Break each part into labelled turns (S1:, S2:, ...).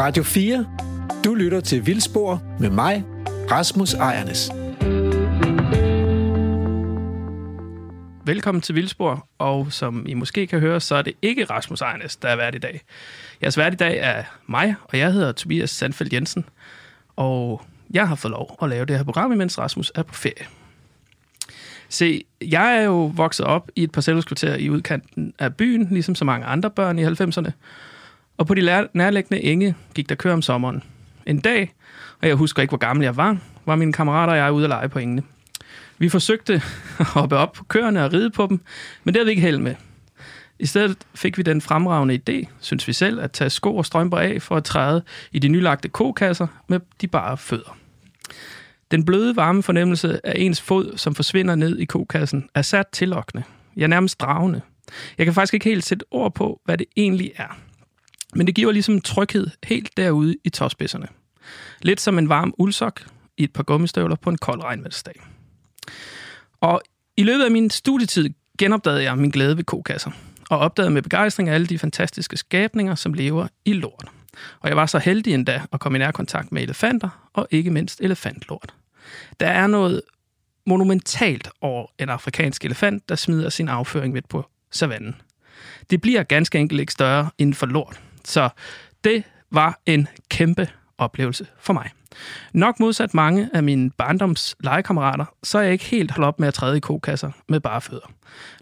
S1: Radio 4. Du lytter til Vildspor med mig, Rasmus Ejernes.
S2: Velkommen til Vildspor, og som I måske kan høre, så er det ikke Rasmus Ejernes, der er vært i dag. Jeres vært i dag er mig, og jeg hedder Tobias Sandfeldt Jensen, og jeg har fået lov at lave det her program, imens Rasmus er på ferie. Se, jeg er jo vokset op i et parcelhuskvarter i udkanten af byen, ligesom så mange andre børn i 90'erne. Og på de nærliggende enge gik der kør om sommeren. En dag, og jeg husker ikke, hvor gammel jeg var, var mine kammerater og jeg ude at lege på engene. Vi forsøgte at hoppe op på køerne og ride på dem, men det havde vi ikke held med. I stedet fik vi den fremragende idé, synes vi selv, at tage sko og strømper af for at træde i de nylagte kokasser med de bare fødder. Den bløde varme fornemmelse af ens fod, som forsvinder ned i kokassen, er sat tillokkende. Jeg er nærmest dragende. Jeg kan faktisk ikke helt sætte ord på, hvad det egentlig er. Men det giver ligesom en tryghed helt derude i tåspidserne. Lidt som en varm uldsok i et par gummistøvler på en kold regnvandsdag. Og i løbet af min studietid genopdagede jeg min glæde ved kokasser, og opdagede med begejstring alle de fantastiske skabninger, som lever i lort. Og jeg var så heldig endda at komme i nærkontakt med elefanter, og ikke mindst elefantlort. Der er noget monumentalt over en afrikansk elefant, der smider sin afføring midt på savannen. Det bliver ganske enkelt ikke større end for lort. Så det var en kæmpe oplevelse for mig. Nok modsat mange af mine barndoms legekammerater, så er jeg ikke helt holdt op med at træde i kokasser med bare fødder.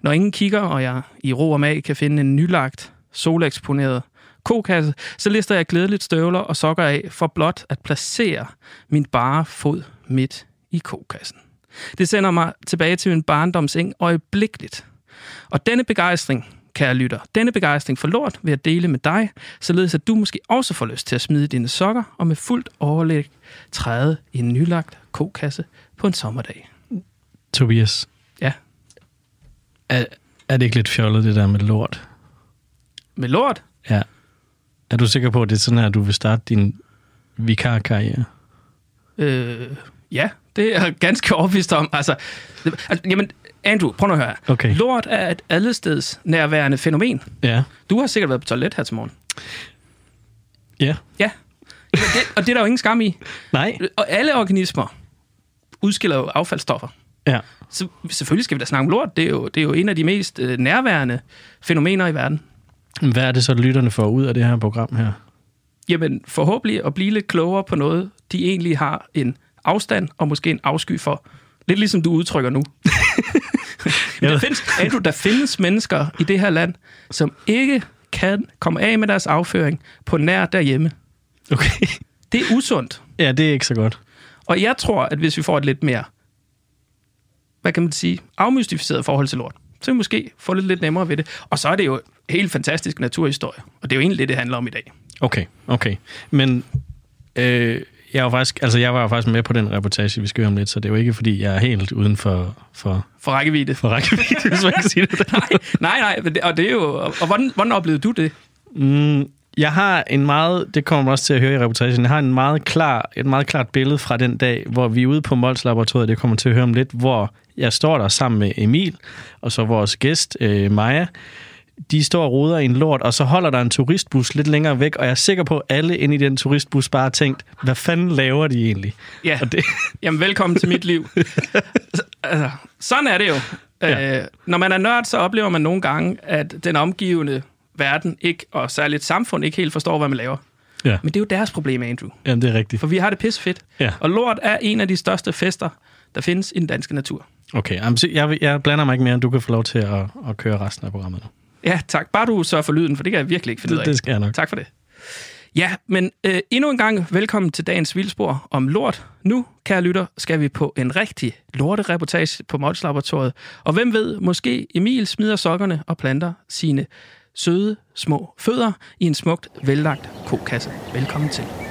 S2: Når ingen kigger, og jeg i ro og mag kan finde en nylagt, soleksponeret kokasse, så lister jeg glædeligt støvler og sokker af for blot at placere min bare fod midt i kokassen. Det sender mig tilbage til min barndomseng øjeblikkeligt. Og denne begejstring, kære lytter, denne begejstring for lort vil jeg dele med dig, således at du måske også får lyst til at smide dine sokker og med fuldt overlæg træde i en nylagt kokasse på en sommerdag.
S3: Tobias,
S2: Ja,
S3: er, er det ikke lidt fjollet, det der med lort?
S2: med lort?
S3: Ja. Er du sikker på, at det er sådan her, du vil starte din vikarkarriere?
S2: Øh, ja, det er jeg ganske overbevist om. Altså, altså, jamen, Andrew, prøv nu at høre.
S3: Okay.
S2: Lort er et allesteds nærværende fænomen.
S3: Ja.
S2: Du har sikkert været på toilet her til morgen.
S3: Ja.
S2: Ja, det, og det er der jo ingen skam i.
S3: Nej.
S2: Og alle organismer udskiller jo affaldsstoffer.
S3: Ja.
S2: Så selvfølgelig skal vi da snakke om lort. Det er jo, det er jo en af de mest øh, nærværende fænomener i verden.
S3: Hvad er det så, lytterne får ud af det her program her?
S2: Jamen, forhåbentlig at blive lidt klogere på noget, de egentlig har en afstand og måske en afsky for. Lidt ligesom du udtrykker nu. Men der findes, Andrew, der findes mennesker i det her land, som ikke kan komme af med deres afføring på nær derhjemme.
S3: Okay.
S2: Det er usundt.
S3: Ja, det er ikke så godt.
S2: Og jeg tror, at hvis vi får et lidt mere, hvad kan man sige, afmystificeret forhold til lort, så vi måske få lidt, lidt nemmere ved det. Og så er det jo helt fantastisk naturhistorie. Og det er jo egentlig det, det handler om i dag.
S3: Okay, okay. Men øh, jeg, var faktisk, altså, jeg var faktisk med på den reportage, vi skal høre om lidt, så det er jo ikke, fordi jeg er helt uden for, for,
S2: For rækkevidde.
S3: for rækkevidde, hvis man kan sige det.
S2: nej, nej, nej. Og det er jo... Og hvordan, hvordan oplevede du det?
S3: Mm, jeg har en meget, det kommer man også til at høre i reportagen, jeg har en meget klar, et meget klart billede fra den dag, hvor vi er ude på Mols Laboratoriet, det kommer til at høre om lidt, hvor jeg står der sammen med Emil, og så vores gæst, øh, Maja. De står og roder i en lort, og så holder der en turistbus lidt længere væk, og jeg er sikker på, at alle inde i den turistbus bare har tænkt, hvad fanden laver de egentlig?
S2: Ja,
S3: Og det,
S2: jamen velkommen til mit liv. altså, sådan er det jo.
S3: Ja.
S2: Øh, når man er nørd, så oplever man nogle gange, at den omgivende verden ikke, og særligt samfund ikke helt forstår, hvad man laver.
S3: ja,
S2: Men det er jo deres problem, Andrew.
S3: jamen, det er rigtigt.
S2: For vi har det pissefedt.
S3: Ja.
S2: Og lort er en af de største fester, der findes i den danske natur.
S3: Okay, jeg, jeg blander mig ikke mere, end du kan få lov til at, at køre resten af programmet nu.
S2: Ja, tak. Bare du sørger for lyden, for det kan jeg virkelig ikke finde ud af.
S3: Det, det skal jeg nok.
S2: Tak for det. Ja, men øh, endnu en gang velkommen til dagens vildspor om lort. Nu, kære lytter, skal vi på en rigtig lortereportage på Mols Laboratoriet. Og hvem ved, måske Emil smider sokkerne og planter sine søde, små fødder i en smukt, vellagt kokasse. Velkommen til.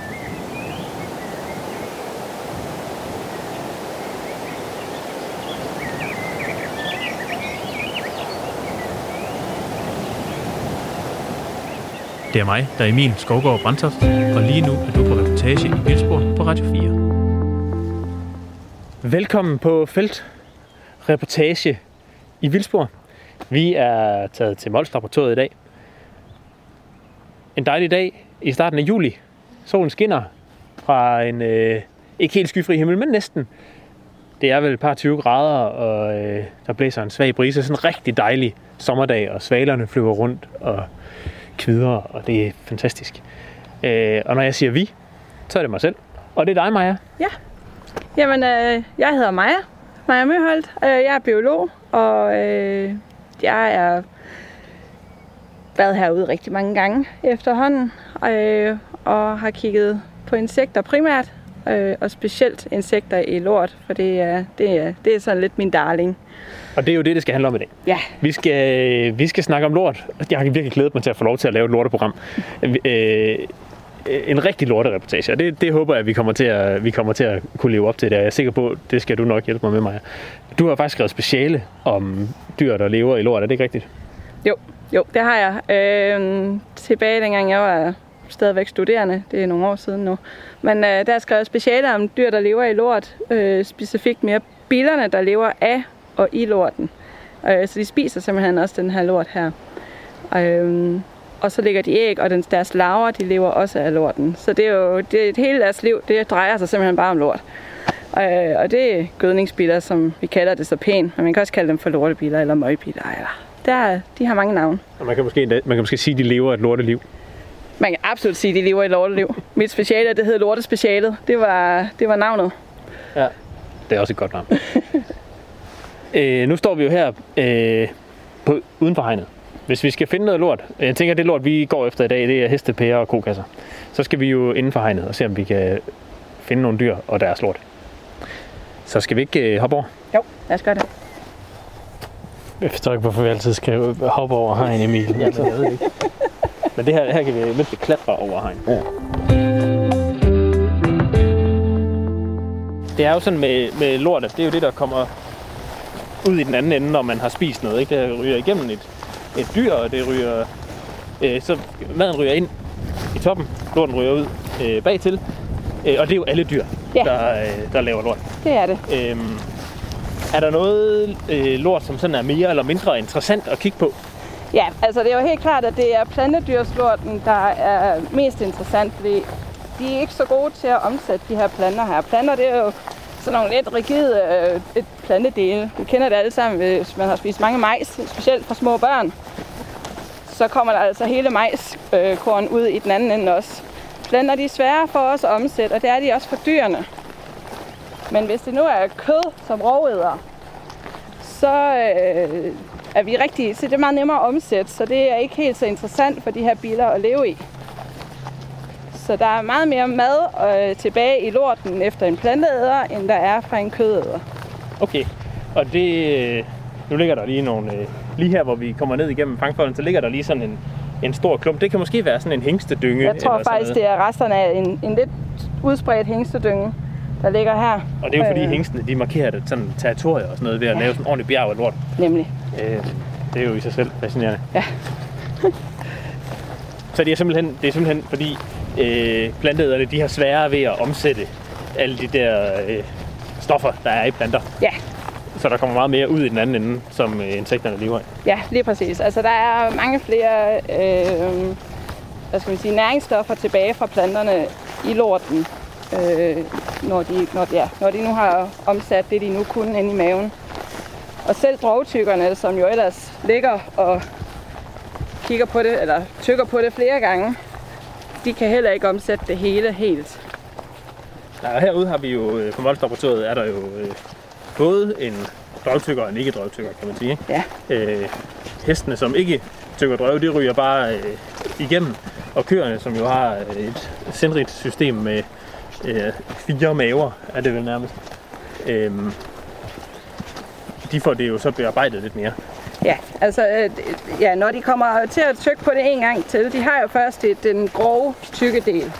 S4: Det er mig, der er Emil Skovgaard Brandtoft, og lige nu er du på reportage i Vildspor på Radio 4.
S5: Velkommen på Felt Reportage i Vildspor. Vi er taget til Mols Laboratoriet i dag. En dejlig dag i starten af juli. Solen skinner fra en øh, ikke helt skyfri himmel, men næsten. Det er vel et par 20 grader, og øh, der blæser en svag brise. Sådan en rigtig dejlig sommerdag, og svalerne flyver rundt og kvider, og det er fantastisk. Øh, og når jeg siger vi, så er det mig selv. Og det er dig, Maja. Ja.
S6: Jamen, øh, jeg hedder Maja. Maja Møholt. Øh, jeg er biolog, og øh, jeg er været herude rigtig mange gange efterhånden, øh, og har kigget på insekter primært, øh, og specielt insekter i lort, for det er, det er, det er sådan lidt min darling.
S5: Og det er jo det, det skal handle om i dag.
S6: Ja,
S5: Vi skal, vi skal snakke om lort. Jeg har virkelig glædet mig til at få lov til at lave et lorteprogram. Øh, en rigtig lortereportage, og det, det håber jeg, at vi kommer, til at, vi kommer til at kunne leve op til. Det er jeg sikker på, det skal du nok hjælpe mig med, Maja. Du har faktisk skrevet speciale om dyr, der lever i lort. Er det ikke rigtigt?
S6: jo, jo, det har jeg. Øh, tilbage dengang jeg var stadigvæk studerende, det er nogle år siden nu. Men øh, der skrev jeg speciale om dyr, der lever i lort, øh, specifikt mere billerne, der lever af og i lorten. Øh, så de spiser simpelthen også den her lort her. Øh, og så ligger de æg, og den, deres larver, de lever også af lorten. Så det er jo det, det hele deres liv, det drejer sig simpelthen bare om lort. Øh, og det er gødningsbiler, som vi kalder det så pænt, men man kan også kalde dem for lortebiler eller møgbiler. Eller. Der, de har mange navne.
S5: Og man kan måske, man kan måske sige, at de lever et lorteliv.
S6: Man kan absolut sige, at de lever i lorteliv. Mit speciale, det hed Lortespecialet. Det var, det var navnet.
S5: Det er også et godt navn. øh, nu står vi jo her øh, på, uden for hegnet. Hvis vi skal finde noget lort, jeg tænker, at det lort, vi går efter i dag, det er heste, pærer og kokasser. Så skal vi jo inden for hegnet og se, om vi kan finde nogle dyr og deres lort. Så skal vi ikke øh, hoppe over?
S6: Jo, lad os gøre det.
S3: Jeg forstår ikke, hvorfor vi altid skal hoppe over hegn, Emil.
S5: Ja, jeg ved det ikke. Men det her, her kan vi mindst klatre over hegn. Ja. Det er jo sådan med, med lortet, det er jo det, der kommer ud i den anden ende, når man har spist noget. Ikke? Det ryger igennem et, et dyr, og det ryger, øh, så maden ryger ind i toppen, lorten ryger ud øh, bagtil. Øh, og det er jo alle dyr,
S6: Ja.
S5: der, øh, der laver lort.
S6: Det er det.
S5: Øhm, er der noget øh, lort, som sådan er mere eller mindre interessant at kigge på?
S6: Ja, altså det er jo helt klart, at det er plantedyrslorten, der er mest interessant, fordi de er ikke så gode til at omsætte de her planter her. Planter, det er jo sådan nogle lidt rigide øh, et plantedele. Vi kender det alle sammen, øh, hvis man har spist mange majs, specielt fra små børn. Så kommer der altså hele majskorn øh, ud i den anden ende også. Planter, de er svære for os at omsætte, og det er de også for dyrene. Men hvis det nu er kød som rovæder, så øh, er vi rigtig, så det er meget nemmere at omsætte, så det er ikke helt så interessant for de her biler at leve i. Så der er meget mere mad øh, tilbage i lorten efter en planteæder, end der er fra en kødæder.
S5: Okay, og det... øh, Nu ligger der lige nogle... øh, Lige her, hvor vi kommer ned igennem fangfolden, så ligger der lige sådan en, en stor klump. Det kan måske være sådan en hængstedynge.
S6: Jeg tror faktisk, det er resterne af en, en lidt udspredt hængstedynge, der ligger her.
S5: Og det er jo fordi
S6: Øh,
S5: hængstene, de markerer det sådan territorier og sådan noget ved at
S6: Ja.
S5: lave sådan en ordentlig bjerg af lort.
S6: Nemlig.
S5: Øh, det er jo i sig selv fascinerende.
S6: Ja.
S5: Så det er simpelthen, det er simpelthen fordi øh, planteæderne, de har sværere ved at omsætte alle de der øh, stoffer, der er i planter.
S6: Ja,
S5: Så der kommer meget mere ud i den anden ende, som øh, insekterne lever i.
S6: ja, lige præcis. Altså, der er mange flere øh, hvad skal man sige, næringsstoffer tilbage fra planterne i lorten, øh, når, de, når, ja, når de nu har omsat det, de nu kunne inde i maven. Og selv drogtykkerne, som jo ellers ligger og kigger på det, eller tykker på det flere gange, de kan heller ikke omsætte det hele helt.
S5: Ja, og herude har vi jo, øh, på Molslaboratoriet er der jo øh, både en drøvtykker og en ikke drøvtykker, kan man sige.
S6: Ja.
S5: Øh, hestene, som ikke tykker drøv, de ryger bare øh, igennem. Og køerne, som jo har øh, et sindrigt system med øh, fire maver, er det vel nærmest. Øh, de får det jo så bearbejdet lidt mere.
S6: Ja, altså, øh, ja, når de kommer til at tykke på det en gang til, de har jo først et, den grove, tykke del.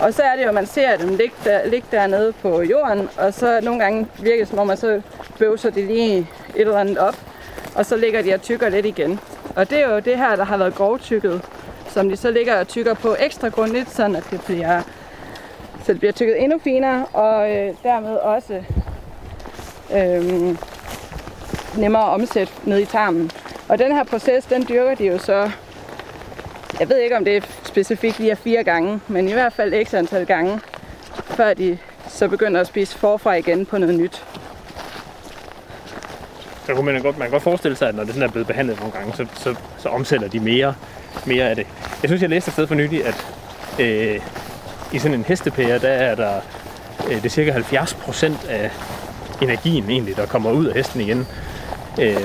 S6: Og så er det jo, at man ser dem ligge, der, ligge dernede på jorden, og så nogle gange virker det som om, at så bøvser de lige et eller andet op, og så ligger de og tykker lidt igen. Og det er jo det her, der har været grovtykket, som de så ligger og tykker på ekstra grundigt, sådan at det bliver, så det bliver tykket endnu finere, og øh, dermed også øh, nemmere at omsætte ned i tarmen. Og den her proces, den dyrker de jo så jeg ved ikke, om det er specifikt lige er fire gange, men i hvert fald x antal gange, før de så begynder at spise forfra igen på noget nyt.
S5: Så kunne man godt, man kan godt forestille sig, at når det sådan er blevet behandlet nogle gange, så, så, så omsætter de mere, mere af det. Jeg synes, jeg læste et sted for nylig, at øh, i sådan en hestepære, der er der øh, det er cirka 70 procent af energien egentlig, der kommer ud af hesten igen. Øh,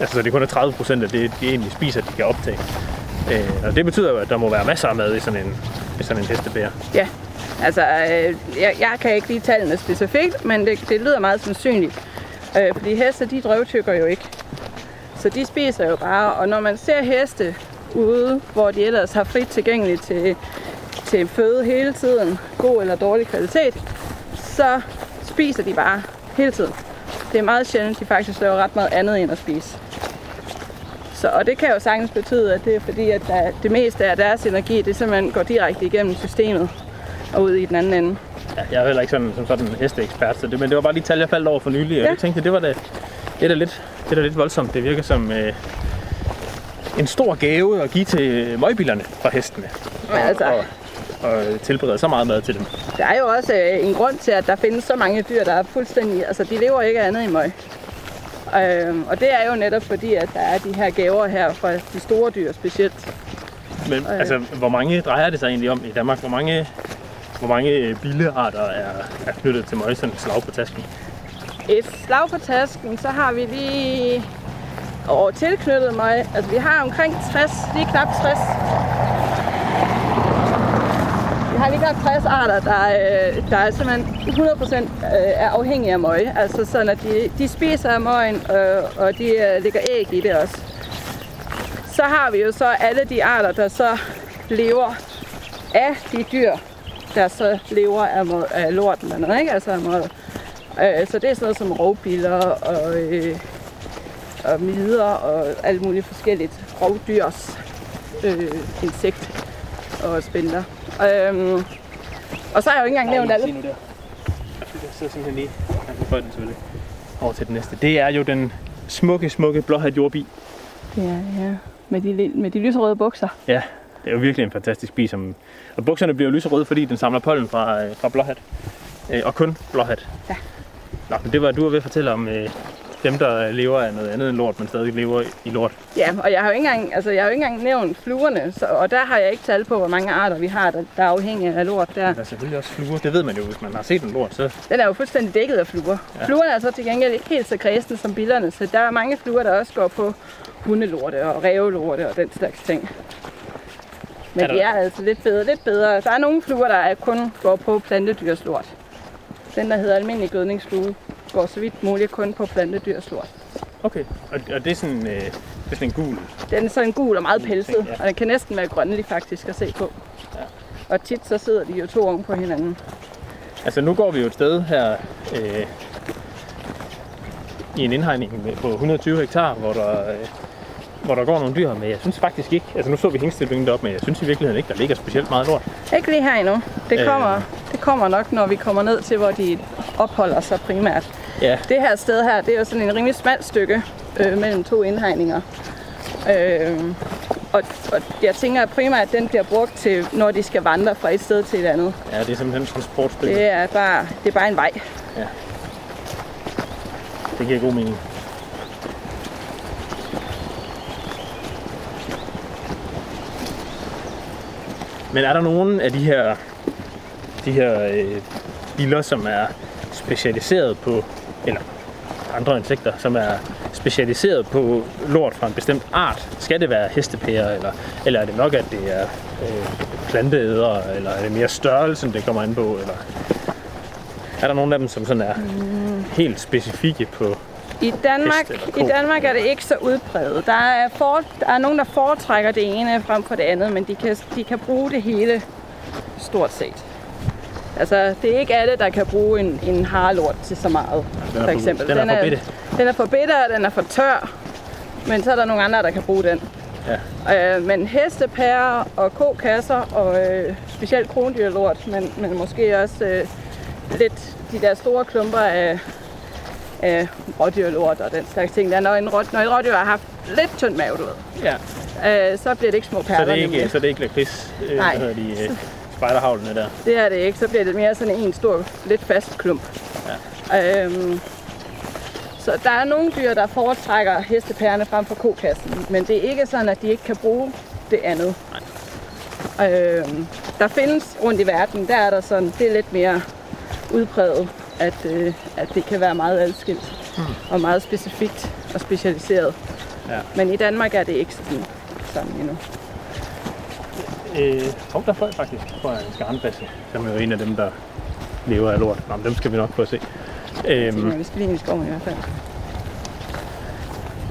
S5: altså, så det kun er 30 procent af det, de egentlig spiser, de kan optage. Øh, og det betyder jo, at der må være masser af mad i sådan en, i sådan en hestepære.
S6: Ja, altså øh, jeg, jeg kan ikke lige tallene specifikt, men det, det lyder meget sandsynligt. Øh, fordi heste, de drøvtykker jo ikke. Så de spiser jo bare, og når man ser heste ude, hvor de ellers har frit tilgængeligt til, til føde hele tiden, god eller dårlig kvalitet, så spiser de bare hele tiden. Det er meget sjældent, de faktisk laver ret meget andet end at spise. Så, og det kan jo sagtens betyde, at det er fordi, at der, det meste af deres energi, det simpelthen går direkte igennem systemet og ud i den anden ende.
S5: Ja, jeg er heller ikke sådan, som sådan en hesteekspert, så det, men det var bare lige tal, jeg faldt over for nylig, og
S6: Ja.
S5: jeg tænkte, det var da, det er lidt, det er lidt voldsomt. Det virker som øh, en stor gave at give til møgbilerne fra hestene.
S6: Men altså-
S5: Og, og, og tilberede så meget mad til dem.
S6: Der er jo også øh, en grund til, at der findes så mange dyr, der er fuldstændig... Altså, de lever ikke andet i møg. Øhm, og det er jo netop fordi, at der er de her gaver her fra de store dyr specielt.
S5: Men
S6: Øh.
S5: altså, hvor mange drejer det sig egentlig om i Danmark? Hvor mange, hvor mange øh, billearter er, er knyttet til møg, sådan et slag på tasken?
S6: Et slag på tasken, så har vi lige over tilknyttet mig. Altså, vi har omkring 60, lige knap 60. Har lige knap 60 arter, der, øh, der er simpelthen 100% øh, er afhængige af møg. Altså sådan, at de, de spiser af møgen, øh, og de øh, lægger æg i det også. Så har vi jo så alle de arter, der så lever af de dyr, der så lever af, møg, af lorten, eller noget, ikke? Altså af møg. Øh, så det er sådan noget som rovbiller og, øh, og midder og alt muligt forskelligt rovdyrs øh, insekt og spænder. Øhm, og så har jeg jo ikke engang nævnt alle.
S5: nu der. Jeg sidder simpelthen lige. Få den selvfølgelig. Over til den næste. Det er jo den smukke, smukke blåhat jordbi.
S6: Ja, ja. Med de, med de lyserøde bukser.
S5: Ja, det er jo virkelig en fantastisk bi. Som... Og bukserne bliver jo lyserøde, fordi den samler pollen fra, øh, fra blåhat. Øh, og kun blåhat.
S6: Ja.
S5: Nå, men det var du var ved at fortælle om øh, dem, der lever af noget andet end lort, men stadig lever i lort.
S6: Ja, og jeg har jo ikke engang, altså, jeg har jo ikke engang nævnt fluerne, så, og der har jeg ikke tal på, hvor mange arter vi har, der, der er afhængige af lort der.
S5: Der er selvfølgelig også fluer. Det ved man jo, hvis man har set en lort. Så
S6: Den er jo fuldstændig dækket af fluer. Ja. Fluerne er så til gengæld ikke helt så kredsende som billerne, så der er mange fluer, der også går på hundelorte og rævelorte og den slags ting. Men
S5: Er der-
S6: de er altså lidt bedre, lidt bedre. Der er nogle fluer, der er kun går på plantedyrslort. Den, der hedder almindelig gødningsflue, går så vidt muligt kun på plantedyrslort.
S5: okay. Og, og det er sådan, øh, det er sådan en gul.
S6: Den er sådan gul og meget pelset,
S5: Ja.
S6: og den kan næsten være grønlig faktisk at se på.
S5: Ja.
S6: Og tit så sidder de jo to oven på hinanden.
S5: Altså nu går vi jo et sted her øh, i en indhegning på 120 hektar, hvor der, øh, hvor der går nogle dyr, men jeg synes faktisk ikke, altså nu så vi hængstilbingen deroppe, men jeg synes i virkeligheden ikke, der ligger specielt meget lort.
S6: Ikke lige her endnu. Det
S5: Øh.
S6: kommer, det kommer nok, når vi kommer ned til, hvor de opholder sig primært.
S5: Ja,
S6: Det her sted her, det er jo sådan en rimelig smalt stykke øh, mellem to indhegninger. Øh, og, og jeg tænker primært, at den bliver brugt til, når de skal vandre fra et sted til et andet.
S5: ja det er simpelthen transportstykke.
S6: Det er bare, det er bare en vej.
S5: Det giver god mening. Men er der nogen af de her, de her øh, biller, som er specialiseret på, eller andre insekter, som er specialiseret på lort fra en bestemt art? Skal det være hestepærer, eller, eller er det nok, at det er øh, planteædere, eller er det mere størrelsen, det kommer an på? Eller? Er der nogen af dem, som sådan er helt specifikke på
S6: I Danmark. I Danmark er det ikke så udbredt. Der er, for, der er nogen, der foretrækker det ene frem for det andet, men de kan, de kan bruge det hele stort set. Altså, det er ikke alle, der kan bruge en, en harlort til så meget,
S5: Den er
S6: for
S5: for-
S6: eksempel.
S5: den er for bitte.
S6: Den er for bitter, og den er for tør, men så er der nogle andre, der kan bruge den. Ja. Øh, men hestepærer og kokasser, og øh, specielt krondyrlort, men, men måske også øh, lidt de der store klumper af, af rådyrlort og den slags ting. Der, når, en rå, når et rådyr har haft lidt tynd mave, du ved.
S5: Ja,
S6: Øh, så bliver det ikke små
S5: så
S6: perler.
S5: det er ikke,
S6: nemlig.
S5: så det er ikke lakrids, øh,
S6: Nej.
S5: hvad de, øh, spejderhavlene der.
S6: Det er det ikke. Så bliver det mere sådan en stor, lidt fast klump. Ja. Øhm, så der er nogle dyr, der foretrækker hestepærerne frem for kokassen. Men det er ikke sådan, at de ikke kan bruge det andet. Øhm, der findes rundt i verden, der er der sådan, det er lidt mere udpræget, at, øh, at det kan være meget adskilt
S5: Hmm.
S6: og meget specifikt og specialiseret.
S5: Ja.
S6: Men i Danmark er det ikke sådan, sådan endnu.
S5: Øh, hov, der fløj faktisk jeg, en skarnbasse, som er jo en af dem, der lever af lort. Nå, men dem skal vi nok få at se. Øhm,
S6: Mm. Vi skal lige ind i skoven i hvert fald.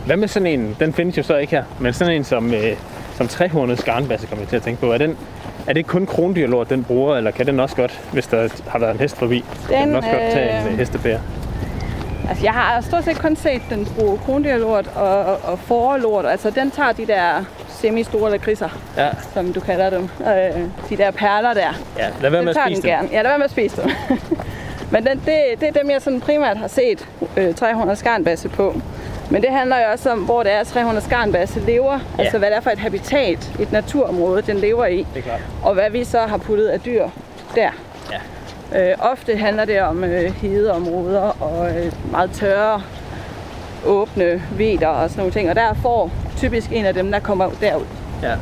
S5: hvad med sådan en, den findes jo så ikke her, men sådan en som, øh, som trehornet skarnbasse kommer jeg til at tænke på. Er, den, er det kun krondyrlort, den bruger, eller kan den også godt, hvis der har været en hest forbi, kan den
S6: Den,
S5: også godt tage en
S6: øh,
S5: øh, hestebær?
S6: Altså, jeg har stort set kun set den bruge krondyrlort og, og forlort. Altså, den tager de der semi-store lakridser,
S5: Ja,
S6: som du kalder dem. Øh, de der perler der.
S5: ja lad være med at
S6: tager
S5: spise
S6: den
S5: dem.
S6: gerne. Ja, lad være med at spise dem. Men den, det, det er dem, jeg sådan primært har set øh, 300 skarnbasse på. Men det handler jo også om, hvor det er, 300 skarnbasse lever. Ja. Altså, hvad det er for et habitat, et naturområde, den lever i.
S5: Det er klart.
S6: og hvad vi så har puttet af dyr der. Ja. Øh, ofte handler det om øh, hedeområder og øh, meget tørre, åbne veder og sådan nogle ting. Og der får typisk en af dem, der kommer derud.
S5: Ja.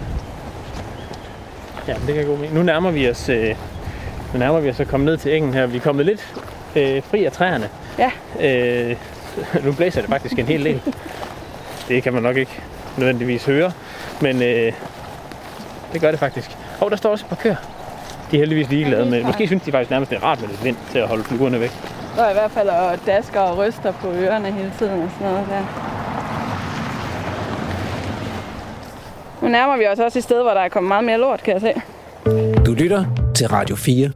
S5: Ja, det kan gå med. Nu nærmer vi os, øh, nu nærmer vi os at komme ned til engen her. Vi er kommet lidt øh, fri af træerne.
S6: Ja.
S5: Øh, nu blæser det faktisk en hel del. Det kan man nok ikke nødvendigvis høre, men øh, det gør det faktisk. Og der står også et par køer. De er heldigvis ligeglade med. Måske synes de faktisk nærmest, det er rart med lidt vind til at holde fluerne væk.
S6: Der er i hvert fald og dasker og ryster på ørerne hele tiden og sådan noget der. Nu nærmer vi os også et sted, hvor der er kommet meget mere lort, kan jeg se.
S1: Du lytter til Radio 4.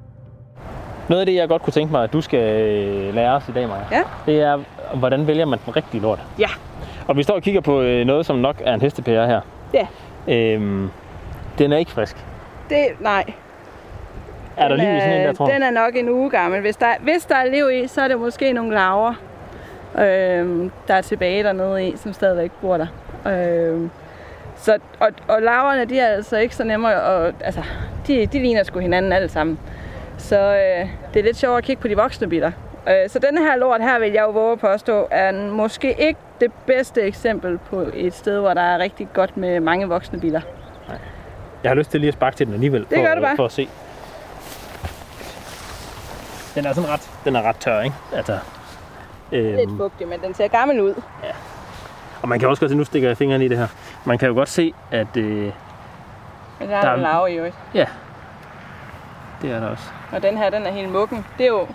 S5: Noget af det, jeg godt kunne tænke mig, at du skal øh, lære os i dag, Maja,
S6: Ja.
S5: det er, hvordan vælger man den rigtige lort.
S6: Ja.
S5: Og vi står og kigger på øh, noget, som nok er en hestepære her.
S6: Ja.
S5: Øhm, den er ikke frisk.
S6: Det, nej.
S5: Er der
S6: Den
S5: liv i sådan en der, tror du?
S6: Den er nok en uge gammel. Hvis der, hvis der er liv i, så er det måske nogle laver, øhm, der er tilbage dernede i, som stadigvæk bor der. Øhm, så, og, og laverne, de er altså ikke så nemme at... Altså, de, de ligner sgu hinanden alle sammen. Så øh, det er lidt sjovt at kigge på de voksne bitter. Øh, så denne her lort her, vil jeg jo våge at påstå, er måske ikke det bedste eksempel på et sted, hvor der er rigtig godt med mange voksne bitter.
S5: Jeg har lyst til lige at sparke til den alligevel.
S6: Det
S5: for,
S6: gør du bare.
S5: For at se. Den er sådan ret, den er ret tør, ikke? Altså,
S6: Lidt
S5: øhm,
S6: fugtig, men den ser gammel ud.
S5: og man kan også godt se, nu stikker jeg fingeren i det her. Man kan jo godt se, at øh,
S6: Men der er
S5: Der
S6: der
S5: er-
S6: en larve i øvrigt.
S5: det er der også.
S6: Og den her, den er helt muggen. Det er jo,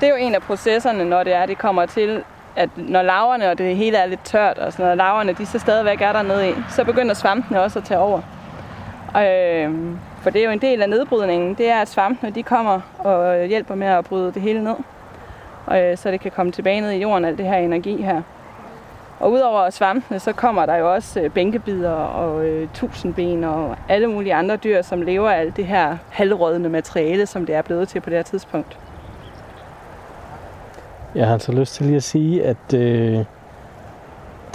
S6: det er jo en af processerne, når det er, det kommer til, at når laverne og det hele er lidt tørt og sådan noget, laverne de så stadigvæk er dernede i, så begynder svampene også at tage over. Øhm, for det er jo en del af nedbrydningen, det er, at svampene de kommer og hjælper med at bryde det hele ned. Øh, så det kan komme tilbage ned i jorden, alt det her energi her. Og udover svampene, så kommer der jo også øh, bænkebider og øh, tusindben og alle mulige andre dyr, som lever af alt det her halvrådende materiale, som det er blevet til på det her tidspunkt.
S3: Jeg har altså lyst til lige at sige, at øh,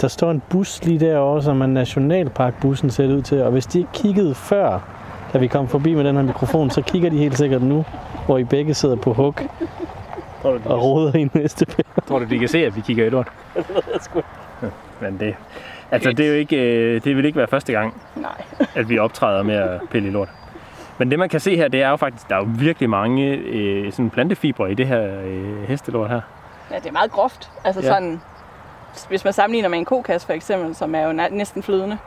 S3: der står en bus lige derovre, som er Nationalparkbussen ser ud til. Og hvis de ikke kiggede før, da vi kom forbi med den her mikrofon, så kigger de helt sikkert nu, hvor I begge sidder på hug
S5: Tror du, de,
S3: og roder i næste pære.
S5: tror du, de kan se, at vi kigger i lort? Men det, altså, det, er jo ikke, øh, det vil ikke være første gang,
S6: Nej.
S5: at vi optræder med at pille i lort. Men det man kan se her, det er jo faktisk, der er jo virkelig mange øh, sådan plantefibre i det her øh, hestelort her.
S6: Ja, det er meget groft. Altså
S5: Ja.
S6: sådan, hvis man sammenligner med en kokas for eksempel, som er jo næ- næsten flydende.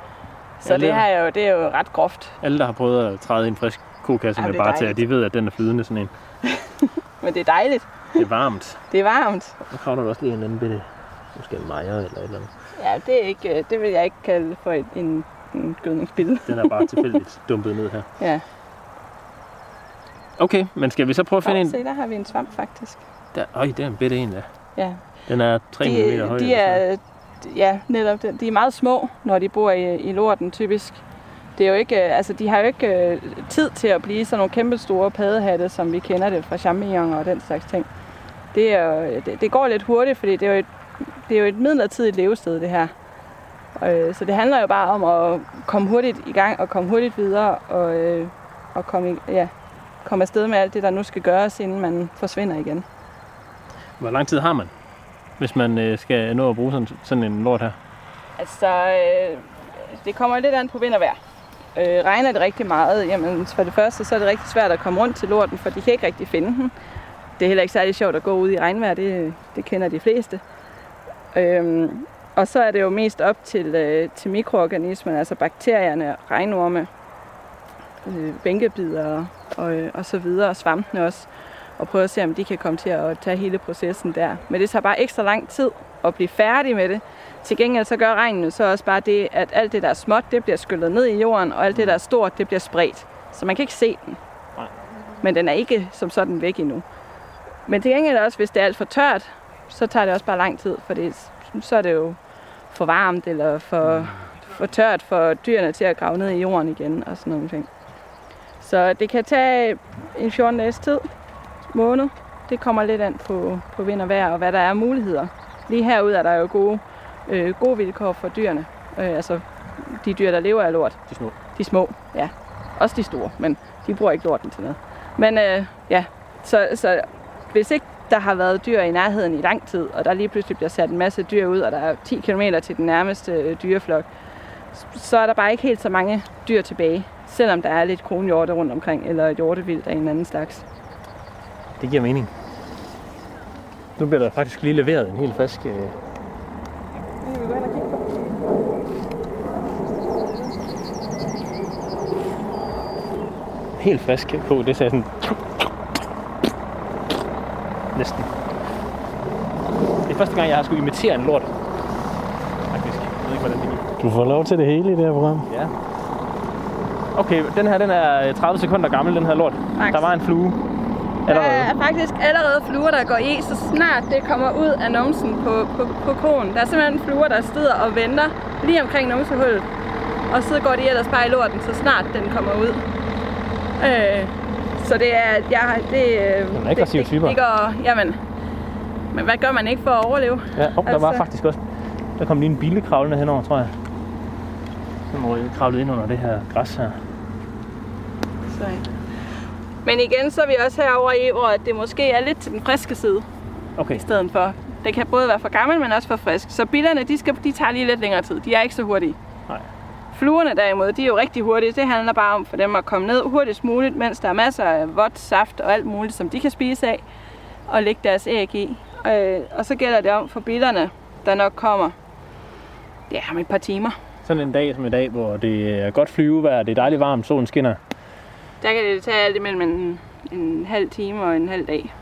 S6: Så
S5: ja, det er-
S6: her er jo, det er jo ret groft.
S5: Alle, der har prøvet at træde i en frisk kokasse med bare til, de ved, at den er flydende sådan en.
S6: Men det er dejligt.
S5: Det er varmt.
S6: Det er varmt.
S5: Nu kravler der også lige en anden bitte, måske en mejer eller et eller andet.
S6: Ja, det, er ikke, øh, det vil jeg ikke kalde for et, en, en gødningsbillede.
S5: Den er bare tilfældigt dumpet ned her.
S6: Ja.
S5: Okay, men skal vi så prøve at finde
S6: Prøv
S5: en?
S6: se, der har vi en svamp faktisk.
S5: Der, øj, det er en bitte en der.
S6: Ja.
S5: Den er 3 mm høj.
S6: de er, ja, netop det. De er meget små, når de bor i, i lorten typisk. Det er jo ikke, øh, altså de har jo ikke øh, tid til at blive sådan nogle kæmpe store paddehatte, som vi kender det fra champignoner og den slags ting. Det, er, jo- det, det går lidt hurtigt, fordi det er jo et, det er jo et midlertidigt levested, det her. Øh, så det handler jo bare om at komme hurtigt i gang og komme hurtigt videre og, øh, og komme, i, ja, komme afsted med alt det, der nu skal gøres, inden man forsvinder igen.
S5: Hvor lang tid har man, hvis man øh, skal nå at bruge sådan, sådan en lort her?
S6: Altså, øh, det kommer lidt an på vind og vejr. Øh, regner det rigtig meget, jamen for det første, så er det rigtig svært at komme rundt til lorten, for de kan ikke rigtig finde den. Det er heller ikke særlig sjovt at gå ud i regnvejr, det, det kender de fleste. Øhm, og så er det jo mest op til, øh, til mikroorganismerne, altså bakterierne, regnorme, øh, bænkebider og, øh, og så videre, og svampene også, og prøve at se, om de kan komme til at tage hele processen der. Men det tager bare ekstra lang tid at blive færdig med det. Til gengæld så gør regnen så også bare det, at alt det, der er småt, det bliver skyllet ned i jorden, og alt det, der er stort, det bliver spredt. Så man kan ikke se den. Men den er ikke som sådan væk endnu. Men til gengæld også, hvis det er alt for tørt, så tager det også bare lang tid, for det, så er det jo for varmt eller for, for tørt for dyrene til at grave ned i jorden igen og sådan nogle ting. Så det kan tage en 14 dages tid, måned. Det kommer lidt an på, på vind og vejr og hvad der er muligheder. Lige herude er der jo gode, øh, gode vilkår for dyrene. Øh, altså de dyr, der lever af lort.
S5: De små.
S6: De små, ja. Også de store, men de bruger ikke lorten til noget. Men øh, ja, så, så hvis ikke der har været dyr i nærheden i lang tid, og der lige pludselig bliver sat en masse dyr ud, og der er 10 km til den nærmeste øh, dyreflok, så er der bare ikke helt så mange dyr tilbage, selvom der er lidt kronhjorte rundt omkring, eller hjortevildt af en anden slags.
S5: Det giver mening. Nu bliver der faktisk lige leveret en helt frisk... Øh... Helt frisk på, det sagde sådan... Næsten. Det er første gang, jeg har skulle imitere en lort. Faktisk. Jeg ved ikke, hvordan det gik.
S3: Du får lov til det hele i det her program.
S5: Ja. Okay, den her den er 30 sekunder gammel, den her lort.
S6: Max.
S5: Der var en flue.
S6: Der
S5: Allerede.
S6: er faktisk allerede fluer, der går i, så snart det kommer ud af numsen på, på, på konen. Der er simpelthen fluer, der sidder og venter lige omkring numsehullet. Og så går de ellers bare i lorten, så snart den kommer ud. Øh, så det er, ja, det, øh,
S5: Nogle aggressive
S6: det,
S5: typer.
S6: Det, det går, jamen, men hvad gør man ikke for at overleve?
S5: Ja, oh, der var
S6: Altså-
S5: faktisk også... Der kom lige en bille kravlende henover, tror jeg. Var kravlet ind under det her græs her.
S6: Så. Men igen, så er vi også herover i, hvor det måske er lidt til den friske side.
S5: Okay,
S6: i stedet for. Det kan både være for gammel, men også for frisk. Så billerne, de, skal, de tager lige lidt længere tid. De er ikke så hurtige.
S5: Nej.
S6: Fluerne derimod, de er jo rigtig hurtige. Det handler bare om for dem at komme ned hurtigst muligt, mens der er masser af vådt saft og alt muligt, som de kan spise af og lægge deres æg i. Øh, og så gælder det om for billerne, der nok kommer ja, om et par timer.
S5: sådan en dag som i dag, hvor det er godt flyvevejr, det er dejligt varmt, solen skinner.
S6: Der kan det tage alt imellem en, en halv time og en halv dag.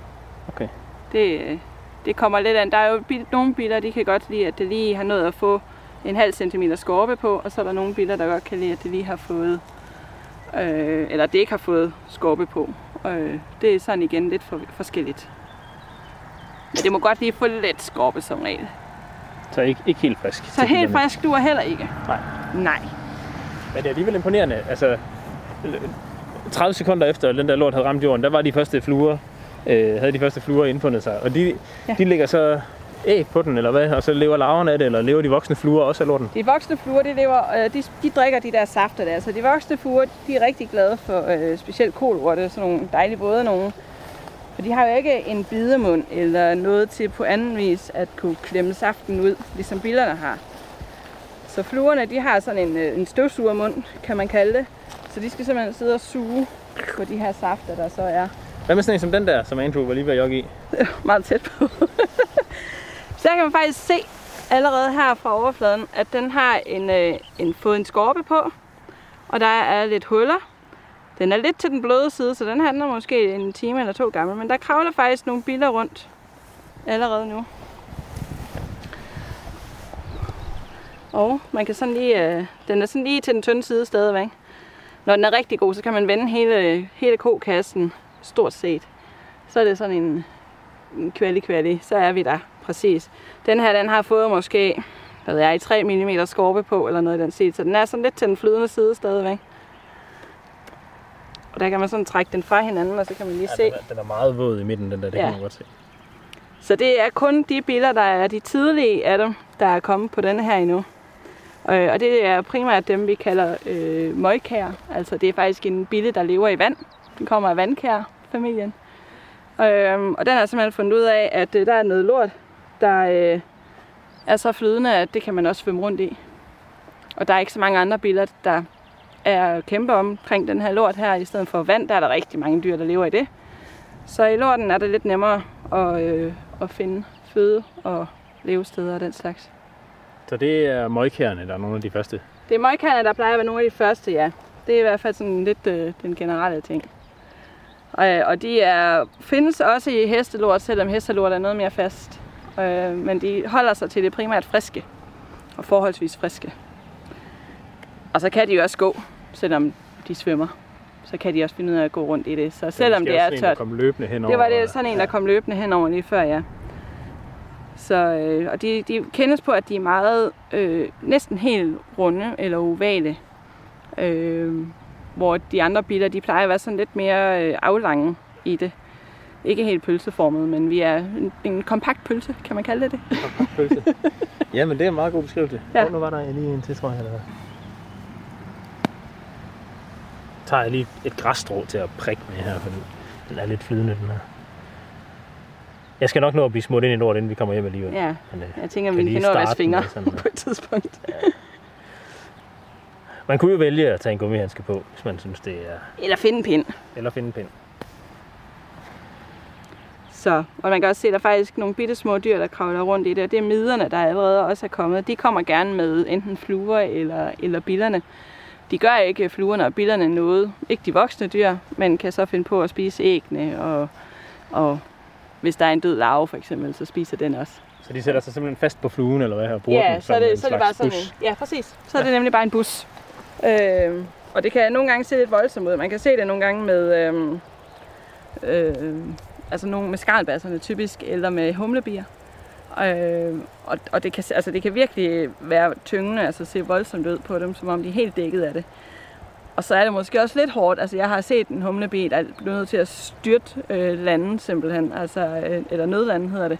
S5: Okay.
S6: Det, øh, det kommer lidt an. Der er jo bil, nogle biler, de kan godt lide, at det lige har nået at få en halv centimeter skorpe på, og så er der nogle biler, der godt kan lide, at det lige har fået, øh, eller det ikke har fået skorpe på. Øh, det er sådan igen lidt for, forskelligt. Men det må godt lige få lidt skorpe som regel.
S5: Så ikke, ikke helt frisk.
S6: Så helt frisk du er heller ikke.
S5: Nej.
S6: Nej.
S5: Men det er alligevel imponerende. Altså, 30 sekunder efter den der lort havde ramt jorden, der var de første fluer, øh, havde de første fluer indfundet sig. Og de,
S6: Ja.
S5: de lægger så æg på den, eller hvad? Og så lever larverne af det, eller lever de voksne fluer også af lorten?
S6: De voksne fluer, de, lever, øh, de, de drikker de der safter der. Så de voksne fluer, de er rigtig glade for øh, specielt kolorte, sådan nogle dejlige både nogle. For de har jo ikke en bidemund eller noget til på anden vis at kunne klemme saften ud, ligesom billerne har. Så fluerne, de har sådan en, øh, en støvsugermund, kan man kalde det. Så de skal simpelthen sidde og suge på de her safter, der så er
S5: Hvad med sådan en som den der, som Andrew var lige ved at jogge i?
S6: meget tæt på. så kan man faktisk se allerede her fra overfladen, at den har en, øh, en, fået en skorpe på, og der er lidt huller. Den er lidt til den bløde side, så den handler måske en time eller to gammel, men der kravler faktisk nogle biler rundt allerede nu. Og man kan sådan lige, øh, den er sådan lige til den tynde side stadigvæk. Når den er rigtig god, så kan man vende hele, hele kokassen stort set. Så er det sådan en, en kvæli kvæli, så er vi der præcis. Den her, den har fået måske, hvad ved jeg, 3 mm skorpe på, eller noget i den stil, så den er sådan lidt til den flydende side stadigvæk. Og der kan man sådan trække den fra hinanden, og så kan man lige se.
S5: den, er, den er meget våd i midten, den der, det
S6: Ja.
S5: kan man godt se.
S6: Så det er kun de billeder, der er de tidlige af dem, der er kommet på denne her endnu. Øh, og det er primært dem, vi kalder øh, møgkær. Altså det er faktisk en bille, der lever i vand. Den kommer af vandkær-familien. Øh, og den har simpelthen fundet ud af, at øh, der er noget lort, der øh, er så flydende, at det kan man også svømme rundt i. Og der er ikke så mange andre biller, der er kæmpe omkring den her lort her. I stedet for vand, der er der rigtig mange dyr, der lever i det. Så i lorten er det lidt nemmere at, øh, at finde føde og levesteder og den slags.
S5: Så det er møgkærne, der er nogle af de første.
S6: Det er møgkærne, der plejer at være nogle af de første, ja. Det er i hvert fald sådan lidt øh, den generelle ting. Og, øh, og de er, findes også i hestelort, selvom hestelort er noget mere fast. Øh, men de holder sig til det primært friske. Og forholdsvis friske. Og så kan de jo også gå, selvom de svømmer. Så kan de også finde ud af at gå rundt i det. Så selvom det er tørt.
S5: Kom løbende henover.
S6: Det var det sådan en, der kom løbende henover lige før, ja. Så, øh, og de, de kendes på, at de er meget, øh, næsten helt runde eller ovale. Øh, hvor de andre biler, de plejer at være sådan lidt mere øh, aflange i det. Ikke helt pølseformet, men vi er en, en kompakt pølse, kan man kalde det det.
S5: pølse. ja, men det er en meget god beskrivelse.
S6: Ja.
S5: Ja. nu var der lige en til, tror jeg. Eller tager jeg lige et græsstrå til at prikke med her, for den er lidt flydende, den her. Jeg skal nok nå at blive smurt ind i lort, inden vi kommer hjem alligevel.
S6: Ja,
S5: Men, øh,
S6: jeg tænker, vi kan nå at vaske fingre
S5: sådan,
S6: på et tidspunkt.
S5: Man kunne jo vælge at tage en gummihandske på, hvis man synes, det er...
S6: Eller finde en pind.
S5: Eller finde en pind.
S6: Så, og man kan også se, at der er faktisk nogle bitte små dyr, der kravler rundt i det. Og det er miderne, der allerede også er kommet. De kommer gerne med enten fluer eller, eller billerne. De gør ikke fluerne og billerne noget. Ikke de voksne dyr, men kan så finde på at spise æggene. Og, og hvis der er en død larve for eksempel, så spiser den også.
S5: Så de sætter sig simpelthen fast på fluen, eller hvad her? Bruger
S6: Ja,
S5: den
S6: så det,
S5: en
S6: så er det bare sådan
S5: bus.
S6: en, Ja, præcis. Så er det nemlig bare en bus. Øh, og det kan nogle gange se lidt voldsomt ud. Man kan se det nogle gange med, øh, øh, altså nogle med skarlbasserne typisk, eller med humlebier. Øh, og, og det, kan, altså det kan virkelig være tyngende, altså se voldsomt ud på dem, som om de er helt dækket af det. Og så er det måske også lidt hårdt. Altså jeg har set en humlebi, der er blevet nødt til at styrte øh, landen simpelthen, altså, øh, eller nødlanden hedder det.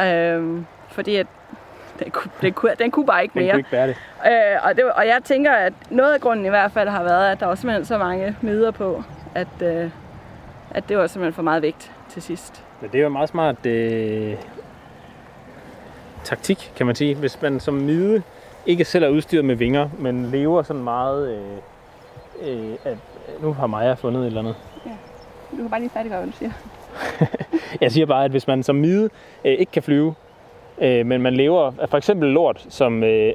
S6: Øh, fordi at den kunne, den, kunne, den kunne bare ikke
S5: Den
S6: mere.
S5: kunne ikke bære det.
S6: Øh, og, det, og jeg tænker, at noget af grunden i hvert fald har været, at der var simpelthen så mange midler på, at, øh, at det var simpelthen for meget vægt til sidst.
S5: Men det er jo meget smart øh, taktik, kan man sige. Hvis man som mide ikke selv er udstyret med vinger, men lever sådan meget... Øh, øh, at, nu har Maja fundet et eller andet.
S6: Du kan bare lige færdiggøre, hvad du siger.
S5: Jeg siger bare, at hvis man som mide øh, ikke kan flyve, øh, men man lever af for eksempel lort, som, øh,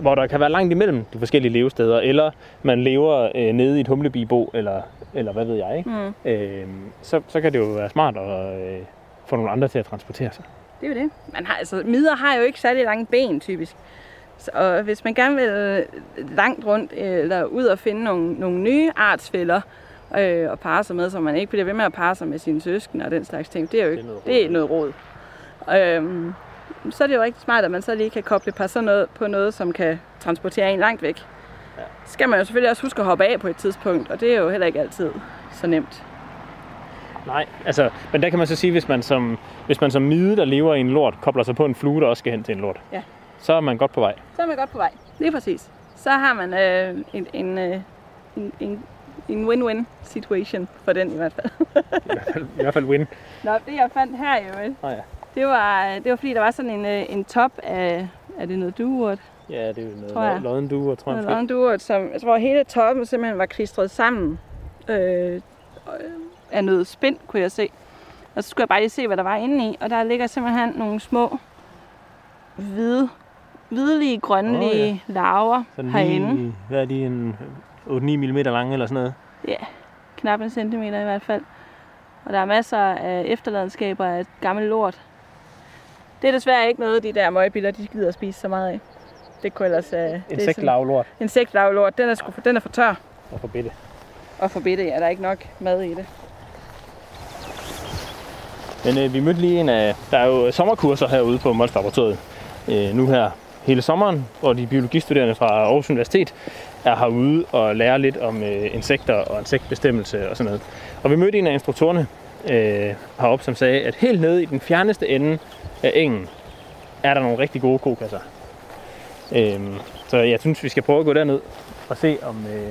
S5: hvor der kan være langt imellem de forskellige levesteder, eller man lever øh, nede i et humlebibo, eller, eller hvad ved jeg, ikke?
S6: Mm.
S5: Øh, så, så kan det jo være smart at øh, få nogle andre til at transportere sig.
S6: Det er jo det. Man har, altså, midder har jo ikke særlig lange ben, typisk. Og hvis man gerne vil øh, langt rundt, øh, eller ud og finde nogle, nogle nye artsfælder, øh, og parre sig med, så man ikke bliver ved med at parre sig med sine søskende og den slags ting, det er jo ikke, det er noget råd. Øhm, så er det jo rigtig smart, at man så lige kan koble par sådan noget på noget, som kan transportere en langt væk. Ja. Skal man jo selvfølgelig også huske at hoppe af på et tidspunkt, og det er jo heller ikke altid så nemt.
S5: Nej, altså, men der kan man så sige, hvis man som, hvis man som mide, der lever i en lort, kobler sig på en flue, der også skal hen til en lort,
S6: Ja.
S5: Så er man godt på vej.
S6: Så er man godt på vej. Lige præcis. Så har man øh, en, en, øh, en, en, en win-win situation for den i hvert fald.
S5: I hvert fald, i hvert fald win.
S6: Nå, det jeg fandt her jo,
S5: Nå ja.
S6: det var, det var fordi, der var sådan en, øh, en top af, er det noget duurt?
S5: Ja, det er jo noget
S6: Tror jeg.
S5: lo- lodden duer, tror jeg.
S6: Noget en duurt, som, jeg tror hele toppen simpelthen var klistret sammen øh, af noget spind, kunne jeg se. Og så skulle jeg bare lige se, hvad der var inde i. Og der ligger simpelthen nogle små hvide, hvidlige, grønlige oh, ja. larver
S5: Sådan
S6: herinde.
S5: lige, hvad er de, en 8-9 mm lange eller sådan noget?
S6: Ja, knap en centimeter i hvert fald. Og der er masser af efterladenskaber af gammel lort. Det er desværre ikke noget, de der møgbiller, de gider at spise så meget af. Det kunne ellers... Uh, sådan-
S5: Insektlavlort
S6: Insektlavlort, den er, sgu, den er for tør
S5: og for bitte.
S6: og for bitte. Ja, der er ikke nok mad i det.
S5: Men øh, vi mødte lige en af... Der er jo sommerkurser herude på Mols Laboratoriet øh, nu her hele sommeren, hvor de biologistuderende fra Aarhus Universitet er herude og lærer lidt om øh, insekter og insektbestemmelse og sådan noget. Og vi mødte en af instruktorerne øh, heroppe, som sagde, at helt nede i den fjerneste ende af engen, er der nogle rigtig gode kokasser. Øhm, Så jeg synes, vi skal prøve at gå derned og se, om, øh,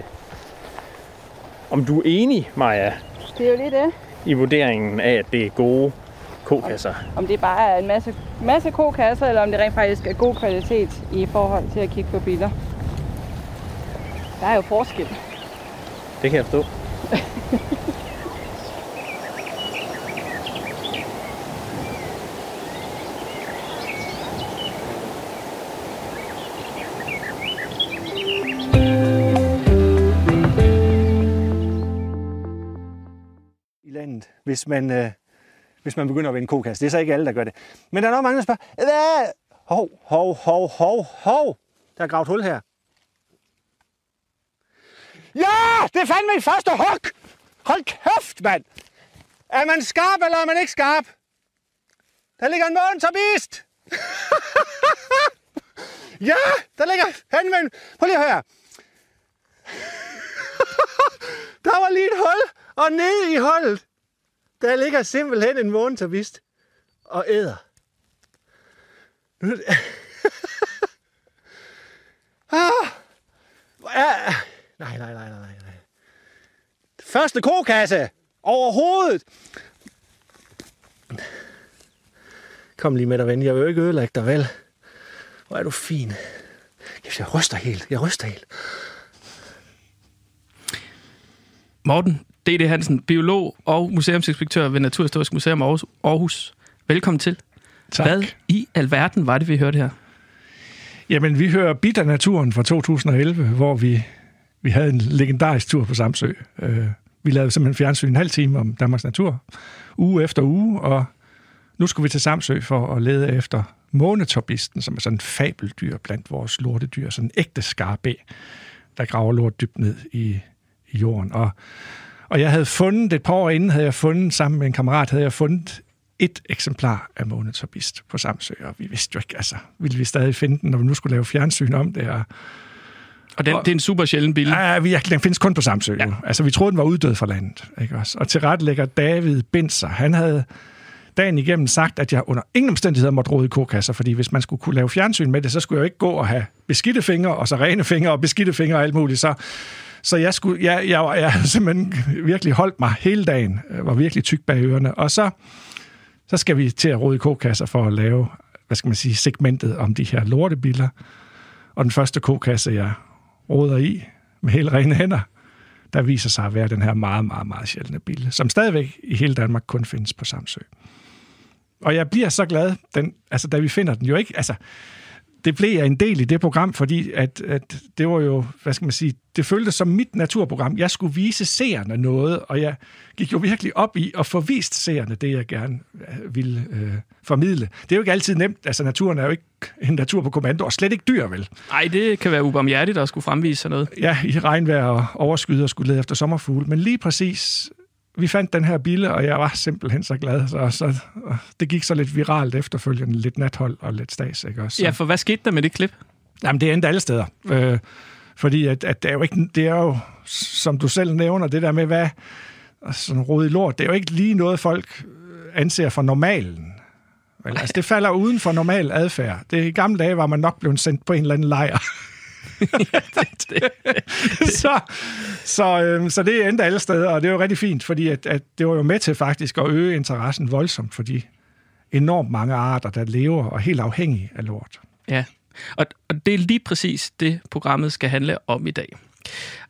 S5: om du er enig, Maja,
S6: Det er jo lige det.
S5: i vurderingen af, at det er gode kokasser.
S6: Om det bare er en masse, masse kokasser, eller om det rent faktisk er god kvalitet i forhold til at kigge på biler. Der er jo forskel.
S5: Det kan jeg forstå.
S7: i landet, hvis man, øh, hvis man begynder at vende kokasse. Det er så ikke alle, der gør det. Men der er nok mange, der spørger, hvad? Hov, hov, hov, hov, hov. Der er gravet hul her. Ja, det fandt min første hug! Hold kæft, mand! Er man skarp, eller er man ikke skarp? Der ligger en månetorbist! ja, der ligger fandme. Prøv lige at høre. Der var lige et hul, og nede i hullet, der ligger simpelthen en månetorbist og æder. Nu... ah, ja. Nej, nej, nej, nej, nej. Første kokasse overhovedet. Kom lige med dig, ven. Jeg vil jo ikke ødelægge dig, vel? Hvor er du fin. Jeg ryster helt. Jeg ryster helt.
S2: Morten D.D. Hansen, biolog og museumsinspektør ved Naturhistorisk Museum Aarhus. Aarhus. Velkommen til.
S8: Tak.
S2: Hvad i alverden var det, vi hørte her?
S8: Jamen, vi hører Bit af naturen fra 2011, hvor vi, vi havde en legendarisk tur på Samsø. Øh, vi lavede simpelthen fjernsyn en halv time om Danmarks natur, uge efter uge, og nu skulle vi til Samsø for at lede efter månetorbisten, som er sådan en fabeldyr blandt vores lortedyr, sådan en ægte skarbe, der graver lort dybt ned i, i jorden. Og, og jeg havde fundet, et par år inden havde jeg fundet, sammen med en kammerat, havde jeg fundet et eksemplar af månetorbist på Samsø, og vi vidste jo ikke, altså, ville vi stadig finde den, når vi nu skulle lave fjernsyn om det, og
S2: Og den, det er en super sjælden billede.
S8: Ja, vi, den findes kun på Samsø. Ja. Altså, vi troede, den var uddød fra landet. Ikke også? Og til lægger David Binser. Han havde dagen igennem sagt, at jeg under ingen omstændigheder måtte rode i kokasser, fordi hvis man skulle kunne lave fjernsyn med det, så skulle jeg jo ikke gå og have beskidte fingre, og så rene fingre, og beskidte fingre og alt muligt. Så, så jeg, skulle, jeg, jeg, jeg, jeg simpelthen virkelig holdt mig hele dagen, Jeg var virkelig tyk bag ørerne. Og så, så skal vi til at rode i kokasser for at lave, hvad skal man sige, segmentet om de her lortebiller. Og den første kokasse, jeg råder i med helt rene hænder, der viser sig at være den her meget, meget, meget sjældne bille, som stadigvæk i hele Danmark kun findes på Samsø. Og jeg bliver så glad, den, altså, da vi finder den jo ikke, altså, det blev jeg en del i det program, fordi at, at det var jo, hvad skal man sige, det føltes som mit naturprogram. Jeg skulle vise seerne noget, og jeg gik jo virkelig op i at få vist seerne det, jeg gerne øh, ville øh, formidle. Det er jo ikke altid nemt, altså naturen er jo ikke en natur på kommando, og slet ikke dyr, vel?
S2: Nej, det kan være ubarmhjertigt at skulle fremvise sådan noget.
S8: Ja, i regnvejr og overskyet og skulle lede efter sommerfugle, men lige præcis vi fandt den her bille, og jeg var simpelthen så glad. Så, så det gik så lidt viralt efterfølgende, lidt nathold og lidt stas. Ikke? Også, så.
S2: Ja, for hvad skete der med det klip?
S8: Jamen, det endte alle steder. Øh, fordi at, at det, er jo ikke, det er jo, som du selv nævner, det der med, hvad sådan rod i lort, det er jo ikke lige noget, folk anser for normalen. Vel, altså, det falder uden for normal adfærd. Det, I gamle dage var man nok blevet sendt på en eller anden lejr.
S2: ja, det, det.
S8: så, så, øhm, så det endte alle steder, og det er jo rigtig fint, fordi at, at det var jo med til faktisk at øge interessen voldsomt for de enormt mange arter, der lever og er helt afhængige af lort.
S2: Ja, og, og det er lige præcis det, programmet skal handle om i dag.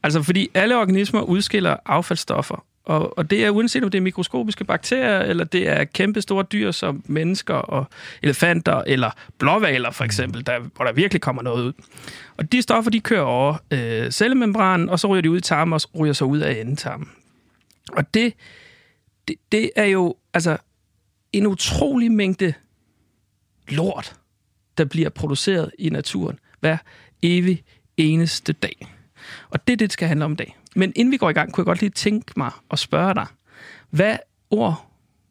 S2: Altså, fordi alle organismer udskiller affaldsstoffer, og, og det er uanset om det er mikroskopiske bakterier, eller det er kæmpe store dyr som mennesker og elefanter, eller blåvaler for eksempel, der, hvor der virkelig kommer noget ud. Og de stoffer, de kører over øh, cellemembranen, og så ryger de ud i tarmen, og ryger så ud af endetarmen. Og det, det, det er jo altså en utrolig mængde lort, der bliver produceret i naturen hver evig eneste dag. Og det er det, det skal handle om i dag. Men inden vi går i gang, kunne jeg godt lige tænke mig at spørge dig, hvad ord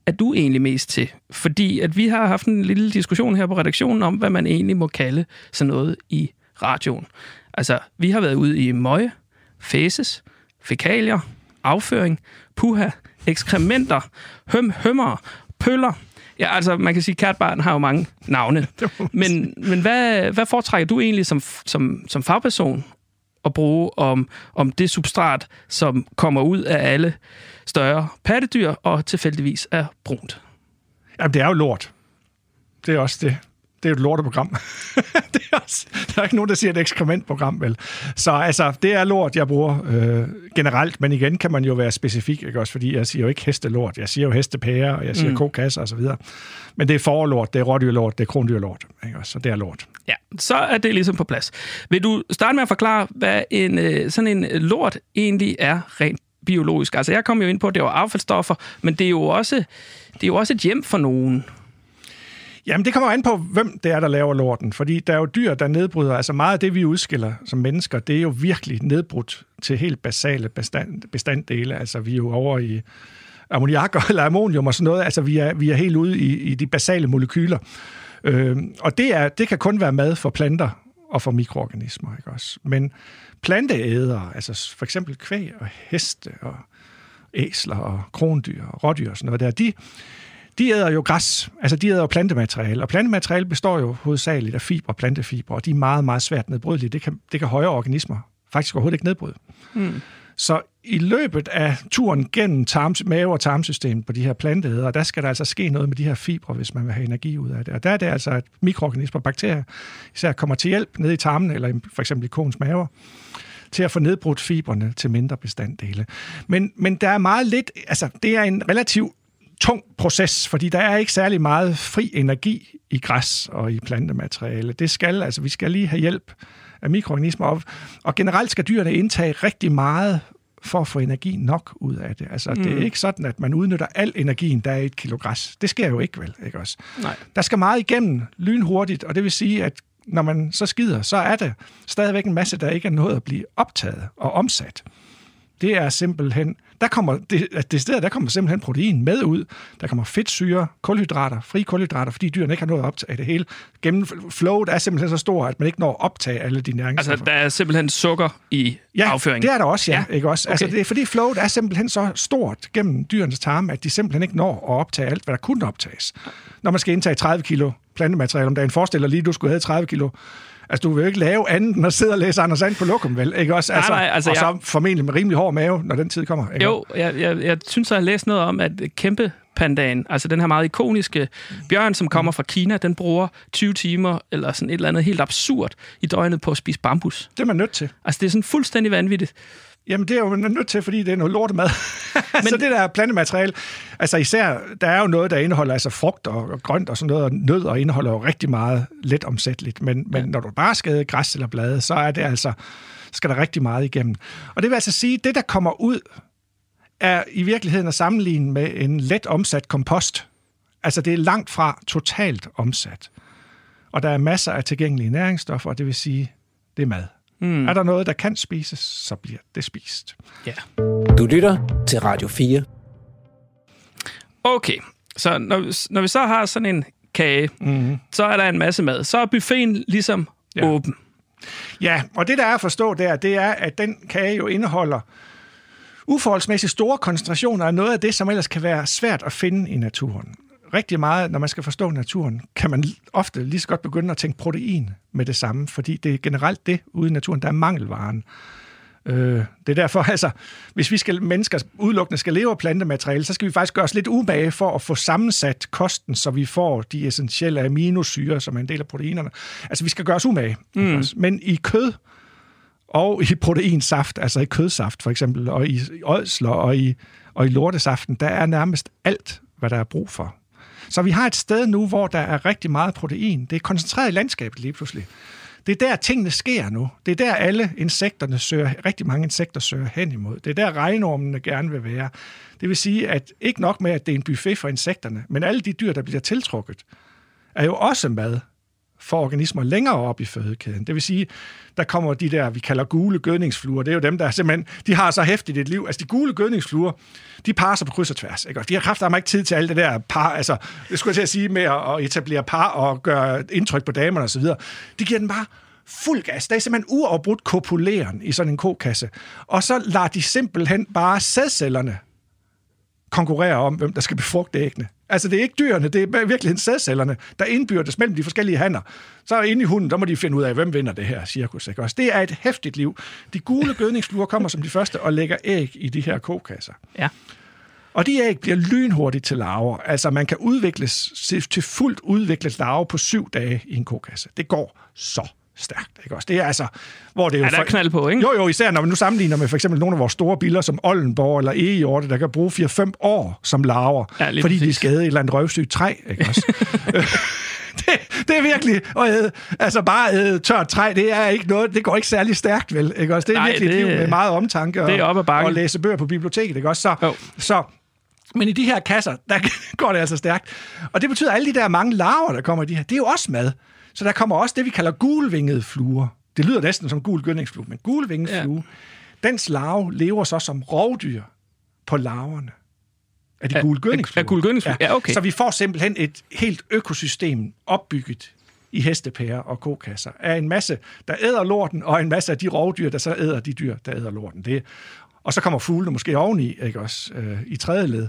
S2: er du egentlig mest til? Fordi at vi har haft en lille diskussion her på redaktionen om, hvad man egentlig må kalde sådan noget i radioen. Altså, vi har været ude i møje, fæses, fækalier, afføring, puha, ekskrementer, høm, hømmer, pøller, Ja, altså man kan sige, at kærtbarn har jo mange navne. men men hvad, hvad foretrækker du egentlig som, som, som fagperson at bruge om, om det substrat, som kommer ud af alle større pattedyr og tilfældigvis er brunt?
S8: Jamen, det er jo lort. Det er også det. Det er jo et lorteprogram. det er også, der er ikke nogen, der siger et ekskrementprogram, vel? Så altså, det er lort, jeg bruger øh, generelt, men igen kan man jo være specifik, ikke også? Fordi jeg siger jo ikke hestelort, jeg siger jo hestepære, og jeg siger mm. kokasser osv. Men det er forlort, det er rådyrlort, det er krondyrlort, ikke også? Så det er lort.
S2: Ja, så er det ligesom på plads. Vil du starte med at forklare, hvad en, øh, sådan en lort egentlig er rent biologisk? Altså, jeg kom jo ind på, at det var affaldsstoffer, men det er jo også, det er jo også et hjem for nogen.
S8: Jamen, det kommer an på, hvem det er, der laver lorten. Fordi der er jo dyr, der nedbryder. Altså meget af det, vi udskiller som mennesker, det er jo virkelig nedbrudt til helt basale bestand, bestanddele. Altså, vi er jo over i ammoniak eller ammonium og sådan noget. Altså, vi er, vi er helt ude i, i de basale molekyler. Øh, og det, er, det kan kun være mad for planter og for mikroorganismer, ikke også? Men planteædere, altså for eksempel kvæg og heste og æsler og krondyr og rådyr og sådan noget der, de, de æder jo græs, altså de æder jo plantemateriale, og plantemateriale består jo hovedsageligt af fiber, plantefiber, og de er meget, meget svært nedbrydelige. Det kan, det kan højere organismer faktisk overhovedet ikke nedbryde. Mm. Så i løbet af turen gennem tarm, mave- og tarmsystemet på de her planteæder, der skal der altså ske noget med de her fibre, hvis man vil have energi ud af det. Og der er det altså, at mikroorganismer, bakterier, især kommer til hjælp ned i tarmen, eller for eksempel i koens maver, til at få nedbrudt fiberne til mindre bestanddele. Men, men der er meget lidt, altså det er en relativ tung proces, fordi der er ikke særlig meget fri energi i græs og i plantemateriale. Det skal, altså vi skal lige have hjælp af mikroorganismer, og, og generelt skal dyrene indtage rigtig meget for at få energi nok ud af det. Altså, mm. det er ikke sådan, at man udnytter al energien, der er i et kilo græs. Det sker jo ikke vel, ikke også?
S2: Nej.
S8: Der skal meget igennem lynhurtigt, og det vil sige, at når man så skider, så er det stadigvæk en masse, der ikke er nået at blive optaget og omsat. Det er simpelthen der kommer det, det sted, der kommer simpelthen protein med ud. Der kommer fedtsyre, kulhydrater, fri kulhydrater, fordi dyrene ikke har nået at optage det hele. Gennem flowet er simpelthen så stor, at man ikke når at optage alle de næringsstoffer.
S2: Altså, der er simpelthen sukker i
S8: ja,
S2: afføringen?
S8: det er der også, ja. ja. Ikke også? Altså, okay. Altså, det er, fordi flowet er simpelthen så stort gennem dyrenes tarme, at de simpelthen ikke når at optage alt, hvad der kunne optages. Når man skal indtage 30 kilo plantemateriale om dagen, forestiller lige, at du skulle have 30 kilo Altså, du vil jo ikke lave andet end at sidde og læse Anders Sand på lokum, vel? Ikke også? Altså, nej, nej, altså, og så jeg... formentlig med rimelig hård mave, når den tid kommer. Ikke?
S2: Jo, jeg, jeg, jeg synes, jeg har læst noget om, at kæmpe pandaen, altså den her meget ikoniske bjørn, som kommer fra Kina, den bruger 20 timer eller sådan et eller andet helt absurd i døgnet på at spise bambus.
S8: Det er man nødt til.
S2: Altså det er sådan fuldstændig vanvittigt.
S8: Jamen, det er jo nødt til, fordi det er noget lortemad. Men, så det der plantemateriale, altså især, der er jo noget, der indeholder altså frugt og, og grønt og sådan noget, og nød og indeholder jo rigtig meget let omsætteligt. Men, men når du bare skal græs eller blade, så er det altså, skal der rigtig meget igennem. Og det vil altså sige, det der kommer ud, er i virkeligheden at sammenligne med en let omsat kompost. Altså det er langt fra totalt omsat. Og der er masser af tilgængelige næringsstoffer, og det vil sige, det er mad. Mm. Er der noget, der kan spises, så bliver det spist.
S2: Ja.
S1: Du lytter til Radio 4.
S2: Okay, så når, når vi så har sådan en kage, mm. så er der en masse mad. Så er buffeten ligesom ja. åben.
S8: Ja, og det der er at forstå der, det er, at den kage jo indeholder uforholdsmæssigt store koncentrationer af noget af det, som ellers kan være svært at finde i naturen rigtig meget, når man skal forstå naturen, kan man ofte lige så godt begynde at tænke protein med det samme, fordi det er generelt det ude i naturen, der er mangelvaren. Øh, det er derfor, altså, hvis vi skal, mennesker udelukkende skal leve af plantemateriale, så skal vi faktisk gøre os lidt umage for at få sammensat kosten, så vi får de essentielle aminosyre, som er en del af proteinerne. Altså, vi skal gøre os umage. Mm. Men i kød og i proteinsaft, altså i kødsaft for eksempel, og i ådsler og i, og i lortesaften, der er nærmest alt, hvad der er brug for. Så vi har et sted nu, hvor der er rigtig meget protein. Det er koncentreret i landskabet lige pludselig. Det er der, tingene sker nu. Det er der, alle insekterne søger, rigtig mange insekter søger hen imod. Det er der, regnormene gerne vil være. Det vil sige, at ikke nok med, at det er en buffet for insekterne, men alle de dyr, der bliver tiltrukket, er jo også mad for organismer længere op i fødekæden. Det vil sige, der kommer de der, vi kalder gule gødningsfluer. Det er jo dem, der simpelthen, de har så hæftigt et liv. Altså de gule gødningsfluer, de parer sig på kryds og tværs. Ikke? Og de har kraft ikke tid til alt det der par, altså, det skulle jeg til at sige, med at etablere par og gøre indtryk på damerne osv. De giver den bare fuld gas. Der er simpelthen uafbrudt kopuleren i sådan en kokasse. Og så lader de simpelthen bare sædcellerne konkurrere om, hvem der skal befrugte æggene. Altså, det er ikke dyrene, det er virkelig sædcellerne, der indbyrdes mellem de forskellige hanner. Så inde i hunden, der må de finde ud af, hvem vinder det her cirkus. Ikke? Også det er et hæftigt liv. De gule gødningsfluer kommer som de første og lægger æg i de her kokasser.
S2: Ja.
S8: Og de æg bliver lynhurtigt til larver. Altså, man kan udvikles til fuldt udviklet larve på syv dage i en kokasse. Det går så stærkt. Ikke også? Det er altså, hvor det er jo...
S2: Ja, der er knald på, ikke?
S8: Jo, jo, især når man nu sammenligner med for eksempel nogle af vores store biller, som Oldenborg eller Egehjorte, der kan bruge 4-5 år som larver,
S2: Ja,
S8: fordi de
S2: præcis.
S8: skal æde et eller andet røvsygt træ, ikke også? det, det er virkelig at æde, altså bare æde tørt træ, det er ikke noget, det går ikke særlig stærkt, vel? Ikke også? Det er
S2: Nej,
S8: virkelig et
S2: det-
S8: liv med meget omtanke
S2: det er op
S8: og, og læse bøger på biblioteket, ikke også? Så,
S2: Jo.
S8: så men i de her kasser, der går det altså stærkt. Og det betyder, at alle de der mange larver, der kommer i de her, det er jo også mad. Så der kommer også det, vi kalder gulvingede fluer. Det lyder næsten som gul gødningsflue, men gulvinget
S2: Ja.
S8: ja. flue, dens larve lever så som rovdyr på larverne af de gule gødningsfluer.
S2: af gule gødningsfluer? Ja, okay.
S8: Så vi får simpelthen et helt økosystem opbygget i hestepærer og kokasser af en masse, der æder lorten, og en masse af de rovdyr, der så æder de dyr, der æder lorten. Det, og så kommer fuglene måske oveni, ikke også, øh, i tredje led,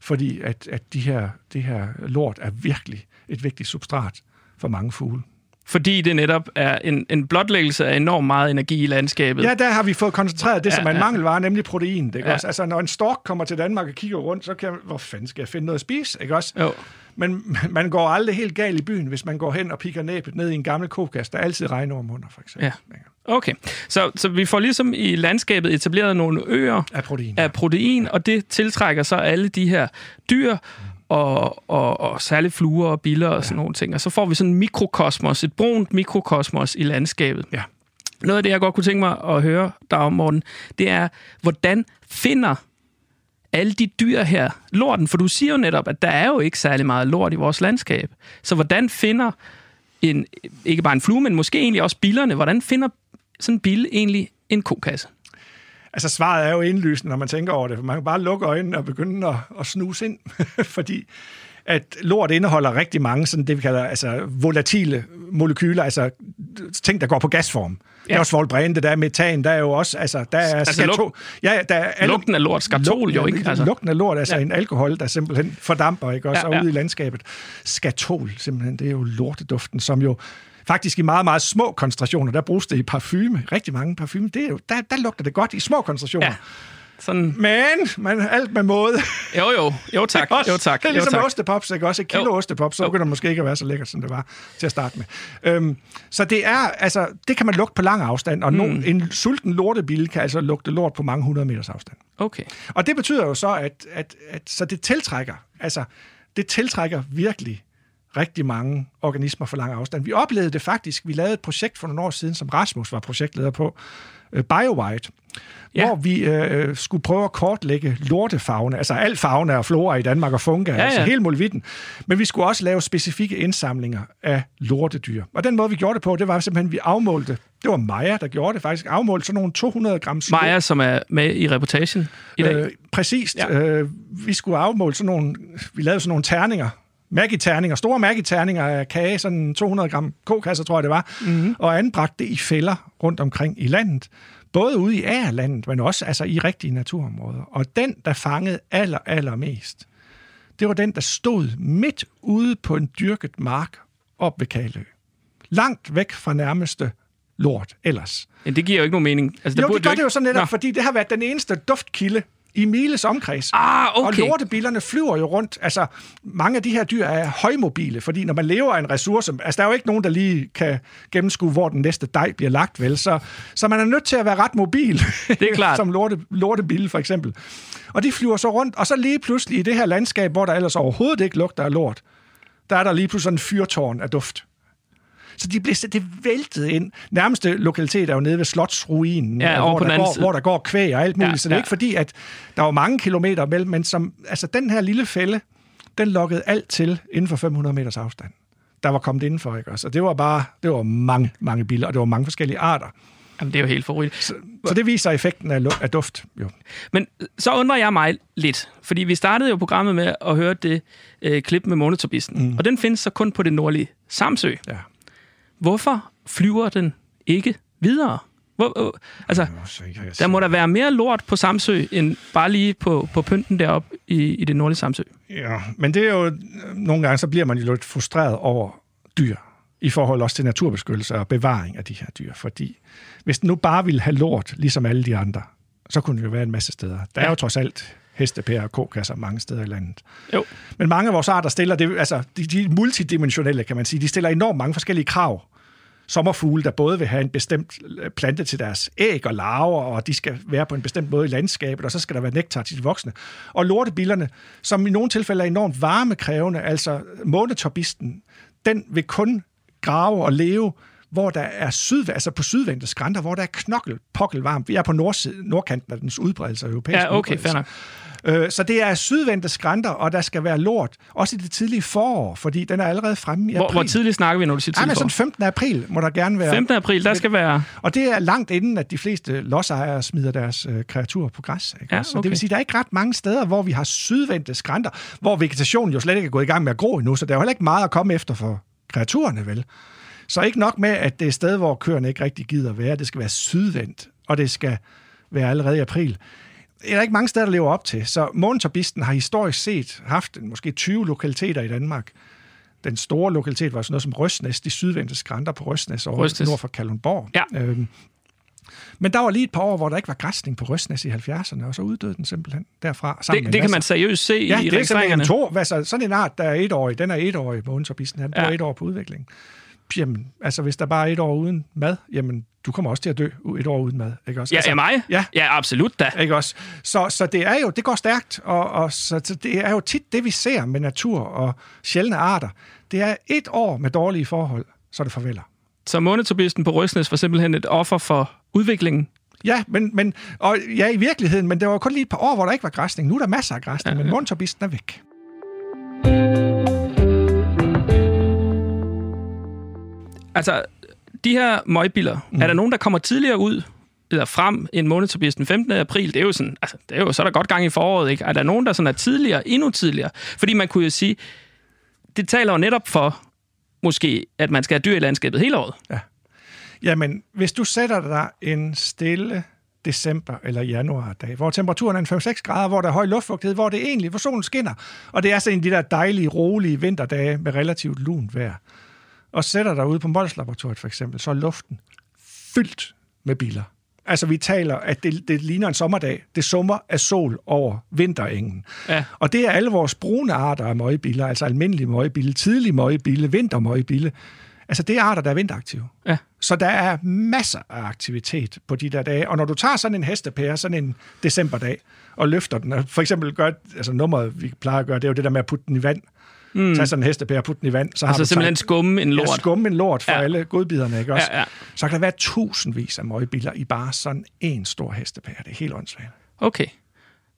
S8: fordi at, at de her, det her lort er virkelig et vigtigt substrat for mange fugle.
S2: Fordi det netop er en, en blotlæggelse af enormt meget energi i landskabet.
S8: Ja, der har vi fået koncentreret det,
S2: Ja,
S8: som er en
S2: ja.
S8: mangelvare, nemlig protein. Ikke
S2: Ja.
S8: også? Altså, når en stork kommer til Danmark og kigger rundt, så kan hvor fanden skal jeg finde noget at spise? Ikke også?
S2: Jo.
S8: Men man går aldrig helt galt i byen, hvis man går hen og pikker næbet ned i en gammel kokas, der er altid regnorm under, for eksempel.
S2: Ja. Okay, så, så vi får ligesom i landskabet etableret nogle øer
S8: Af protein.
S2: af protein, og det tiltrækker så alle de her dyr, og, og, og særligt fluer og biller og sådan nogle ting. Og så får vi sådan en mikrokosmos, et brunt mikrokosmos i landskabet.
S8: Ja.
S2: Noget af det, jeg godt kunne tænke mig at høre dig om, Morten, det er, hvordan finder alle de dyr her lorten? For du siger jo netop, at der er jo ikke særlig meget lort i vores landskab. Så hvordan finder en, ikke bare en flue, men måske egentlig også billerne, hvordan finder sådan en bille egentlig en kokasse?
S8: Altså, svaret er jo indlysende, når man tænker over det. Man kan bare lukke øjnene og begynde at, at snuse ind, fordi at lort indeholder rigtig mange sådan det, vi kalder altså, volatile molekyler, altså ting, der går på gasform. Ja. Det er også svovlbrænde, der er metan, der er jo også, altså, der er
S2: Altså,
S8: skato-
S2: luk-
S8: ja, der er alle-
S2: Lugten af lort, skatol jo, ikke?
S8: Altså.
S2: Altså.
S8: Lugten af lort, altså
S2: Ja.
S8: en alkohol, der simpelthen fordamper, ikke? Også
S2: ja.
S8: ja. ude i landskabet. Skatol, simpelthen, det er jo lorteduften, som jo faktisk i meget, meget små koncentrationer, der bruges det i parfume. Rigtig mange parfume, det er jo, der, der lugter det godt i små koncentrationer.
S2: Ja. Sådan,
S8: Men man, alt med måde.
S2: jo jo, jo tak,
S8: Også,
S2: jo tak,
S8: Det er
S2: jo
S8: ligesom
S2: tak.
S8: ostepops, ikke? Også et kilo
S2: Jo.
S8: ostepops, så
S2: Jo.
S8: begynder det måske ikke at være så lækkert, som det var til at starte med. Øhm, så det er, altså, det kan man lugte på lang afstand, og mm. nogen, en sulten lortebille kan altså lugte lort på mange hundrede meters afstand.
S2: Okay.
S8: Og det betyder jo så, at, at, at så det tiltrækker, altså, det tiltrækker virkelig rigtig mange organismer for lang afstand. Vi oplevede det faktisk, vi lavede et projekt for nogle år siden, som Rasmus var projektleder på, øh, BioWhite,
S2: Ja.
S8: hvor vi øh, skulle prøve at kortlægge lortefauna, altså al fauna og flora i Danmark og funga,
S2: Ja,
S8: ja, altså hele molevitten. Men vi skulle også lave specifikke indsamlinger af lortedyr. Og den måde, vi gjorde det på, det var simpelthen, at vi afmålte, det var Maja, der gjorde det faktisk, afmålte sådan nogle 200 gram
S2: Maja, som er med i reportagen i dag.
S8: Øh, præcist.
S2: Ja.
S8: Ja. Øh, vi skulle afmåle sådan nogle, vi lavede sådan nogle terninger, Maggi-terninger, store Maggi-terninger af kage, sådan 200 gram kokasser, tror jeg det var, mm-hmm. og anbragte det i fælder rundt omkring i landet. Både ude i agerlandet, men også altså, i rigtige naturområder. Og den, der fangede aller, aller mest, det var den, der stod midt ude på en dyrket mark op ved Kalø. Langt væk fra nærmeste lort ellers.
S2: Ja, det giver jo ikke nogen mening. Altså,
S8: Jo,
S2: burde
S8: det gør det jo
S2: ikke-
S8: så netop,
S2: Nå.
S8: fordi det har været den eneste duftkilde i Miles omkreds.
S2: Ah, okay.
S8: Og lortebillerne flyver jo rundt. Altså, mange af de her dyr er højmobile, fordi når man lever af en ressource, altså der er jo ikke nogen, der lige kan gennemskue, hvor den næste dej bliver lagt, vel? Så, så man er nødt til at være ret mobil.
S2: Det er klart.
S8: Som lorte, lortebille, for eksempel. Og de flyver så rundt, og så lige pludselig i det her landskab, hvor der ellers overhovedet ikke lugter af lort, der er der lige pludselig sådan en fyrtårn af duft. Så de blev, det væltede ind. Nærmeste lokalitet er jo nede ved Slotsruinen,
S2: Ja,
S8: øh, hvor,
S2: på
S8: der går, hvor der går kvæg og alt muligt.
S2: Ja,
S8: så det er
S2: ja.
S8: ikke fordi, at der var mange kilometer mellem, men som, altså, den her lille fælde, den lukkede alt til inden for 500 meters afstand. Der var kommet indenfor, ikke også? Og det var bare, det var mange, mange biler, og det var mange forskellige arter.
S2: Jamen, det er jo helt forrygt.
S8: Så, så det viser effekten af, af duft, jo.
S2: Men så undrer jeg mig lidt, fordi vi startede jo programmet med at høre det øh, klip med månetorbisten, mm. og den findes så kun på det nordlige Samsø.
S8: Ja.
S2: Hvorfor flyver den ikke videre? Hvor, øh, altså,
S8: Så kan jeg
S2: der må der være mere lort på Samsø, end bare lige på, på pynten deroppe i, i det nordlige Samsø.
S8: Ja, men det er jo... Nogle gange, så bliver man jo lidt frustreret over dyr i forhold også til naturbeskyttelse og bevaring af de her dyr. Fordi hvis den nu bare ville have lort, ligesom alle de andre, så kunne det jo være en masse steder. Der er jo trods alt hestepærer og kokasser mange steder i landet.
S2: Jo.
S8: Men mange af vores arter stiller, det, altså de, de multidimensionelle, kan man sige. De stiller enormt mange forskellige krav. Sommerfugle, der både vil have en bestemt øh, plante til deres æg og larver, og de skal være på en bestemt måde i landskabet, og så skal der være nektar til de voksne. Og lortebillerne, som i nogle tilfælde er enormt varmekrævende, altså månetorbisten, den vil kun grave og leve, hvor der er syd, altså på sydvendte skrænter, hvor der er knokkel, pokkel varmt. Vi er på nordside, nordkanten af dens udbredelse, europæiske
S2: Ja, okay, fair nok.
S8: Øh, så det er sydvendte skrænter, og der skal være lort. Også i det tidlige forår, fordi den er allerede fremme i
S2: Hvor,
S8: april.
S2: hvor tidligt snakker vi, når du siger
S8: Ej, men
S2: tidligt
S8: sådan
S2: for?
S8: 15. april må der gerne være.
S2: 15. april, der skal være...
S8: Og det er langt inden, at de fleste lodsejere smider deres øh, kreaturer på græs. Ikke?
S2: Ja,
S8: Så det
S2: okay.
S8: vil sige, at der er ikke ret mange steder, hvor vi har sydvendte skrænter, hvor vegetationen jo slet ikke er gået i gang med at gro endnu, så der er jo heller ikke meget at komme efter for kreaturerne, vel? Så ikke nok med, at det er et sted, hvor køerne ikke rigtig gider være. Det skal være sydvendt, og det skal være allerede i april. Det er der ikke mange steder, der lever op til. Så månetorbisten har historisk set haft en, måske 20 lokaliteter i Danmark. Den store lokalitet var sådan noget som Røsnæs, de sydvendte skrænter på Røsnæs, over
S2: Røsnæs.
S8: nord for Kalundborg.
S2: Ja.
S8: Øhm, men der var lige et par år, hvor der ikke var græsning på Røsnæs i 70'erne, og så uddøde den simpelthen derfra. Sammen
S2: Det, det kan man seriøst se
S8: Ja,
S2: i
S8: det er simpelthen
S2: registreringerne.
S8: en to. Altså, sådan en art, der er etårig, den er etårig på undsorbisen. Han bruger
S2: Ja.
S8: et år på udvikling. Jamen, altså hvis der bare er et år uden mad, jamen, du kommer også til at dø et år uden mad. Ikke også?
S2: Ja,
S8: altså,
S2: ja, mig?
S8: Ja.
S2: Ja, absolut da.
S8: Ikke også? Så, så det er jo, det går stærkt, og, og så, så det er jo tit det, vi ser med natur og sjældne arter. Det er et år med dårlige forhold, så det farveler.
S2: Så månetorbisten på Røsnes var simpelthen et offer for udviklingen.
S8: Ja, men, men, og, ja, i virkeligheden, men det var kun lige et par år, hvor der ikke var græsning. Nu er der masser af græsning, ja,
S2: Ja,
S8: men mundtorbisten er væk.
S2: Altså, de her møgbiller, mm. er der nogen, der kommer tidligere ud eller frem end månetorbisten 15. april? Det er jo sådan, altså, det er jo, så er der godt gang i foråret, ikke? Er der nogen, der sådan er tidligere, endnu tidligere? Fordi man kunne jo sige, det taler jo netop for, måske, at man skal have dyr i landskabet hele året.
S8: Jamen, hvis du sætter dig en stille december eller januardag, hvor temperaturen er en 5-6 grader, hvor der er høj luftfugtighed, hvor det egentlig, hvor solen skinner, og det er sådan en af de der dejlige, rolige vinterdage med relativt lunt vejr, og sætter dig ude på Mols Laboratoriet for eksempel, så er luften fyldt med biler. Altså, vi taler, at det, det ligner en sommerdag. Det summer af sol over vinterengen.
S2: Ja.
S8: Og det er alle vores brune arter af møgbiller, altså almindelige møgbille, tidlige møgbille, vintermøgbille. Altså, det er arter, der er vinteraktive.
S2: Ja.
S8: Så der er masser af aktivitet på de der dage. Og når du tager sådan en hestepære, sådan en decemberdag, og løfter den, og for eksempel gør, altså nummeret, vi plejer at gøre, det er jo det der med at putte den i vand. Mm. Tag sådan en hestepære og putte den i vand. Så har
S2: Altså
S8: du
S2: simpelthen
S8: taget-
S2: skumme en lort.
S8: Ja, skumme en lort for
S2: Ja.
S8: alle godbiderne, ikke også?
S2: Ja, ja.
S8: Så kan der være tusindvis af møgbiler i bare sådan en stor hestepære. Det er helt åndssvagt.
S2: Okay.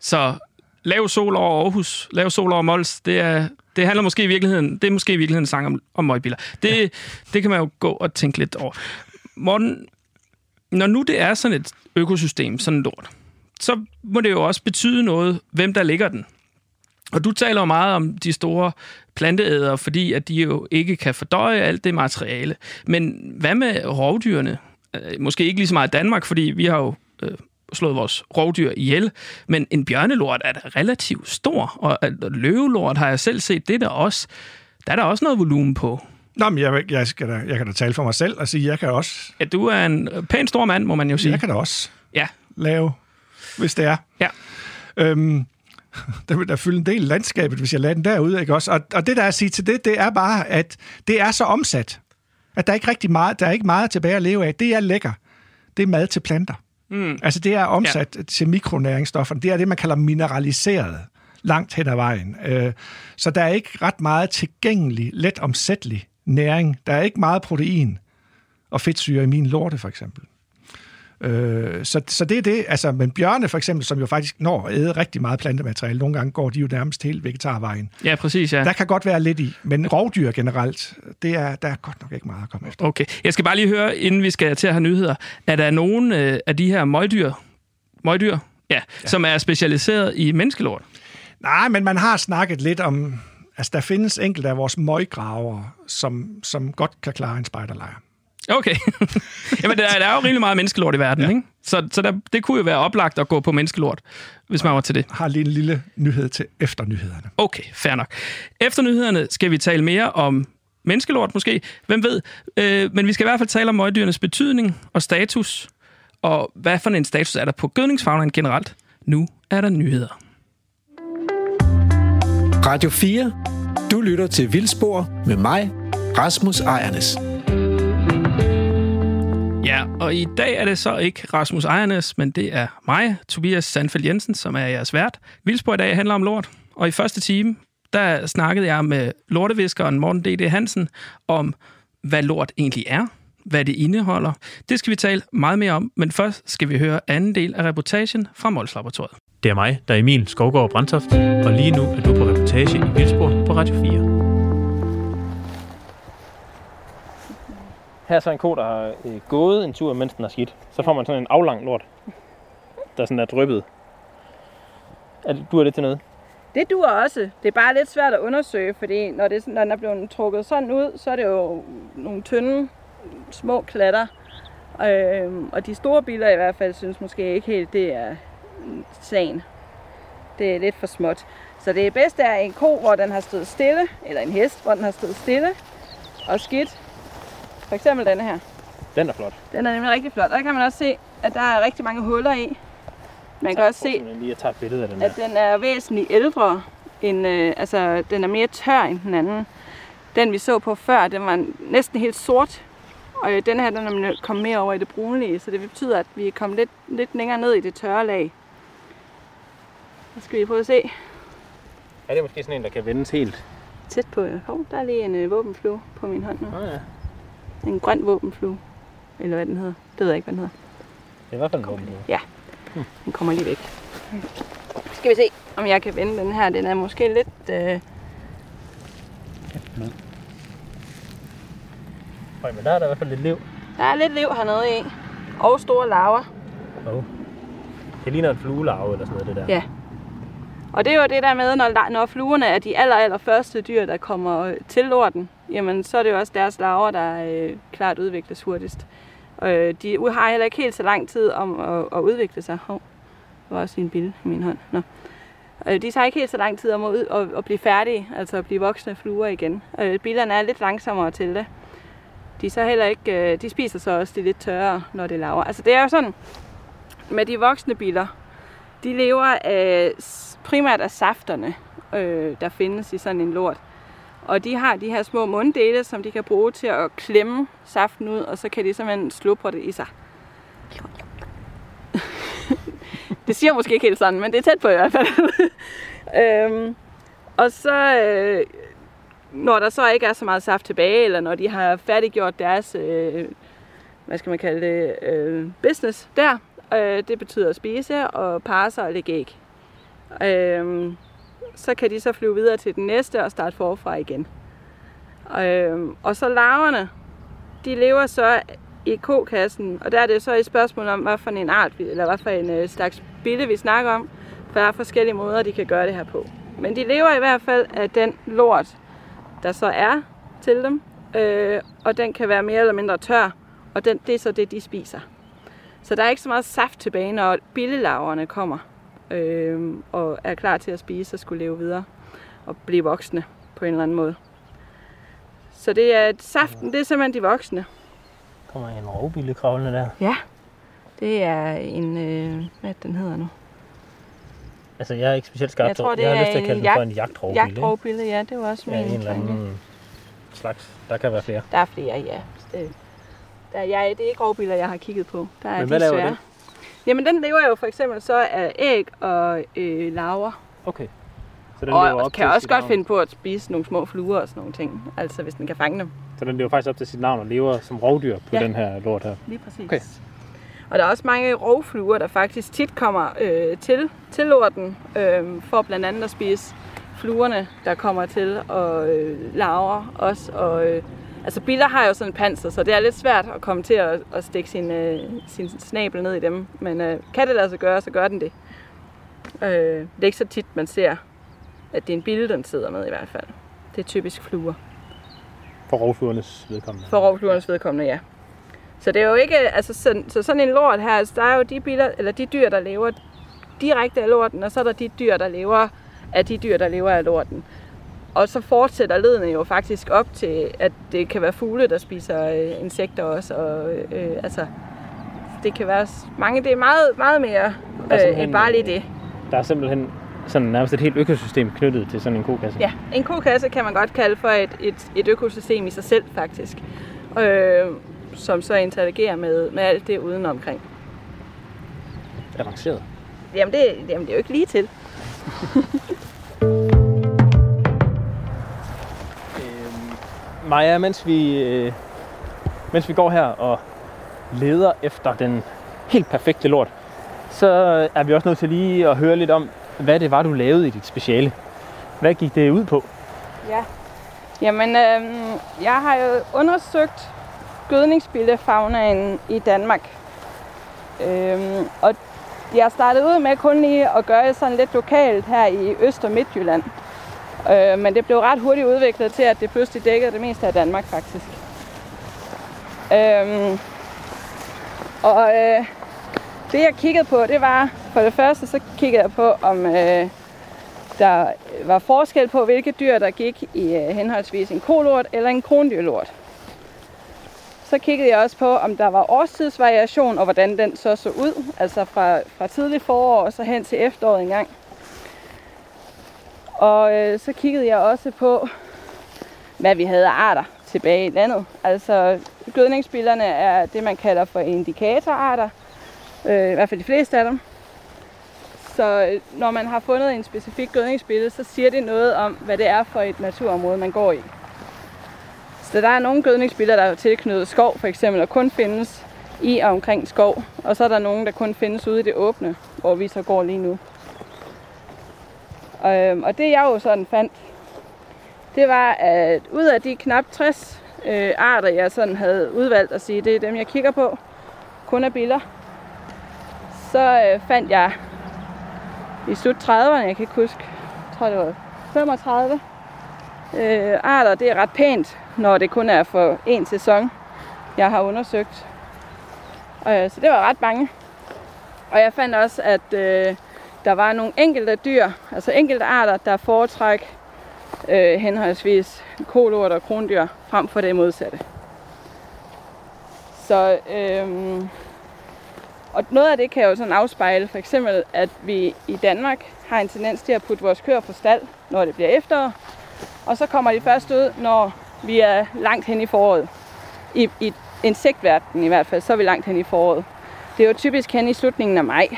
S2: Så lav sol over Aarhus, lav sol over Mols, det, er, det handler måske i virkeligheden, det er måske i virkeligheden en sang om, om møgbiler. Det, ja. det kan man jo gå og tænke lidt over. Morten, når nu det er sådan et økosystem, sådan en lort, så må det jo også betyde noget, hvem der ligger den. Og du taler jo meget om de store planteæder, fordi at de jo ikke kan fordøje alt det materiale. Men hvad med rovdyrene? Øh, Måske ikke lige så meget i Danmark, fordi vi har jo øh, slået vores rovdyr ihjel, men en bjørnelort er da relativt stor, og løvelort har jeg selv set, det er der også. Der er der også noget volumen på.
S8: Nå, men jeg, jeg, skal da, jeg kan da tale for mig selv og sige, jeg kan også,
S2: Ja, du er en øh, pæn stor mand, må man jo sige.
S8: jeg kan da også
S2: Ja,
S8: lave, hvis det er.
S2: ja.
S8: Øhm, der vil der fylde en del landskabet, hvis jeg lader den derude, ikke også? Og, og det, der er at sige til det, det er bare, at det er så omsat, at der er ikke rigtig meget, der er ikke meget tilbage at leve af. Det er lækker. Det er mad til planter. Mm. Altså, det er omsat ja. til mikronæringsstofferne. Det er det, man kalder mineraliseret langt hen ad vejen. Øh, så der er ikke ret meget tilgængelig, let omsættelig næring. Der er ikke meget protein og fedtsyre i min lorte, for eksempel. Øh, så, så det er det. Altså, men bjørne for eksempel, som jo faktisk når at æde rigtig meget plantemateriale, nogle gange går de jo nærmest helt vegetarvejen.
S2: Ja, præcis, ja.
S8: Der kan godt være lidt i, men rovdyr generelt, det er, der er godt nok ikke meget at komme efter.
S2: Okay. Jeg skal bare lige høre, inden vi skal til at have nyheder, er der nogen øh, af de her møgdyr, møgdyr ja, ja. som er specialiseret i menneskelort?
S8: Nej, men man har snakket lidt om, altså der findes enkelte af vores møggraver, som, som godt kan klare en spejderlejr.
S2: Okay. Jamen, der, er- der er jo rigtig meget menneskelort i verden, ja. ikke? Så, så der, det kunne jo være oplagt at gå på menneskelort, hvis man var til det.
S8: har lige en lille nyhed til efter nyhederne.
S2: Okay, fair nok. Efter nyhederne skal vi tale mere om menneskelort måske. Hvem ved? Øh, men vi skal i hvert fald tale om møgdyrenes betydning og status. Og hvad for en status er der på gødningsfagnen generelt? Nu er der nyheder.
S1: Radio 4. Du lytter til Vildspor med mig, Rasmus Ejernes.
S2: Ja, og i dag er det så ikke Rasmus Ejernes, men det er mig, Tobias Sandfeldt Jensen, som er jeres vært. Vildspor i dag handler om lort, og i første time, der snakkede jeg med lorteviskeren Morten D.D. Hansen om, hvad lort egentlig er, hvad det indeholder. Det skal vi tale meget mere om, men først skal vi høre anden del af reportagen fra Mols Laboratoriet.
S4: Det er mig, der er Emil Skovgaard Brandtoft, og lige nu er du på reportage i Vildspor på Radio 4.
S5: Her er så en ko, der har øh, gået en tur, mens den har skidt. Så får man sådan en aflang lort, der sådan er dryppet. Er det, du er det til noget?
S6: Det duer også. Det er bare lidt svært at undersøge, fordi når, det, når den er blevet trukket sådan ud, så er det jo nogle tynde, små klatter. Øhm, og de store biler i hvert fald synes måske ikke helt, det er sagen. Det er lidt for småt. Så det bedste er en ko, hvor den har stået stille, eller en hest, hvor den har stået stille og skidt. For eksempel denne her.
S5: Den er flot.
S6: Den er nemlig rigtig flot. Og der kan man også se, at der er rigtig mange huller i. Man kan også se,
S5: lige at tage billede af den
S6: at den er væsentligt ældre. End, øh, altså, den er mere tør end den anden. Den vi så på før, den var næsten helt sort. Og øh, den her, den er kommet mere over i det brunlige, så det betyder, at vi er kommet lidt, lidt længere ned i det tørre lag. Så skal vi prøve at se
S5: Er det måske sådan en, der kan vendes helt?
S6: tæt på. Hov, der er lige en øh, våbenflue på min hånd nu.
S5: Nå ja.
S6: En grøn våbenflue. Eller hvad den hedder. Det ved jeg ikke, hvad den hedder.
S5: Det er i hvert fald en våben.
S6: Den kommer lige væk. Skal vi se, om jeg kan vende den her. Den er måske lidt... Øh,
S5: Høj, men der er der i hvert fald lidt liv.
S6: der er lidt liv hernede i. Og store larver.
S5: Oh. Det ligner en fluelarve eller sådan noget, det der.
S6: Ja. Og det er jo det der med, når, når fluerne er de aller, aller første dyr, der kommer øh, til lorten, jamen så er det jo også deres larver, der øh, klart udvikles hurtigst. Og øh, de har heller ikke helt så lang tid om at, at udvikle sig. Hov, der var også en bille i min hånd. Nå. Øh, de tager ikke helt så lang tid om at, at, at blive færdige, altså at blive voksne fluer igen. Øh, billerne er lidt langsommere til det. De, så heller ikke, øh, de spiser så også de lidt tørre, når det laver. Altså det er jo sådan, med de voksne biller, de lever af, primært af safterne, øh, der findes i sådan en lort. Og de har de her små munddele, som de kan bruge til at klemme saften ud, og så kan de simpelthen slubre det i sig. det siger måske ikke helt sådan, men det er tæt på i hvert fald. øhm, og så, øh, når der så ikke er så meget saft tilbage, eller når de har færdiggjort deres, øh, hvad skal man kalde det, øh, business der, øh, det betyder at spise og parre sig og lægge æg. Øh, så kan de så flyve videre til den næste og starte forfra igen. Øh, og så larverne, de lever så i kokassen, og der er det så et spørgsmål om, hvad for en art, eller hvad for en øh, slags bille vi snakker om, for der er forskellige måder, de kan gøre det her på. Men de lever i hvert fald af den lort, der så er til dem, øh, og den kan være mere eller mindre tør, og den, det er så det, de spiser. Så der er ikke så meget saft tilbage, når billelaverne kommer øh, og er klar til at spise og skulle leve videre og blive voksne på en eller anden måde. Så det er saften, det er simpelthen de voksne.
S5: kommer en rovbille kravlende der.
S6: Ja, det er en, øh, hvad den hedder nu?
S5: Altså, jeg er ikke specielt skarp
S6: Jeg tror, det
S5: jeg har
S6: er
S5: lyst til at
S6: en
S5: kalde den
S6: jagt-
S5: for en jagtrovbille. ikke?
S6: Jagtrovbille, ja, det var også
S5: Ja,
S6: min
S5: en eller
S6: tanke.
S5: anden slags. Der kan være flere.
S6: Der er flere, ja. Øh, Der, jeg, det er ikke rovbiller, jeg har kigget på. Der er
S5: Men
S6: de
S5: hvad laver
S6: svære.
S5: den?
S6: Jamen, den lever jo for eksempel så af æg og øh, larver.
S5: Okay. Så den lever
S6: Og
S5: op
S6: kan
S5: til
S6: også godt
S5: navn.
S6: finde på at spise nogle små fluer og sådan nogle ting. Altså, hvis den kan fange dem.
S5: Så den lever faktisk op til sit navn og lever som rovdyr på
S6: Ja.
S5: den her lort her.
S6: Lige præcis.
S5: Okay.
S6: Og der er også mange rovfluer, der faktisk tit kommer øh, til, til lorten, øh, for blandt andet at spise fluerne, der kommer til, og øh, larver også. Og, øh, altså biller har jo sådan en panser, så det er lidt svært at komme til at, at stikke sin, øh, sin snabel ned i dem. Men øh, kan det lade sig gøre, så gør den det. Øh, det er ikke så tit, man ser, at det er en bille, den sidder med i hvert fald. Det er typisk fluer.
S5: For rovfluernes vedkommende.
S6: For rovfluernes vedkommende, ja. Så det er jo ikke, altså så, så sådan en lort her, altså der er jo de, biler, eller de dyr, der lever direkte af lorten, og så er der de dyr, der lever af de dyr, der lever af lorten. Og så fortsætter ledene jo faktisk op til, at det kan være fugle, der spiser øh, insekter også. Og, øh, altså, det kan være mange, det er meget, meget mere
S5: er
S6: øh, end bare lige det.
S5: Der er simpelthen sådan nærmest et helt økosystem knyttet til sådan en kokasse.
S6: Ja, en kokasse kan man godt kalde for et, et, et økosystem i sig selv faktisk. Øh, som så interagerer med, med alt det udenomkring.
S5: Avanceret.
S6: Jamen det, jamen det er jo ikke lige til.
S5: Maja, mens vi, øh, mens vi går her og leder efter den helt perfekte lort, så er vi også nødt til lige at høre lidt om, hvad det var, du lavede i dit speciale. Hvad gik det ud på?
S6: Ja. Jamen, øh, jeg har jo undersøgt gødningsbillefagnaen i Danmark. Øh, og jeg startede ud med kun lige at gøre det sådan lidt lokalt her i Øst- og Midtjylland. Øh, men det blev ret hurtigt udviklet til, at det pludselig dækkede det meste af Danmark faktisk. Øhm, og øh, det jeg kiggede på, det var for det første, så kiggede jeg på, om øh, der var forskel på, hvilke dyr, der gik i øh, henholdsvis en kolort eller en krondyrlort. Så kiggede jeg også på, om der var årstidsvariation, og hvordan den så så ud. Altså fra, fra tidlig forår og så hen til efteråret engang. Og øh, så kiggede jeg også på, hvad vi havde af arter tilbage i landet. Altså gødningsbillerne er det, man kalder for indikatorarter. Øh, I hvert fald de fleste af dem. Så øh, når man har fundet en specifik gødningsbillede, så siger det noget om, hvad det er for et naturområde, man går i. Så der er nogle gødningsbilleder, der er tilknyttet skov, for eksempel, og kun findes i og omkring skov. Og så er der nogle, der kun findes ude i det åbne, hvor vi så går lige nu. Og, og det jeg jo sådan fandt, det var, at ud af de knap 60 øh, arter, jeg sådan havde udvalgt at sige, det er dem, jeg kigger på, kun af billeder, så øh, fandt jeg i slut 30'erne, jeg kan ikke huske, jeg tror det var 35 øh, arter. Det er ret pænt, når det kun er for en sæson, jeg har undersøgt. Øh, så det var ret mange. Og jeg fandt også, at øh, der var nogle enkelte dyr, altså enkelte arter, der foretræk øh, henholdsvis kolort og krondyr frem for det modsatte. Så øh, og noget af det kan jo sådan afspejle for eksempel, at vi i Danmark har en tendens til at putte vores køer på stald, når det bliver efterår. Og så kommer de først ud, når vi er langt hen i foråret. I, i insektverdenen i hvert fald, så er vi langt hen i foråret. Det er jo typisk hen i slutningen af maj,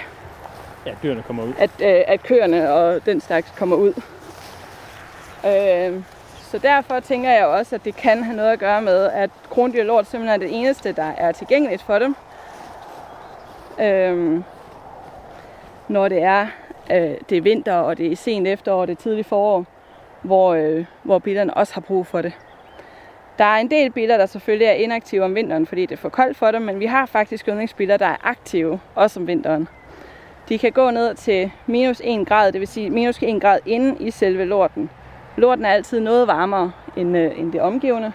S5: Ja, dyrene kommer ud.
S6: at, øh, at køerne og den slags kommer ud. Øh, så derfor tænker jeg også, at det kan have noget at gøre med, at krondyr lort simpelthen er det eneste, der er tilgængeligt for dem. Øh, når det er, øh, det er vinter, og det er sent efterår, og det er tidligt forår, hvor, øh, hvor billerne også har brug for det. Der er en del biler, der selvfølgelig er inaktive om vinteren, fordi det er for koldt for dem, men vi har faktisk yndlingsbiler, der er aktive, også om vinteren. De kan gå ned til minus 1 grad, det vil sige minus 1 grad inde i selve lorten. Lorten er altid noget varmere end, øh, end det omgivende.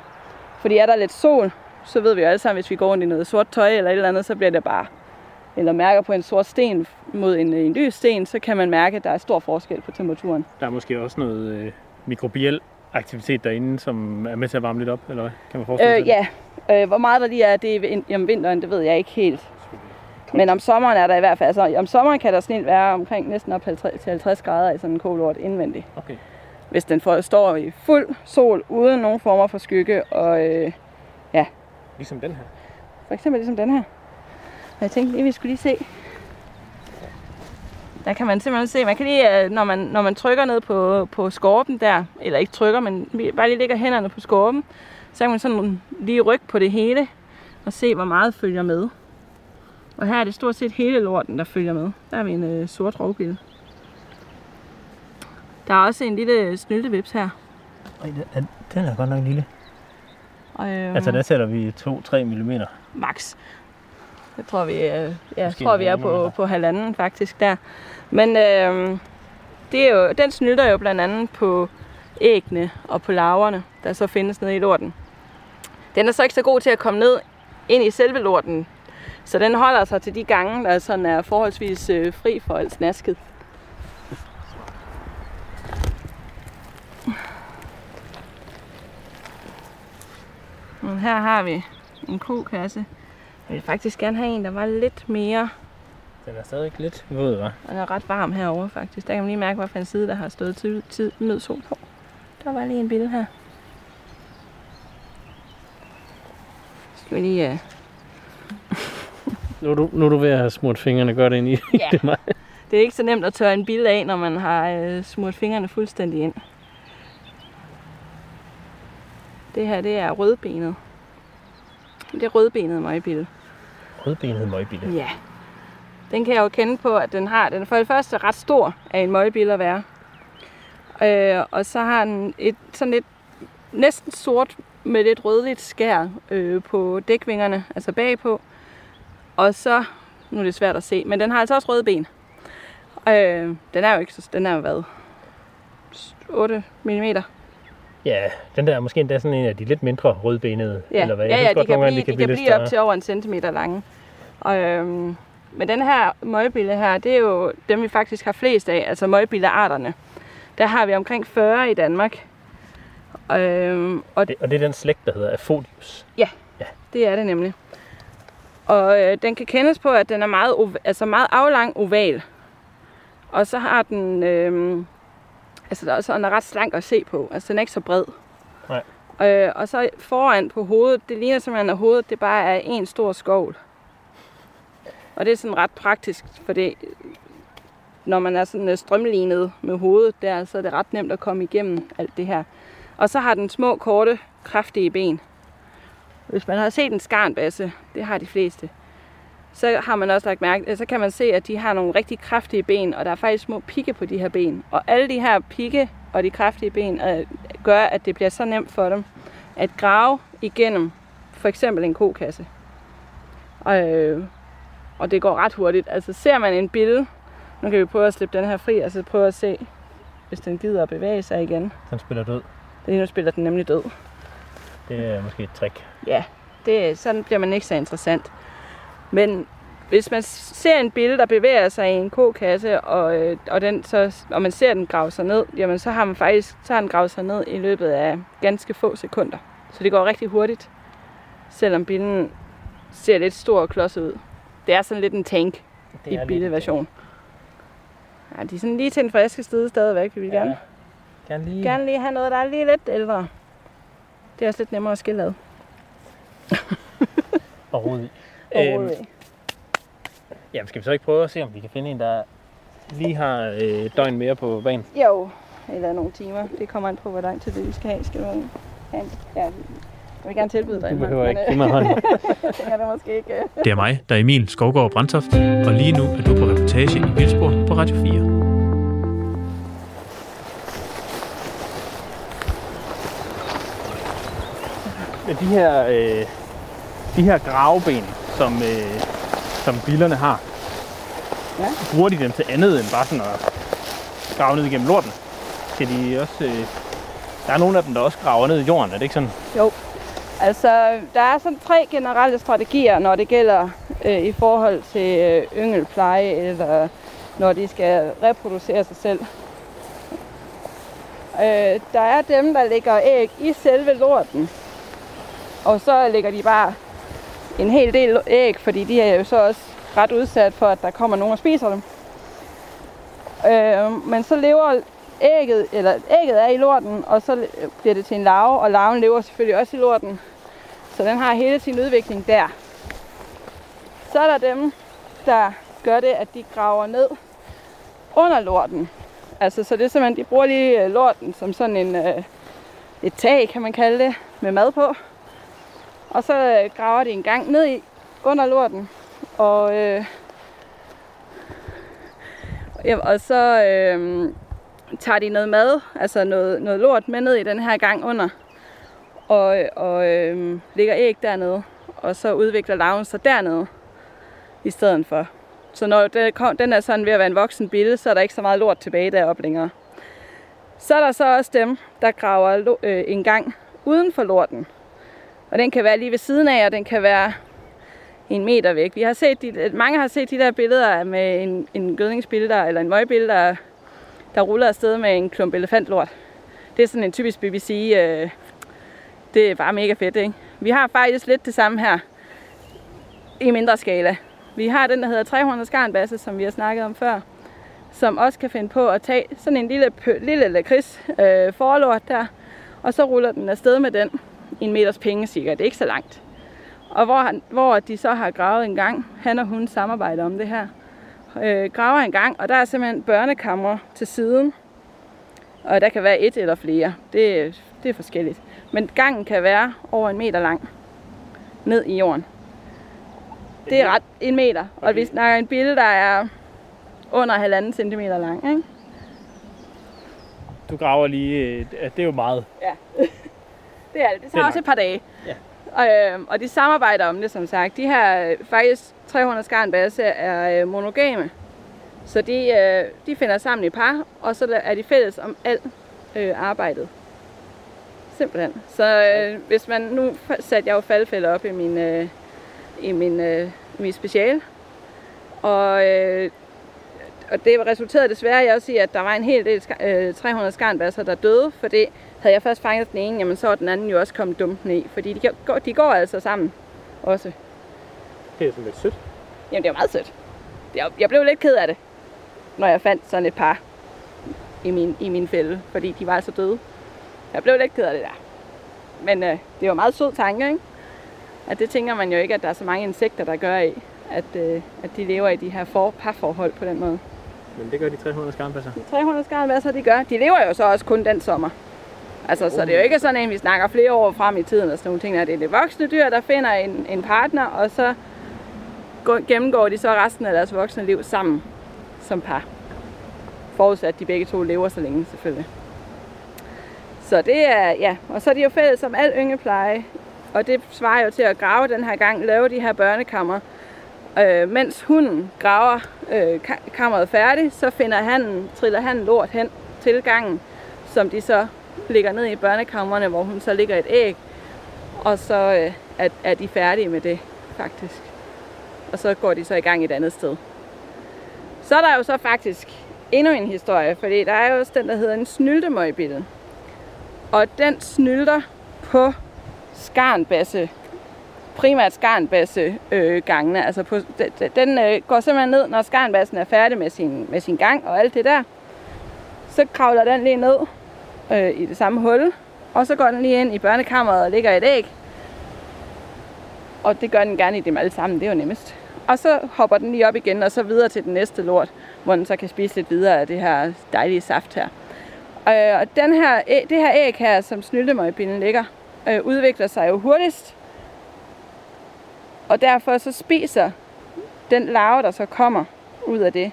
S6: Fordi er der lidt sol, så ved vi jo alle sammen, hvis vi går rundt i noget sort tøj eller et eller andet, så bliver det bare, eller mærker på en sort sten mod en, en lys sten, så kan man mærke, at der er stor forskel på temperaturen.
S5: Der er måske også noget øh, mikrobiel aktivitet derinde, som er med til at varme lidt op, eller hvad? Kan man forestille
S6: Øh,
S5: sig
S6: ja, øh, hvor meget der lige er det om vinteren, det ved jeg ikke helt. Men om sommeren er der i hvert fald, altså om sommeren kan der snilt være omkring næsten op 50, til 50 grader i sådan en kolort indvendigt.
S5: Okay.
S6: Hvis den får, står i fuld sol, uden nogen former for skygge, og øh,
S5: Ligesom den her.
S6: for eksempel ligesom den her. Og jeg tænkte lige, vi skulle lige se. Der kan man simpelthen se, man kan lige, øh, når man, når man trykker ned på, på skorpen der, eller ikke trykker, men bare lige lægger hænderne på skorpen, så kan man sådan lige rykke på det hele, og se, hvor meget følger med. Og her er det stort set hele lorten, der følger med. Der har vi en øh, sort rovbille. Der er også en lille snyltevips her.
S5: Den, den er godt nok lille.
S6: Og, øh,
S5: Altså, der tæller vi 2-3 mm.
S6: max. Jeg tror, vi, øh, ja,
S5: Måske
S6: tror, vi er på, på halvanden faktisk der. Men øh, det er jo, den snytter jo blandt andet på æggene og på larverne, der så findes nede i lorten. Den er så ikke så god til at komme ned ind i selve lorten. Så den holder sig til de gange, der sådan er forholdsvis øh, fri for alt snasket. Men her har vi en kokasse. Jeg vil faktisk gerne have en, der var lidt mere.
S5: Den er stadig lidt våd, hva'?
S6: Den er ret varm herovre faktisk. Der kan man lige mærke, hvilken side, der har stået tid, tid med sol på. Der var lige en billede her. Skal vi lige... Uh...
S3: Nu er, du, nu er du ved at have smurt fingrene godt ind i
S6: Ja.
S3: det. Mig.
S6: Det er ikke så nemt at tørre en bille af, når man har øh, smurt fingrene fuldstændig ind. Det her, det er rødbenet. Det er rødbenet møgbille.
S5: Rødbenet møgbille.
S6: Ja. Den kan jeg jo kende på, at den har, den er for det første ret stor af en møgbille at være. Øh, og så har den et sådan lidt næsten sort med lidt rødligt skær øh, på dækvingerne, altså bagpå. Og så, nu er det svært at se, men den har altså også røde ben. Øh, den er jo ikke så, den er jo hvad? 8 mm.
S5: Ja, den der er måske endda sådan en af de lidt mindre rødbenede,
S6: Ja,
S5: eller hvad?
S6: ja,
S5: Jeg
S6: ja
S5: synes godt
S6: de kan blive, de kan
S5: lidt
S6: blive op til over en centimeter lange. Og, øhm, men den her møgbille her, det er jo dem, vi faktisk har flest af, altså møgbillearterne. Der har vi omkring 40 i Danmark. Øhm, og
S5: Det, og det er den slægt, der hedder Aphodius.
S6: det er det nemlig. Og øh, den kan kendes på, at den er meget, altså meget aflang oval. Og så har den, øh, altså der er, så den er ret slank at se på. Altså den er ikke så bred.
S5: Nej.
S6: Øh, og så foran på hovedet, det ligner simpelthen, at hovedet det bare er en stor skovl. Og det er sådan ret praktisk, fordi når man er sådan øh, strømlignet med hovedet der, så er det ret nemt at komme igennem alt det her. Og så har den små, korte, kraftige ben. Hvis man har set en skarnbasse, det har de fleste, så har man også lagt mærke, så kan man se, at de har nogle rigtig kraftige ben, og der er faktisk små pigge på de her ben. Og alle de her pigge og de kraftige ben øh, gør, at det bliver så nemt for dem at grave igennem for eksempel en kokasse. Og, øh, og det går ret hurtigt. Altså ser man en bille, nu kan vi prøve at slippe den her fri, og så prøve at se, hvis den gider at bevæge sig igen.
S5: Den spiller død.
S6: Lige nu spiller den nemlig død.
S5: Det er måske et trick.
S6: Ja, det, sådan bliver man ikke så interessant. Men hvis man ser en bille, der bevæger sig i en kokasse, og, øh, og, den så, og man ser den grave sig ned, jamen så har man faktisk så har den gravet sig ned i løbet af ganske få sekunder. Så det går rigtig hurtigt, selvom billen ser lidt stor og klodset ud. Det er sådan lidt en tank
S5: Det
S6: i billedversion. Ja, de er sådan lige til den friske side stadigvæk. Vi vil gerne,
S5: Gerne lige.
S6: gerne lige have noget, der er lige lidt ældre. Det er også lidt nemmere at skille ad.
S5: Og rode i.
S6: Øhm,
S5: Øhm, jamen, skal vi så ikke prøve at se, om vi kan finde en, der lige har øh, døgn mere på banen?
S6: Jo, eller nogle timer. Det kommer an på, hvor lang tid det vi skal have. Skal du have en? Ja, jeg vil gerne tilbyde dig
S5: Du behøver ikke
S6: men,
S5: give mig hånden.
S6: det måske ikke... øh.
S4: Det er mig, der er Emil Skovgaard Brandtoft, og lige nu er du på reportage i Vildsborg på Radio 4.
S5: Men de her, øh, de her graveben, som, øh, som billerne har,
S6: Ja.
S5: bruger de dem til andet end bare sådan at grave ned igennem lorten? Skal de også... Øh, der er nogle af dem, der også graver ned i jorden, er det ikke sådan?
S6: Jo, altså der er sådan tre generelle strategier, når det gælder øh, i forhold til øh, yngelpleje, eller når de skal reproducere sig selv. Øh, der er dem, der lægger æg i selve lorten, og så lægger de bare en hel del æg, fordi de er jo så også ret udsat for, at der kommer nogen og spiser dem. Øh, men så lever ægget, eller ægget er i lorten, og så bliver det til en larve, og larven lever selvfølgelig også i lorten. Så den har hele sin udvikling der. Så er der dem, der gør det, at de graver ned under lorten. Altså, så det er simpelthen, de bruger lige øh, lorten som sådan en, øh, et tag, kan man kalde det, med mad på. Og så øh, graver de en gang ned i under lorten, og, øh, og så øh, tager de noget mad, altså noget, noget lort med ned i den her gang under, og, og øh, ligger æg dernede, og så udvikler larven sig dernede i stedet for. Så når den, den er sådan ved at være en voksen bille, så er der ikke så meget lort tilbage deroppe længere. Så er der så også dem, der graver øh, en gang uden for lorten. Og den kan være lige ved siden af, og den kan være en meter væk. Vi har set de, mange har set de der billeder med en, en gødningsbille, der, eller en møgbille, der, der ruller afsted med en klump elefantlort. Det er sådan en typisk BBC. Øh, det er bare mega fedt, ikke? Vi har faktisk lidt det samme her i mindre skala. Vi har den, der hedder 300 skarnbasse, som vi har snakket om før, som også kan finde på at tage sådan en lille, pø- lille lakrids øh, forlort der, og så ruller den afsted med den en meters penge cirka. Det er ikke så langt. Og hvor, han, hvor de så har gravet en gang, han og hun samarbejder om det her, øh, graver en gang, og der er simpelthen børnekammer til siden, og der kan være et eller flere. Det, det er forskelligt. Men gangen kan være over en meter lang ned i jorden. Det er ret en meter, og vi snakker en bille, der er under halvanden centimeter lang. Ikke?
S5: Du graver lige... Det er jo meget.
S6: Ja. det er det. Det
S5: Det er
S6: tager også
S5: nok.
S6: et par dage.
S5: Ja.
S6: Og, øh, og de samarbejder om det, som sagt. De her, faktisk 300 skarnbasse er øh, monogame. Så de, øh, de finder sammen i par, og så er de fælles om alt øh, arbejdet. Simpelthen. Så øh, hvis man... Nu satte jeg jo faldfælder op i min, øh, i min, øh, min speciale. Og, øh, og det resulterede desværre også i, at der var en hel del øh, 300 skarnbasser, der døde, fordi havde jeg først fanget den ene, jamen så var den anden jo også kommet dumpende i, fordi de går, de går altså sammen også.
S5: Det er sådan lidt sødt.
S6: Jamen det er meget sødt. Jeg, jeg blev lidt ked af det, når jeg fandt sådan et par i min, i min fælde, fordi de var så døde. Jeg blev lidt ked af det der. Men øh, det var meget sød tanke, ikke? At det tænker man jo ikke, at der er så mange insekter, der gør i, at, øh, at de lever i de her for, parforhold på den måde.
S5: Men det gør de 300 skarnbasser.
S6: De 300 skarnbasser, de gør. De lever jo så også kun den sommer. Altså, så det er jo ikke sådan, at vi snakker flere år frem i tiden og sådan nogle ting. Det er det voksne dyr, der finder en, en partner, og så gennemgår de så resten af deres voksne liv sammen som par. Forudsat, at de begge to lever så længe, selvfølgelig. Så det er, ja, og så er de jo fælles om al yngepleje, og det svarer jo til at grave den her gang, lave de her børnekammer. Øh, mens hunden graver øh, kammeret færdigt, så finder han, triller han lort hen til gangen, som de så ligger ned i børnekammerne, hvor hun så ligger et æg, og så øh, er, er de færdige med det, faktisk. Og så går de så i gang et andet sted. Så er der jo så faktisk endnu en historie, fordi der er jo også den, der hedder en snyltemøgbille. Og den snylter på skarnbasse, primært skarnbasse øh, gangene. Altså på, den, den øh, går simpelthen ned, når skarnbassen er færdig med sin, med sin gang og alt det der. Så kravler den lige ned øh, i det samme hul, og så går den lige ind i børnekammeret og ligger et æg. Og det gør den gerne i dem alle sammen, det er jo nemmest. Og så hopper den lige op igen, og så videre til den næste lort, hvor den så kan spise lidt videre af det her dejlige saft her. Øh, og den her, det her æg her, som snyltemøgbinden ligger, øh, udvikler sig jo hurtigst. Og derfor så spiser den larve, der så kommer ud af det,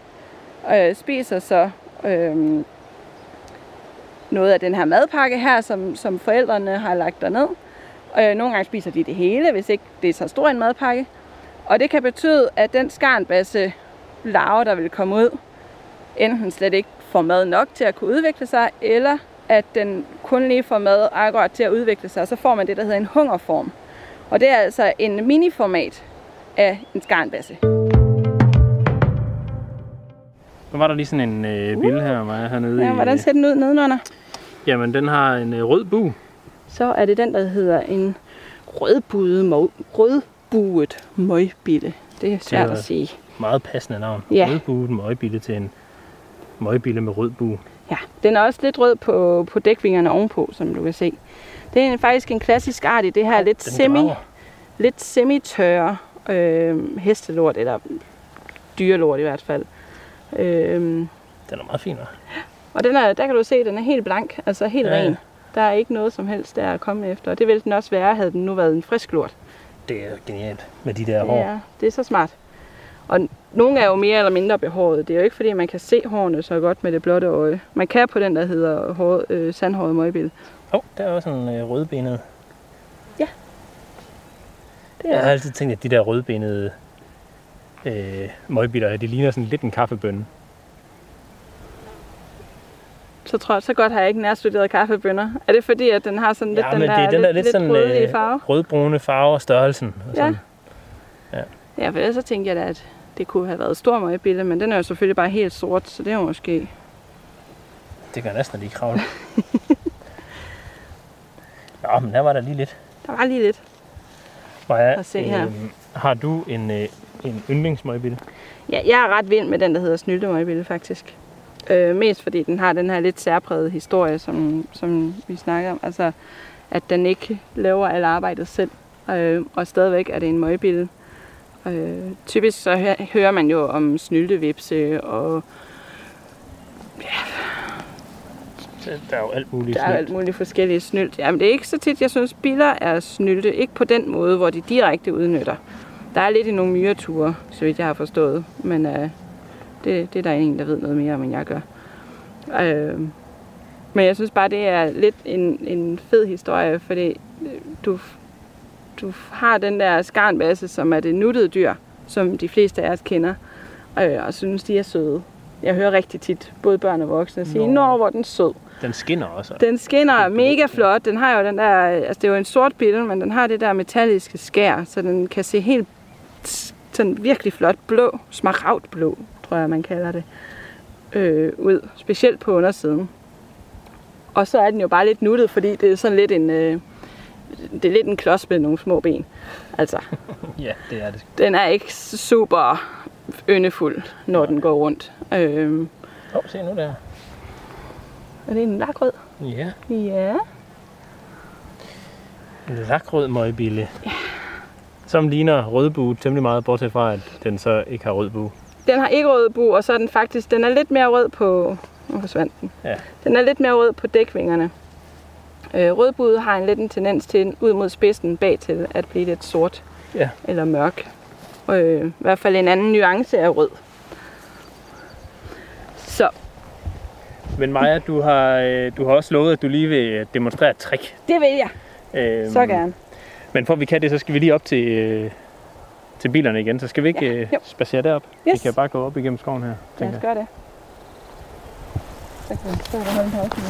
S6: øh, spiser så øh, noget af den her madpakke her, som, som forældrene har lagt derned. Øh, nogle gange spiser de det hele, hvis ikke det er så stor en madpakke. Og det kan betyde, at den skarnbasse larve, der vil komme ud, enten slet ikke får mad nok til at kunne udvikle sig, eller at den kun lige får mad akkurat til at udvikle sig, så får man det, der hedder en hungerform. Og det er altså en miniformat af en skarnbasse.
S5: Nu var der lige sådan en øh, bille her, var jeg hernede
S6: Ja,
S5: i...
S6: hvordan ser den ud nedenunder?
S5: Jamen, den har en øh, rød bu.
S6: Så er det den, der hedder en rødbuet rødbuet møgbille. Det er svært
S5: Det er-
S6: at sige.
S5: Meget passende navn.
S6: Ja.
S5: Rødbuet møgbille til en møgbille med rød bu.
S6: Ja, den er også lidt rød på, på dækvingerne ovenpå, som du kan se. Det er en, faktisk en klassisk art i det her lidt,
S5: Den
S6: semi, lidt semitørre øh, hestelort, eller dyrelort i hvert fald. Øh,
S5: Den er meget fin, hva'?
S6: Og den er, der kan du se, at den er helt blank, altså helt
S5: Ja, ja.
S6: ren. Der er ikke noget som helst der at komme efter. Og det ville den også være, havde den nu været en frisk lort.
S5: Det er genialt med de der hår.
S6: Ja, det er så smart. Og nogle er jo mere eller mindre behåret. Det er jo ikke, fordi man kan se hårene så godt med det blotte øje. Man kan på den, der hedder hår, øh, sandhåret møgbil.
S5: Åh, oh, der er også en øh, rødbenet.
S6: Det
S5: Jeg har
S6: er,
S5: altid tænkt, at de der rødbenede øh, møgbitter, de ligner sådan lidt en kaffebønne.
S6: Så, tror jeg, så godt har jeg ikke nærstuderet kaffebønner. Er det fordi, at den har sådan lidt
S5: ja,
S6: den der,
S5: det er den der lidt,
S6: lidt
S5: sådan
S6: rødlige
S5: øh,
S6: farve?
S5: rødbrune farve og størrelsen. Og
S6: Ja.
S5: sådan.
S6: Ja, for ellers så tænkte jeg da, at det kunne have været stor møgbille, men den er jo selvfølgelig bare helt sort, så det er jo måske...
S5: Det gør næsten lige kravle. Nå, men der var der lige lidt.
S6: Der var lige lidt.
S5: Maja,
S6: at se her.
S5: øhm, har du en, øh, en yndlingsmøgbille?
S6: Ja, jeg er ret vild med den, der hedder Snyltemøgbille, faktisk. Øh, mest fordi den har den her lidt særprægede historie, som, som vi snakker om. Altså, at den ikke laver alt arbejdet selv, øh, og stadigvæk er det en møgbille. Øh, typisk så hø- hører man jo om snyltevipse, og
S5: Der er jo alt muligt.
S6: der er alt muligt forskellige snylt. Jamen, det er ikke så tit, jeg synes, biller er snylte. Ikke på den måde, hvor de direkte udnytter. Der er lidt i nogle myreture, så vidt jeg har forstået. Men øh, det, det er der en, der ved noget mere om, end jeg gør. Øh, men jeg synes bare, det er lidt en, en fed historie, fordi øh, du, du har den der skarnbasse, som er det nuttede dyr, som de fleste af os kender, øh, og synes, de er søde. Jeg hører rigtig tit både børn og voksne sige,
S5: Nå.
S6: Nå, hvor den sød.
S5: Den skinner også.
S6: Den skinner mega flot. Den har jo den der, altså det er jo en sort bille, men den har det der metalliske skær, så den kan se helt sådan virkelig flot blå, smaragd blå, tror jeg man kalder det, øh, ud. Specielt på undersiden. Og så er den jo bare lidt nuttet, fordi det er sådan lidt en, øh, det er lidt en klods med nogle små ben. Altså,
S5: Ja, det er det.
S6: den er ikke super yndefuld, når den går rundt. Øh,
S5: Åh, oh, se nu der.
S6: er det en lakrød?
S5: Ja,
S6: Ja.
S5: en lakrød møgbille. Som ligner rødbue temmelig meget, bortset fra, at den så ikke har rød bue.
S6: Den har ikke rød bu, og så er den faktisk, den er lidt mere rød på, nu forsvandt den.
S5: Ja.
S6: Den er lidt mere rød på dækvingerne. Øh, rødbuet har en lidt en tendens til, ud mod spidsen bag til, at blive lidt sort
S5: Ja.
S6: eller mørk. Øh, I hvert fald en anden nuance af rød. Så
S5: Men Maja, du har, øh, du har også lovet, at du lige vil øh, demonstrere et trick.
S6: det vil jeg
S5: Øhm,
S6: så gerne.
S5: Men for at vi kan det, så skal vi lige op til, øh, til bilerne igen. Så skal vi ikke
S6: Ja,
S5: øh,
S6: jo.
S5: spacere derop. Vi
S6: Yes.
S5: kan bare gå op igennem skoven her,
S6: Lad
S5: tænker
S6: os
S5: jeg.
S6: gøre det. Så kan vi stå og holde en pause.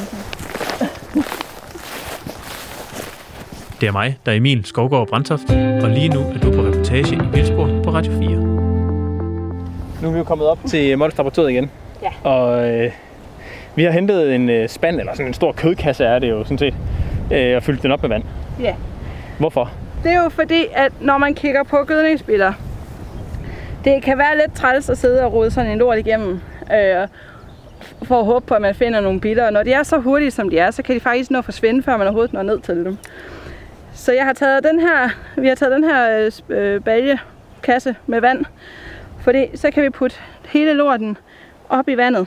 S4: Det er mig, der er Emil Skovgaard Brandtoft, og lige nu er du på reportage i Vildspor på Radio 4.
S5: Nu er vi jo kommet op til Mols Laboratoriet igen.
S6: Ja.
S5: Og øh, vi har hentet en øh, spand, eller sådan en stor kødkasse er det jo sådan set, øh, og fyldt den op med vand.
S6: Ja.
S5: Hvorfor?
S6: Det er jo fordi, at når man kigger på gødningsbiler, det kan være lidt træls at sidde og rode sådan en lort igennem, øh, for at håbe på, at man finder nogle biler. Og når de er så hurtige, som de er, så kan de faktisk nå at forsvinde, før man overhovedet når ned til dem. Så jeg har taget den her, vi har taget den her øh, øh baljekasse med vand, fordi så kan vi putte hele lorten op i vandet.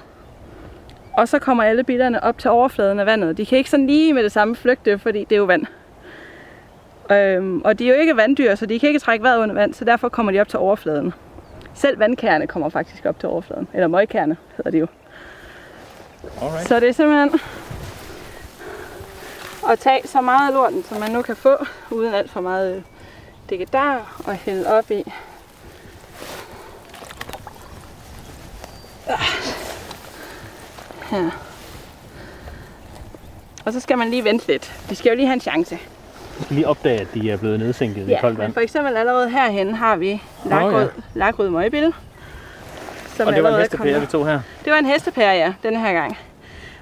S6: Og så kommer alle bilerne op til overfladen af vandet. De kan ikke sådan lige med det samme flygte, fordi det er jo vand. Øhm, og de er jo ikke vanddyr, så de kan ikke trække vejret under vand, så derfor kommer de op til overfladen. Selv vandkærne kommer faktisk op til overfladen. Eller møgkærne hedder de jo.
S5: Alright.
S6: Så det er simpelthen at tage så meget af lorten, som man nu kan få, uden alt for meget digedar, og hælde op i. Her. Og så skal man lige vente lidt. De skal jo lige have en chance.
S5: Lige opdage, at de er blevet nedsænket i
S6: Ja,
S5: koldt
S6: men
S5: vand.
S6: for eksempel allerede herhen har vi lakrød, oh, ja. lakrød møgbille. Som
S5: Og det var en hestepære, vi tog her.
S6: det var en hestepære, ja, den her gang.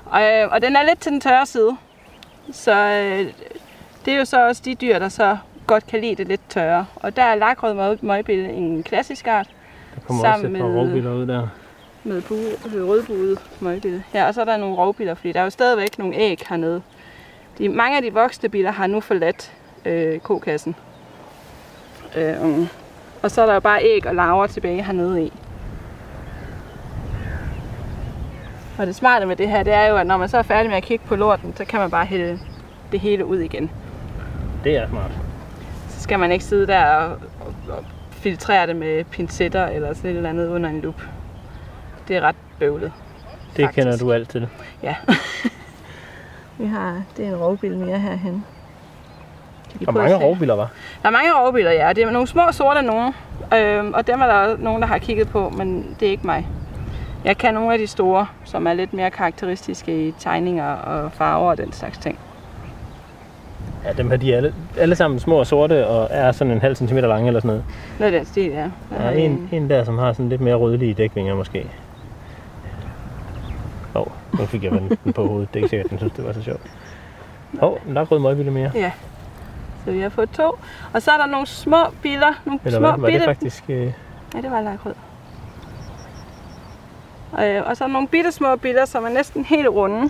S6: Og, øh, og den er lidt til den tørre side. Så øh, det er jo så også de dyr, der så godt kan lide det lidt tørre. Og der er lakrød møg- møgbille en klassisk art
S5: Der kommer
S6: Sammen
S5: også et par
S6: med-
S5: rovbiler ud der.
S6: med bu- rødbuet møgbille. Ja, og så er der nogle rovbiller, fordi der er jo stadigvæk nogle æg hernede. De, mange af de voksne biler har nu forladt øh, kokassen. Øh, og så er der jo bare æg og larver tilbage hernede i. Og det smarte med det her, det er jo, at når man så er færdig med at kigge på lorten, så kan man bare hælde det hele ud igen.
S5: Det er smart.
S6: Så skal man ikke sidde der og, og, og filtrere det med pincetter eller sådan et eller andet under en lup. Det er ret bøvlet.
S5: Det
S6: Faktisk.
S5: kender du alt til.
S6: Ja. Vi har, det er en rovbil mere herhen. Kan de
S5: Hvor
S6: prøve at
S5: mange
S6: se?
S5: rovbiler var?
S6: Der er mange rovbiler, ja. Det er nogle små sorte nogen. Øhm, og dem er der også nogen, der har kigget på, men det er ikke mig. Jeg kan nogle af de store, som er lidt mere karakteristiske i tegninger og farver og den slags ting.
S5: Ja, dem her, de er alle, alle sammen små og sorte, og er sådan en halv centimeter lange eller sådan noget.
S6: Noget den stil, ja.
S5: Der er en, en der, som har sådan lidt mere rødlige dækvinger måske. Åh, oh, nu fik jeg den på hovedet. Det er ikke sikkert, at den synes, det var så sjovt. Åh, oh, der er rød møgbille mere.
S6: Ja. Så vi har fået to. Og så er der nogle små biller. Nogle
S5: Eller
S6: små
S5: hvad, var det
S6: bitte...
S5: faktisk... Øh,
S6: Ja, det var lakrød. Øh, og så er der nogle bitte små biller, som er næsten helt runde.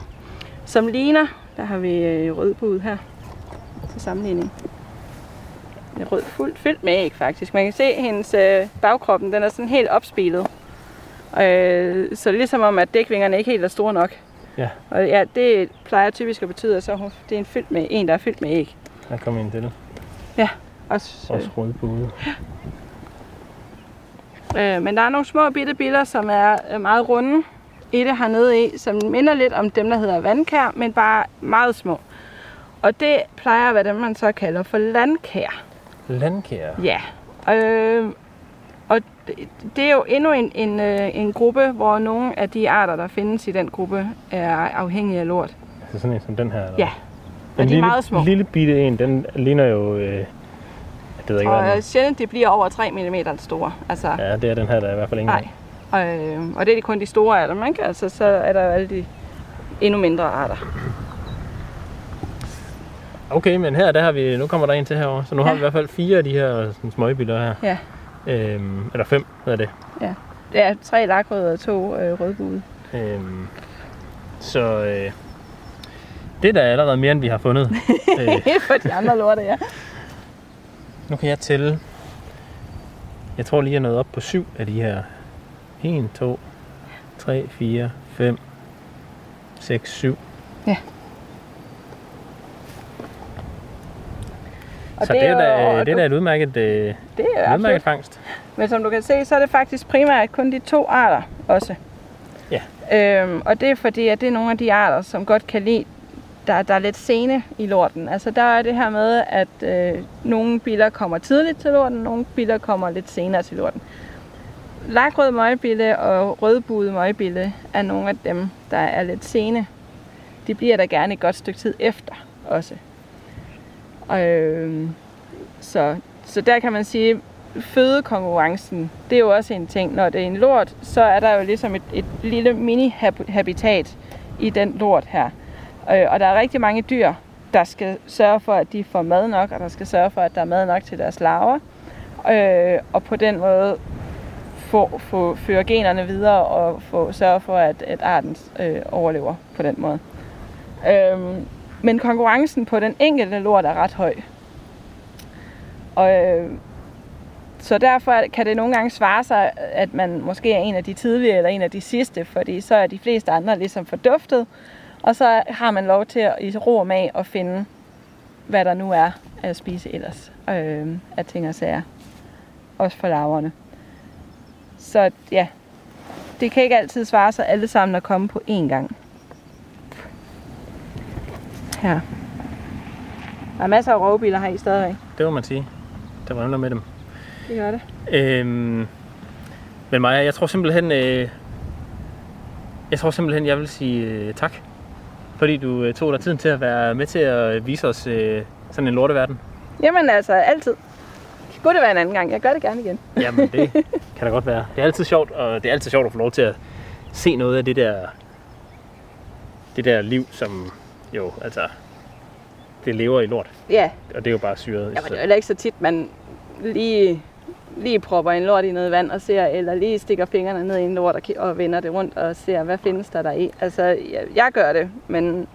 S6: Som ligner, der har vi øh, rødbud her til sammenligning. Det er rød fuldt fyldt med æg faktisk. Man kan se, at hendes øh, bagkroppen den er sådan helt opspilet. Øh, så det er ligesom om, at dækvingerne ikke helt er store nok.
S5: Ja.
S6: Og ja, det plejer typisk at betyde, at så det er en, fyldt med, en, der er fyldt med æg.
S5: der kom en til.
S6: Også,
S5: Også rød bude.
S6: Øh, men der er nogle små bitte biller, som er øh, meget runde. Et hernede i, som minder lidt om dem, der hedder vandkær, men bare meget små. Og det plejer at være dem, man så kalder for landkær.
S5: Landkær.
S6: Ja. Øh, det, det er jo endnu en, en, øh, en gruppe, hvor nogle af de arter, der findes i den gruppe, er afhængige af lort.
S5: Altså sådan en som den her. Eller?
S6: Ja. Og de er meget små.
S5: lille bitte en, den ligner jo... Øh, det ved jeg ikke, hvad
S6: Og
S5: den
S6: øh, sjældent de bliver over 3 mm store. Altså,
S5: Ja, det er den her, der er i hvert fald ikke
S6: Nej. Og, øh, og det er de kun de store af dem, ikke? Altså, så er der jo alle de endnu mindre arter.
S5: Okay, men her der har vi, nu kommer der en til herovre, så nu ja. har vi i hvert fald fire af de her sådan, smøgbiler her.
S6: Ja.
S5: Øhm, eller fem, hvad er det?
S6: Det er tre lakrød og to øh, rødbude.
S5: Øhm, så øh, det er da allerede mere, end vi har fundet. øh,
S6: for de andre lorte, ja.
S5: nu kan jeg tælle. Jeg tror lige, jeg er nået op på syv af de her. 1, 2, 3, 4, 5, 6, 7.
S6: Og
S5: Så det, er
S6: jo-
S5: da,
S6: og
S5: det er da et udmærket, øh,
S6: det er
S5: udmærket fangst.
S6: Men som du kan se, så er det faktisk primært kun de to arter også.
S5: Ja.
S6: Øhm, og det er fordi, at det er nogle af de arter, som godt kan lide, der, der er lidt sene i lorten. Altså der er det her med, at øh, nogle biler kommer tidligt til lorten, nogle biler kommer lidt senere til lorten. Lakrød møgbille og rødbude møgbille er nogle af dem, der er lidt sene. De bliver der gerne et godt stykke tid efter også. Øh, så, så der kan man sige, fødekonkurrencen, det er jo også en ting. Når det er en lort, så er der jo ligesom et, et lille mini-habitat i den lort her. Øh, og der er rigtig mange dyr, der skal sørge for, at de får mad nok, og der skal sørge for, at der er mad nok til deres larver. Øh, og på den måde få, få føre generne videre og få sørge for, at, at arten øh, overlever på den måde. Øhm, men konkurrencen på den enkelte lort er ret høj. Og, øh, så derfor kan det nogle gange svare sig, at man måske er en af de tidlige eller en af de sidste, fordi så er de fleste andre ligesom forduftet, og så har man lov til at i ro og mag at finde, hvad der nu er at spise ellers øh, af ting og sager. Også for laverne. Så ja, det kan ikke altid svare sig alle sammen at komme på én gang. Her. Der er masser af rovbiler her i stadigvæk.
S5: Det må man sige. Der vrimler med dem.
S6: Det gør det.
S5: Øhm, men Maja, jeg tror simpelthen, øh, jeg tror simpelthen, jeg vil sige øh, tak, fordi du øh, tog dig tiden til at være med til at vise os øh, sådan en lorteverden.
S6: Jamen altså, altid. Skulle det være en anden gang? Jeg gør det gerne igen.
S5: Jamen, det kan da godt være. Det er altid sjovt, og det er altid sjovt at få lov til at se noget af det der, det der liv, som jo, altså, det lever i lort.
S6: Ja,
S5: Og det er jo bare syret.
S6: Jamen, det er jo heller ikke så tit, man lige, lige propper en lort i noget vand og ser, eller lige stikker fingrene ned i en lort og, og vender det rundt og ser, hvad findes der der i. Altså, jeg, jeg gør det, men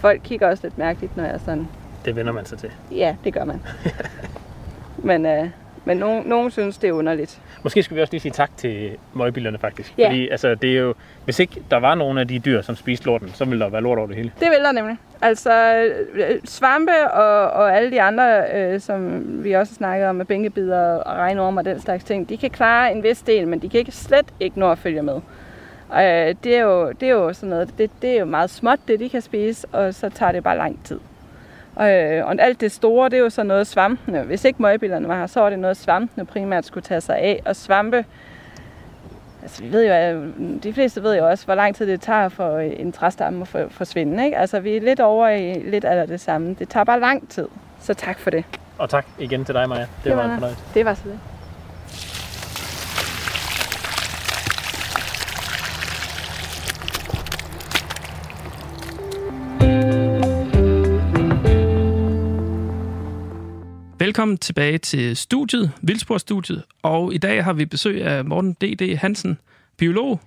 S6: folk kigger også lidt mærkeligt, når jeg sådan,
S5: det vender man sig til.
S6: ja, det gør man. men øh, men nogen, nogen synes, det er underligt.
S5: Måske skulle vi også lige sige tak til møgbilerne faktisk.
S6: Ja.
S5: Fordi altså, det er jo, hvis ikke der var nogen af de dyr, som spiste lorten, så ville der være lort over det hele.
S6: Det vil der nemlig. Altså øh, svampe og, og alle de andre, øh, som vi også snakkede om med bænkebider og regnorm og den slags ting, de kan klare en vis del, men de kan ikke slet ikke nå at følge med. Øh, det, er jo, det er jo sådan noget, det, det er jo meget småt, det de kan spise, og så tager det bare lang tid. Øh, og alt det store, det er jo så noget svampene. Hvis ikke møgbillerne var her, så var det noget svampene primært skulle tage sig af. Og svampe, altså vi ved jo, at de fleste ved jo også, hvor lang tid det tager for en træstamme at for- forsvinde. Ikke? Altså vi er lidt over i lidt af det samme. Det tager bare lang tid. Så tak for det.
S5: Og tak igen til dig, Maja. Det,
S6: Det
S5: var
S6: var-
S5: en fornøjelse.
S6: Det var så det.
S2: Velkommen tilbage til studiet, Vildspor-studiet, og i dag har vi besøg af Morten D.D. Hansen, biolog,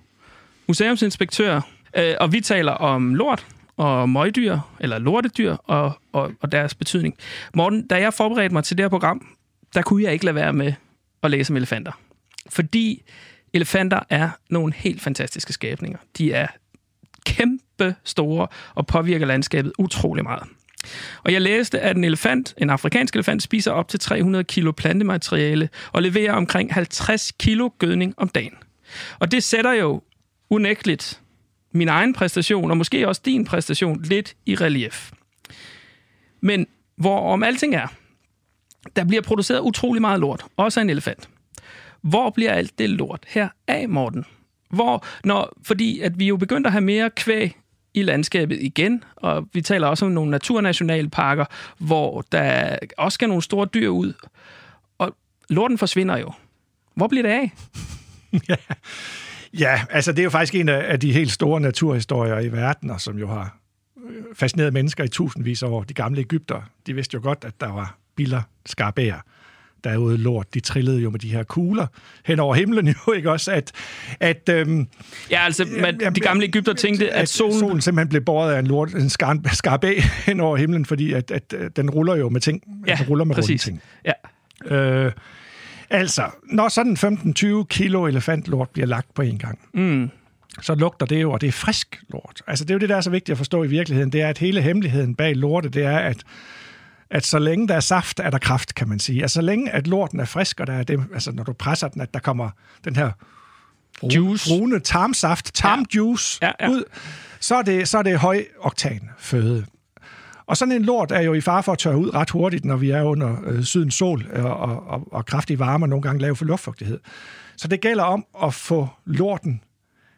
S2: museumsinspektør, øh, og vi taler om lort og møgdyr, eller lortedyr, og, og, og deres betydning. Morten, da jeg forberedte mig til det her program, der kunne jeg ikke lade være med at læse om elefanter. Fordi elefanter er nogle helt fantastiske skabninger. De er kæmpe store og påvirker landskabet utrolig meget. Og jeg læste, at en elefant, en afrikansk elefant, spiser op til 300 kilo plantemateriale og leverer omkring 50 kilo gødning om dagen. Og det sætter jo unægteligt min egen præstation, og måske også din præstation, lidt i relief. Men hvor om alting er, der bliver produceret utrolig meget lort, også af en elefant. Hvor bliver alt det lort her af, Morten? Hvor, når, fordi at vi jo begyndte at have mere kvæg i landskabet igen, og vi taler også om nogle naturnationalparker, hvor der også skal nogle store dyr ud, og lorten forsvinder jo. Hvor bliver det af?
S8: Ja, altså det er jo faktisk en af de helt store naturhistorier i verden, og som jo har øh, fascineret mennesker i tusindvis af år. De gamle Ægypter, de vidste jo godt, at der var biller, skarabæer, derude lort. De trillede jo med de her kugler hen over himlen jo, ikke også? At, at, øhm,
S2: Ja, altså, man,
S8: jamen,
S2: de gamle Ægypter tænkte, at solen...
S8: solen simpelthen blev båret af en, lort, en skar, skarabæ hen over himlen, fordi at, at, at den ruller jo med ting.
S2: Ja,
S8: den ruller med
S2: præcis.
S8: ting.
S2: Ja.
S8: Øh, altså, når sådan 15-20 kilo elefantlort bliver lagt på en gang,
S2: Mm.
S8: så lugter det jo, og det er frisk lort. Altså, det er jo det, der er så vigtigt at forstå i virkeligheden, det er, at hele hemmeligheden bag lortet, det er, at at så længe der er saft, er der kraft, kan man sige. Altså, så længe at lorten er frisk, og der er det, altså, når du presser den, at der kommer den her brune,
S2: Juice.
S8: brune tarmsaft, tarmjuice
S2: Ja, ja.
S8: ud, så er det, så er det høj oktan føde. Og sådan en lort er jo i fare for at tørre ud ret hurtigt, når vi er under øh, sydens sol og, og, og, og kraftig varme, og nogle gange lave for luftfugtighed. Så det gælder om at få lorten,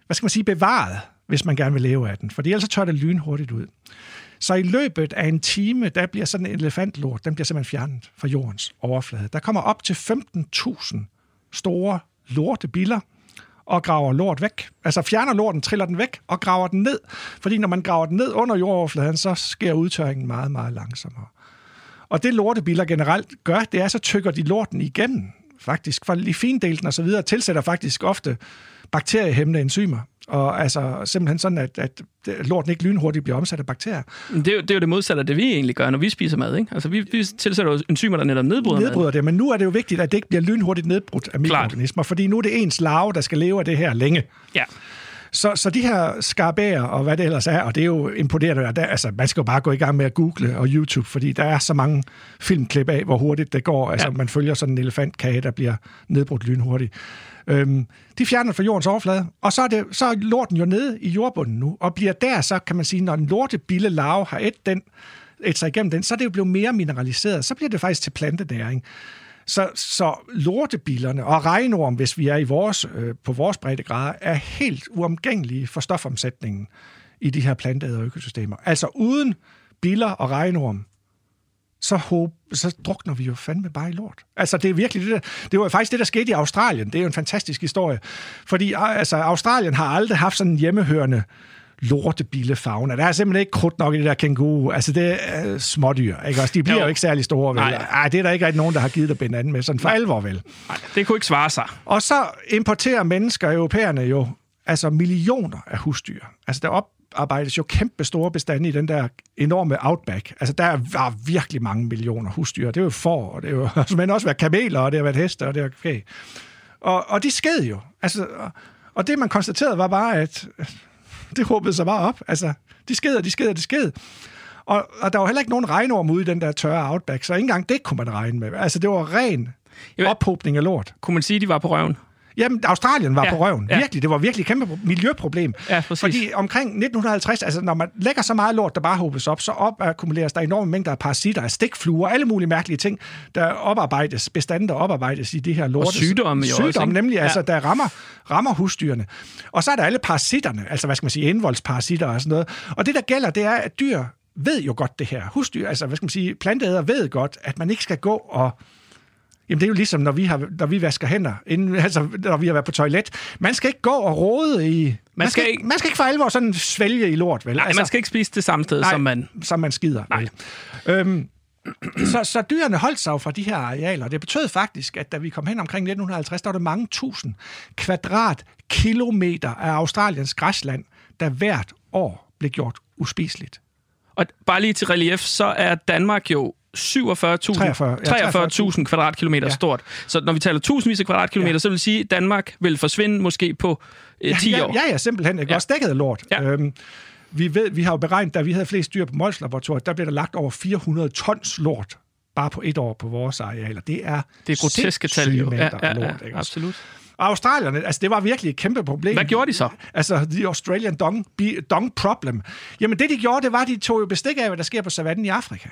S8: hvad skal man sige, bevaret, hvis man gerne vil leve af den. For ellers så tør det lynhurtigt ud. Så i løbet af en time, der bliver sådan en elefantlort, den bliver simpelthen fjernet fra jordens overflade. Der kommer op til 15.000 store lortebiller og graver lort væk. Altså fjerner lorten, triller den væk og graver den ned. Fordi når man graver den ned under jordoverfladen, så sker udtørringen meget, meget langsommere. Og det lortebiller generelt gør, det er, så tykker de lorten igennem, faktisk, for lige findelten og så videre, tilsætter faktisk ofte bakteriehæmmende enzymer. Og altså simpelthen sådan, at, at lorten ikke lynhurtigt bliver omsat af bakterier.
S2: Det er, jo, det er jo det modsatte af det, vi egentlig gør, når vi spiser mad. Ikke? Altså, vi, vi tilsætter jo enzymer, der netop nedbryder,
S8: nedbryder det, men nu er det jo vigtigt, at det ikke bliver lynhurtigt nedbrudt af
S2: Klart.
S8: mikroorganismer, fordi nu er det ens larve, der skal leve af det her længe.
S2: Ja.
S8: Så, så de her skarabæer og hvad det ellers er, og det er jo imponerende, der, altså, man skal jo bare gå i gang med at google og YouTube, fordi der er så mange filmklip af, hvor hurtigt det går. Altså,
S2: Ja.
S8: man følger sådan en elefantkage, der bliver nedbrudt lynhurtigt. Øhm, de fjerner fra jordens overflade, og så er, det, så er lorten jo nede i jordbunden nu, og bliver der så, kan man sige, når en lortebille larve har et, den, et sig igennem den, så er det jo blevet mere mineraliseret. Så bliver det faktisk til plantenæring. Så, så lortebillerne og regnorm, hvis vi er i vores, øh, på vores breddegrader, er helt uomgængelige for stofomsætningen i de her plantede økosystemer. Altså uden biller og regnorm, så, håb, så drukner vi jo fandme bare i lort. Altså, det er virkelig det der, det var faktisk det, der skete i Australien. Det er jo en fantastisk historie. Fordi altså, Australien har aldrig haft sådan en hjemmehørende lortebillefauna. Der er simpelthen ikke krudt nok i det der kænguru. Altså, det er øh, smådyr, ikke også? De bliver jo,
S2: Jo.
S8: ikke særlig store, vel?
S2: Nej.
S8: Ej, det er der ikke rigtig nogen, der har givet dig binde anden med, sådan for alvor, vel?
S2: Nej, det kunne ikke svare sig.
S8: Og så importerer mennesker, europæerne jo, altså millioner af husdyr. Altså, der oparbejdes jo kæmpe store bestande i den der enorme outback. Altså, der var virkelig mange millioner husdyr. Det er jo får, og det er jo men også været kameler, og det har været heste, og det har kvæg. Og, og de sked jo. Altså, og det, man konstaterede, var bare, at det håbede sig bare op. Altså, de sked, og de sked, og de sked. Og, og der var heller ikke nogen regnorm ude i den der tørre outback, så ikke engang det kunne man regne med. Altså, det var ren
S2: Jamen-
S8: ophobning af lort.
S2: Kunne man sige, at de var på røven?
S8: Jamen, Australien var
S2: Ja,
S8: på røven.
S2: ja.
S8: Virkelig, det var virkelig et kæmpe pro- miljøproblem.
S2: Ja, præcis.
S8: Fordi omkring 1950, altså når man lægger så meget lort, der bare hobes op, så opakkumuleres der enorme mængder af parasitter, af stikfluer, alle mulige mærkelige ting, der oparbejdes, bestande, der oparbejdes i de her lorte.
S2: sygdomme jo også,
S8: Sygdomme,
S2: ikke?
S8: nemlig,
S2: Ja.
S8: altså, der rammer, rammer husdyrene. Og så er der alle parasitterne, altså hvad skal man sige, indvoldsparasitter og sådan noget. Og det, der gælder, det er, at dyr ved jo godt det her. Husdyr, altså hvad skal man sige, planteæder ved godt, at man ikke skal gå og Jamen det er jo ligesom, når vi, har, når vi vasker hænder, inden, altså når vi har været på toilet. Man skal ikke gå og rode i... Man, man skal, ikke, man skal ikke for alvor sådan svælge i lort, vel?
S2: Nej, altså, man skal ikke spise det samme sted,
S8: nej,
S2: som man...
S8: som man skider.
S2: Nej.
S8: Vel? Øhm, så, så dyrene holdt sig fra de her arealer. Det betød faktisk, at da vi kom hen omkring 1950, der var der mange tusind kvadratkilometer af Australiens græsland, der hvert år blev gjort uspiseligt.
S2: Og bare lige til relief, så er Danmark jo 47.000
S8: 43, ja,
S2: 43.000 kvadratkilometer
S8: Ja.
S2: ja. stort. Så når vi taler tusindvis af kvadratkilometer,
S8: Ja.
S2: ja. så vil sige, at Danmark vil forsvinde måske på øh, 10
S8: ja,
S2: år.
S8: Ja, ja, simpelthen. Ikke?
S2: Ja.
S8: Også dækket af lort.
S2: Ja.
S8: Øhm, vi, ved, vi har jo beregnet, da vi havde flest dyr på Mols Laboratoriet, der blev der lagt over 400 tons lort bare på et år på vores arealer. Det er
S2: Det er groteske tal, jo. Ja, ja,
S8: af lort.
S2: ja,
S8: Ikke?
S2: absolut.
S8: Og australierne, altså det var virkelig et kæmpe problem.
S2: Hvad gjorde de så?
S8: Altså, the Australian dong, be- dong problem. Jamen det, de gjorde, det var, at de tog jo bestik af, hvad der sker på savannen i Afrika.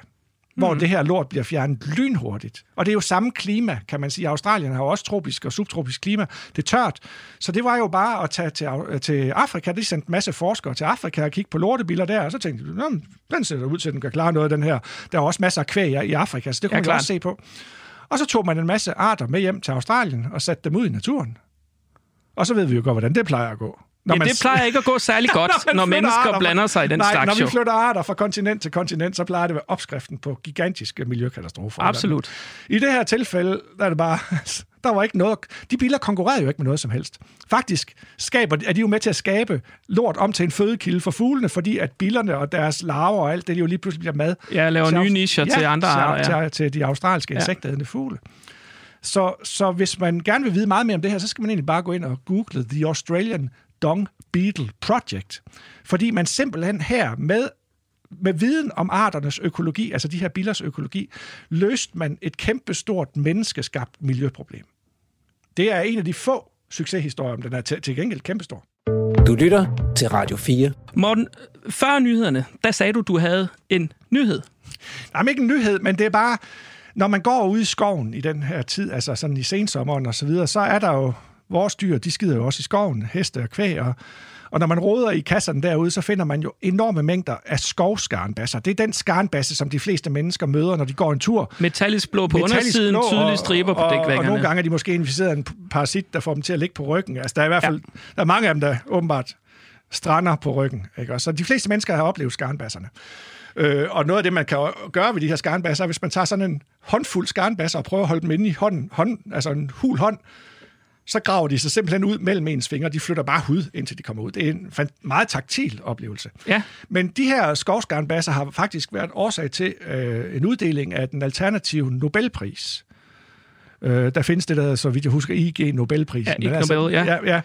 S8: Hvor
S2: Mm.
S8: det her lort bliver fjernet lynhurtigt. Og det er jo samme klima, kan man sige. Australien har jo også tropisk og subtropisk klima. Det er tørt. Så det var jo bare at tage til, Af- til Afrika. De sendte en masse forskere til Afrika og kigge på lortebiller der. Og så tænkte de, "Nå, men den ser ud til, at den kan klare noget af den her. Der er også masser af kvæg i Afrika, så det kunne
S2: Ja,
S8: man
S2: klart.
S8: også se på. Og så tog man en masse arter med hjem til Australien og satte dem ud i naturen. Og så ved vi jo godt, hvordan det plejer at gå. Når
S2: Ja, det plejer ikke at gå særlig godt,
S8: man
S2: når
S8: flytter
S2: mennesker
S8: arter
S2: blander sig i den
S8: Nej,
S2: slags
S8: når vi flytter arter fra kontinent til kontinent, så plejer det at være opskriften på gigantiske miljøkatastrofer.
S2: Absolut.
S8: I det her tilfælde, der er det bare... Der var ikke noget... De biler konkurrerede jo ikke med noget som helst. Faktisk skaber, er de jo med til at skabe lort om til en fødekilde for fuglene, fordi at billerne og deres larver og alt det, de jo lige pludselig bliver mad.
S2: Ja, laver
S8: til
S2: nye nicher til andre arter, ja.
S8: Til, til de australske
S2: Ja.
S8: insektædende fugle. Så, så hvis man gerne vil vide meget mere om det her, så skal man egentlig bare gå ind og google The Australian Dung Beetle Project. Fordi man simpelthen her med med viden om arternes økologi, altså de her billers økologi, løste man et kæmpestort menneskeskabt miljøproblem. Det er en af de få succeshistorier, men den er til, til gengæld kæmpestor.
S1: Du lytter til Radio 4.
S2: Morten, før nyhederne, der sagde du, du havde en nyhed.
S8: Nej, men ikke en nyhed, men det er bare, når man går ud i skoven i den her tid, altså sådan i sensommeren og så videre, så er der jo, vores dyr, de skider jo også i skoven, heste og kvæg, og, og når man roder i kasserne derude, så finder man jo enorme mængder af skovskarnbasser. Det er den skarnbasse, som de fleste mennesker møder, når de går en tur.
S2: Metallisk blå på
S8: Metallisk
S2: undersiden,
S8: blå,
S2: tydelige striber på
S8: og, og, nogle gange er de måske inficeret af en parasit, der får dem til at ligge på ryggen. Altså, der er i hvert fald der er mange af dem, der åbenbart strander på ryggen. Ikke? Og så de fleste mennesker har oplevet skarnbasserne. Øh, og noget af det, man kan gøre ved de her skarnbasser, er, hvis man tager sådan en håndfuld skarnbasser og prøver at holde dem inde i hånden, hånd, altså en hul hånd, så graver de sig simpelthen ud mellem ens fingre. De flytter bare hud, indtil de kommer ud. Det er en meget taktil oplevelse.
S2: Ja.
S8: Men de her skovskarnbasser har faktisk været årsag til øh, en uddeling af den alternative Nobelpris. Øh, der findes det, der så vidt jeg husker, IG Nobelprisen.
S2: Ja, Ig Nobel, ja.
S8: ja, ja.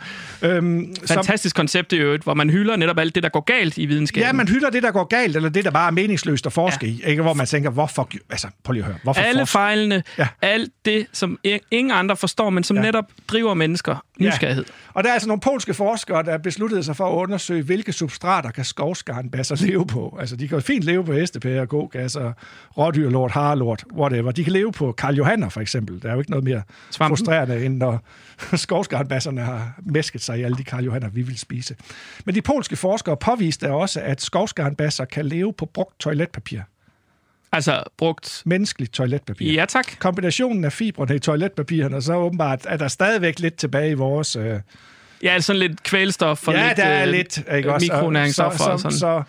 S8: Øhm, som,
S2: Fantastisk koncept i øvrigt, hvor man hylder netop alt det, der går galt i videnskaben.
S8: ja, man hylder det, der går galt, eller det, der bare er meningsløst at forske ja. i. Ikke? Hvor man tænker, hvorfor... Altså, prøv lige at høre. Hvorfor
S2: Alle
S8: forske?
S2: fejlene,
S8: Ja.
S2: ja. alt det, som ingen andre forstår, men som
S8: Ja.
S2: ja. netop driver mennesker nysgerrighed.
S8: Og der er altså nogle polske forskere, der besluttede sig for at undersøge, hvilke substrater kan skovskarnbasser leve på. Altså, de kan jo fint leve på hestepærer, gågasser, rådyrlort, harlort, whatever. De kan leve på Karl Johanner, for eksempel. Der er jo ikke noget mere
S2: Svampen.
S8: frustrerende, end når skovskarnbasserne har mæsket sig i alle de Karl Johanner, vi vil spise. Men de polske forskere påviste også, at skovskarnbasser kan leve på brugt toiletpapir.
S2: Altså brugt...
S8: Menneskeligt toiletpapir.
S2: Ja, tak.
S8: Kombinationen af fibrene i toiletpapirerne, og så åbenbart er der stadigvæk lidt tilbage i vores... Øh,
S2: Ja, sådan lidt kvælstof og
S8: ja,
S2: lidt,
S8: der er
S2: øh,
S8: lidt, ikke også?
S2: mikronæringsstoffer
S8: så,
S2: og
S8: så,
S2: sådan.
S8: Så,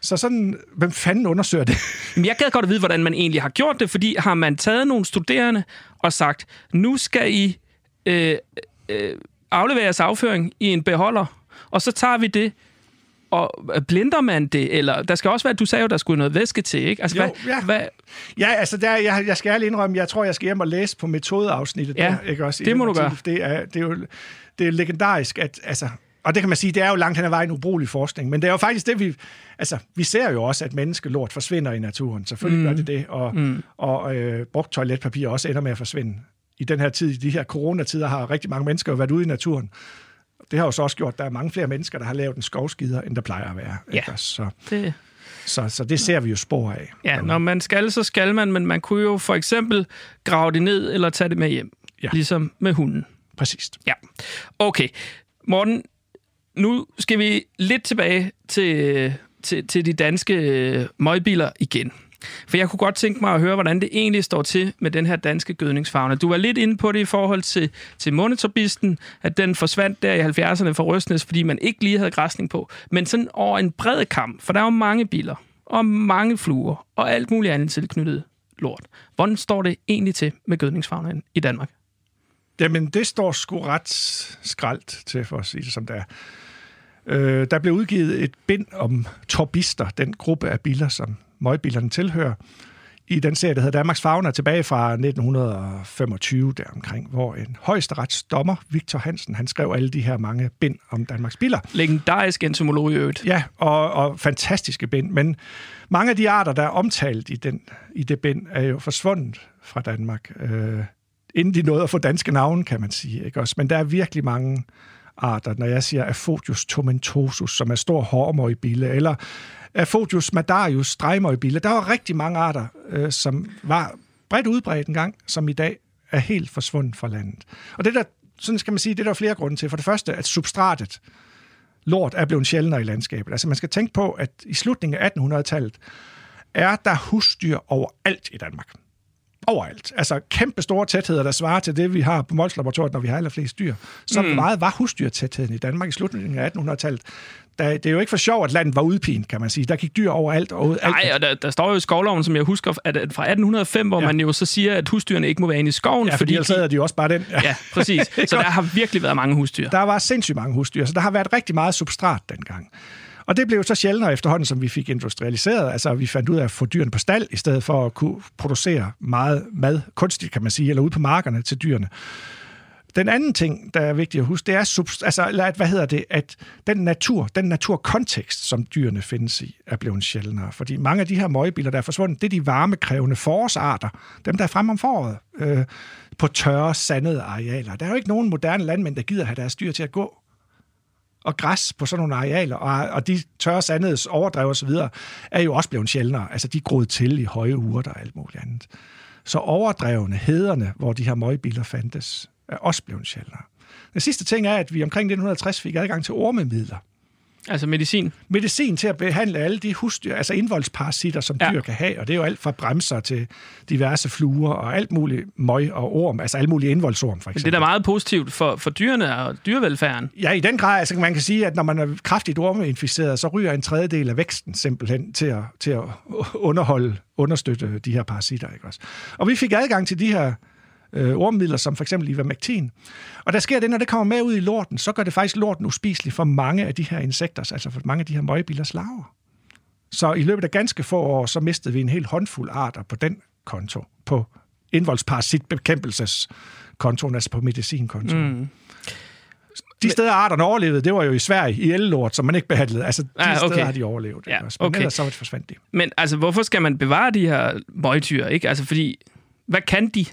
S8: så sådan, hvem fanden undersøger det?
S2: Men jeg gad godt at vide, hvordan man egentlig har gjort det, fordi har man taget nogle studerende og sagt, nu skal I øh, øh, aflevere jeres afføring i en beholder, og så tager vi det, og blinder man det, eller der skal også være, du sagde jo, der skulle noget væske til, ikke? Altså,
S8: Jo,
S2: hvad,
S8: ja.
S2: hvad,
S8: Ja, altså, der, jeg, jeg skal ærligt indrømme, jeg tror, jeg skal hjem og læse på metodeafsnittet.
S2: Ja,
S8: der, ikke også,
S2: det må du
S8: artikel. Det er, det er jo det er legendarisk, at... Altså, og det kan man sige, det er jo langt hen ad vejen ubrugelig forskning, men det er jo faktisk det, vi... Altså, vi ser jo også, at menneskelort forsvinder i naturen. Selvfølgelig mm. gør det det, og, mm. og øh, brugt toiletpapir også ender med at forsvinde. I den her tid, i de her coronatider, har rigtig mange mennesker jo været ude i naturen. Det har jo så også gjort, at der er mange flere mennesker, der har lavet en skovskider, end der plejer at være.
S2: Ja.
S8: Ikke? Så,
S2: det,
S8: så, så det ser vi jo spor af.
S2: ja, når man skal, så skal man, men man kunne jo for eksempel grave det ned, eller tage det med hjem.
S8: Ja.
S2: Ligesom med hunden.
S8: Præcis.
S2: Ja. Okay. Morten, nu skal vi lidt tilbage til til, til de danske øh, møgbiler igen. For jeg kunne godt tænke mig at høre, hvordan det egentlig står til med den her danske gødningsfagne. Du var lidt inde på det i forhold til, til monitorbisten, at den forsvandt der i 70'erne fra Røstnes, fordi man ikke lige havde græsning på. Men sådan over en bred kamp, for der er jo mange biler, og mange fluer, og alt muligt andet tilknyttet lort. Hvordan står det egentlig til med gødningsfagnen i Danmark?
S8: Jamen, det står sgu ret skralt til, for at sige det som det er. Øh, der blev udgivet et bind om torbister, den gruppe af biler, som møgbilerne tilhører, i den serie, der hedder Danmarks Fauna, tilbage fra 1925 deromkring, hvor en højesteretsdommer, Victor Hansen, han skrev alle de her mange bind om Danmarks biler.
S2: Legendarisk entomolog i øvrigt.
S8: Ja, og, og fantastiske bind, men mange af de arter, der er omtalt i, den, i det bind, er jo forsvundet fra Danmark, øh, inden de nåede at få danske navne, kan man sige. Ikke også? Men der er virkelig mange arter, når jeg siger Aphodius tomentosus, som er stor hårmøgbille, eller Aphodius madarius drejmøgbille. Der var rigtig mange arter, øh, som var bredt udbredt engang, som i dag er helt forsvundet fra landet. Og det der, sådan skal man sige, det er der flere grunde til. For det første, at substratet, lort, er blevet sjældnere i landskabet. Altså man skal tænke på, at i slutningen af 1800-tallet er der husdyr overalt i Danmark overalt. Altså kæmpe store tætheder, der svarer til det, vi har på Mols Laboratoriet, når vi har allerflest dyr. Så mm. meget var husdyrtætheden i Danmark i slutningen af 1800-tallet. Da, det er jo ikke for sjov, at landet var udpint, kan man sige. Der gik dyr overalt. Og alt.
S2: Nej, og der, der står jo i skovloven, som jeg husker, at fra 1805, hvor ja. man jo så siger, at husdyrene ikke må være inde i skoven.
S8: Ja, fordi, fordi ellers er de jo også bare den.
S2: Ja, ja præcis. så der har virkelig været mange husdyr.
S8: Der var sindssygt mange husdyr, så der har været rigtig meget substrat dengang. Og det blev så sjældnere efterhånden, som vi fik industrialiseret. Altså, vi fandt ud af at få dyrene på stald, i stedet for at kunne producere meget mad, kunstigt kan man sige, eller ude på markerne til dyrene. Den anden ting, der er vigtigt at huske, det er, subst- altså, hvad hedder det, at den natur, den naturkontekst, som dyrene findes i, er blevet sjældnere. Fordi mange af de her møgbiler, der er forsvundet, det er de varmekrævende forårsarter, dem der er frem om foråret, øh, på tørre, sandede arealer. Der er jo ikke nogen moderne landmænd, der gider have deres dyr til at gå og græs på sådan nogle arealer, og, og de tørre sandheds overdrev osv., er jo også blevet sjældnere. Altså, de groede til i høje urter og alt muligt andet. Så overdrevne, hederne, hvor de her møgbiler fandtes, er også blevet sjældnere. Den sidste ting er, at vi omkring 1960 fik adgang til ormemidler.
S2: Altså medicin?
S8: Medicin til at behandle alle de husdyr, altså indvoldsparasitter, som ja. dyr kan have, og det er jo alt fra bremser til diverse fluer og alt muligt møg og orm, altså alle mulige indvoldsorm for eksempel.
S2: Men det er da meget positivt for, for dyrene og dyrevelfærden.
S8: Ja, i den grad, altså man kan sige, at når man er kraftigt ormeinficeret, så ryger en tredjedel af væksten simpelthen til at, til at underholde, understøtte de her parasitter. Ikke også? Og vi fik adgang til de her øh, ormmidler, som for eksempel ivermectin. Og der sker det, når det kommer med ud i lorten, så gør det faktisk lorten uspiselig for mange af de her insekter, altså for mange af de her møgbillers larver. Så i løbet af ganske få år, så mistede vi en helt håndfuld arter på den konto, på indvoldsparasitbekæmpelseskontoen, altså på medicinkontoen. Mm. De steder, arterne overlevede, det var jo i Sverige, i ellort, som man ikke behandlede. Altså, de ah, okay. steder har de overlevet. Ja, Men okay. ellers så var det forsvandt de.
S2: Men altså, hvorfor skal man bevare de her møgtyr, ikke? Altså, fordi, hvad kan de?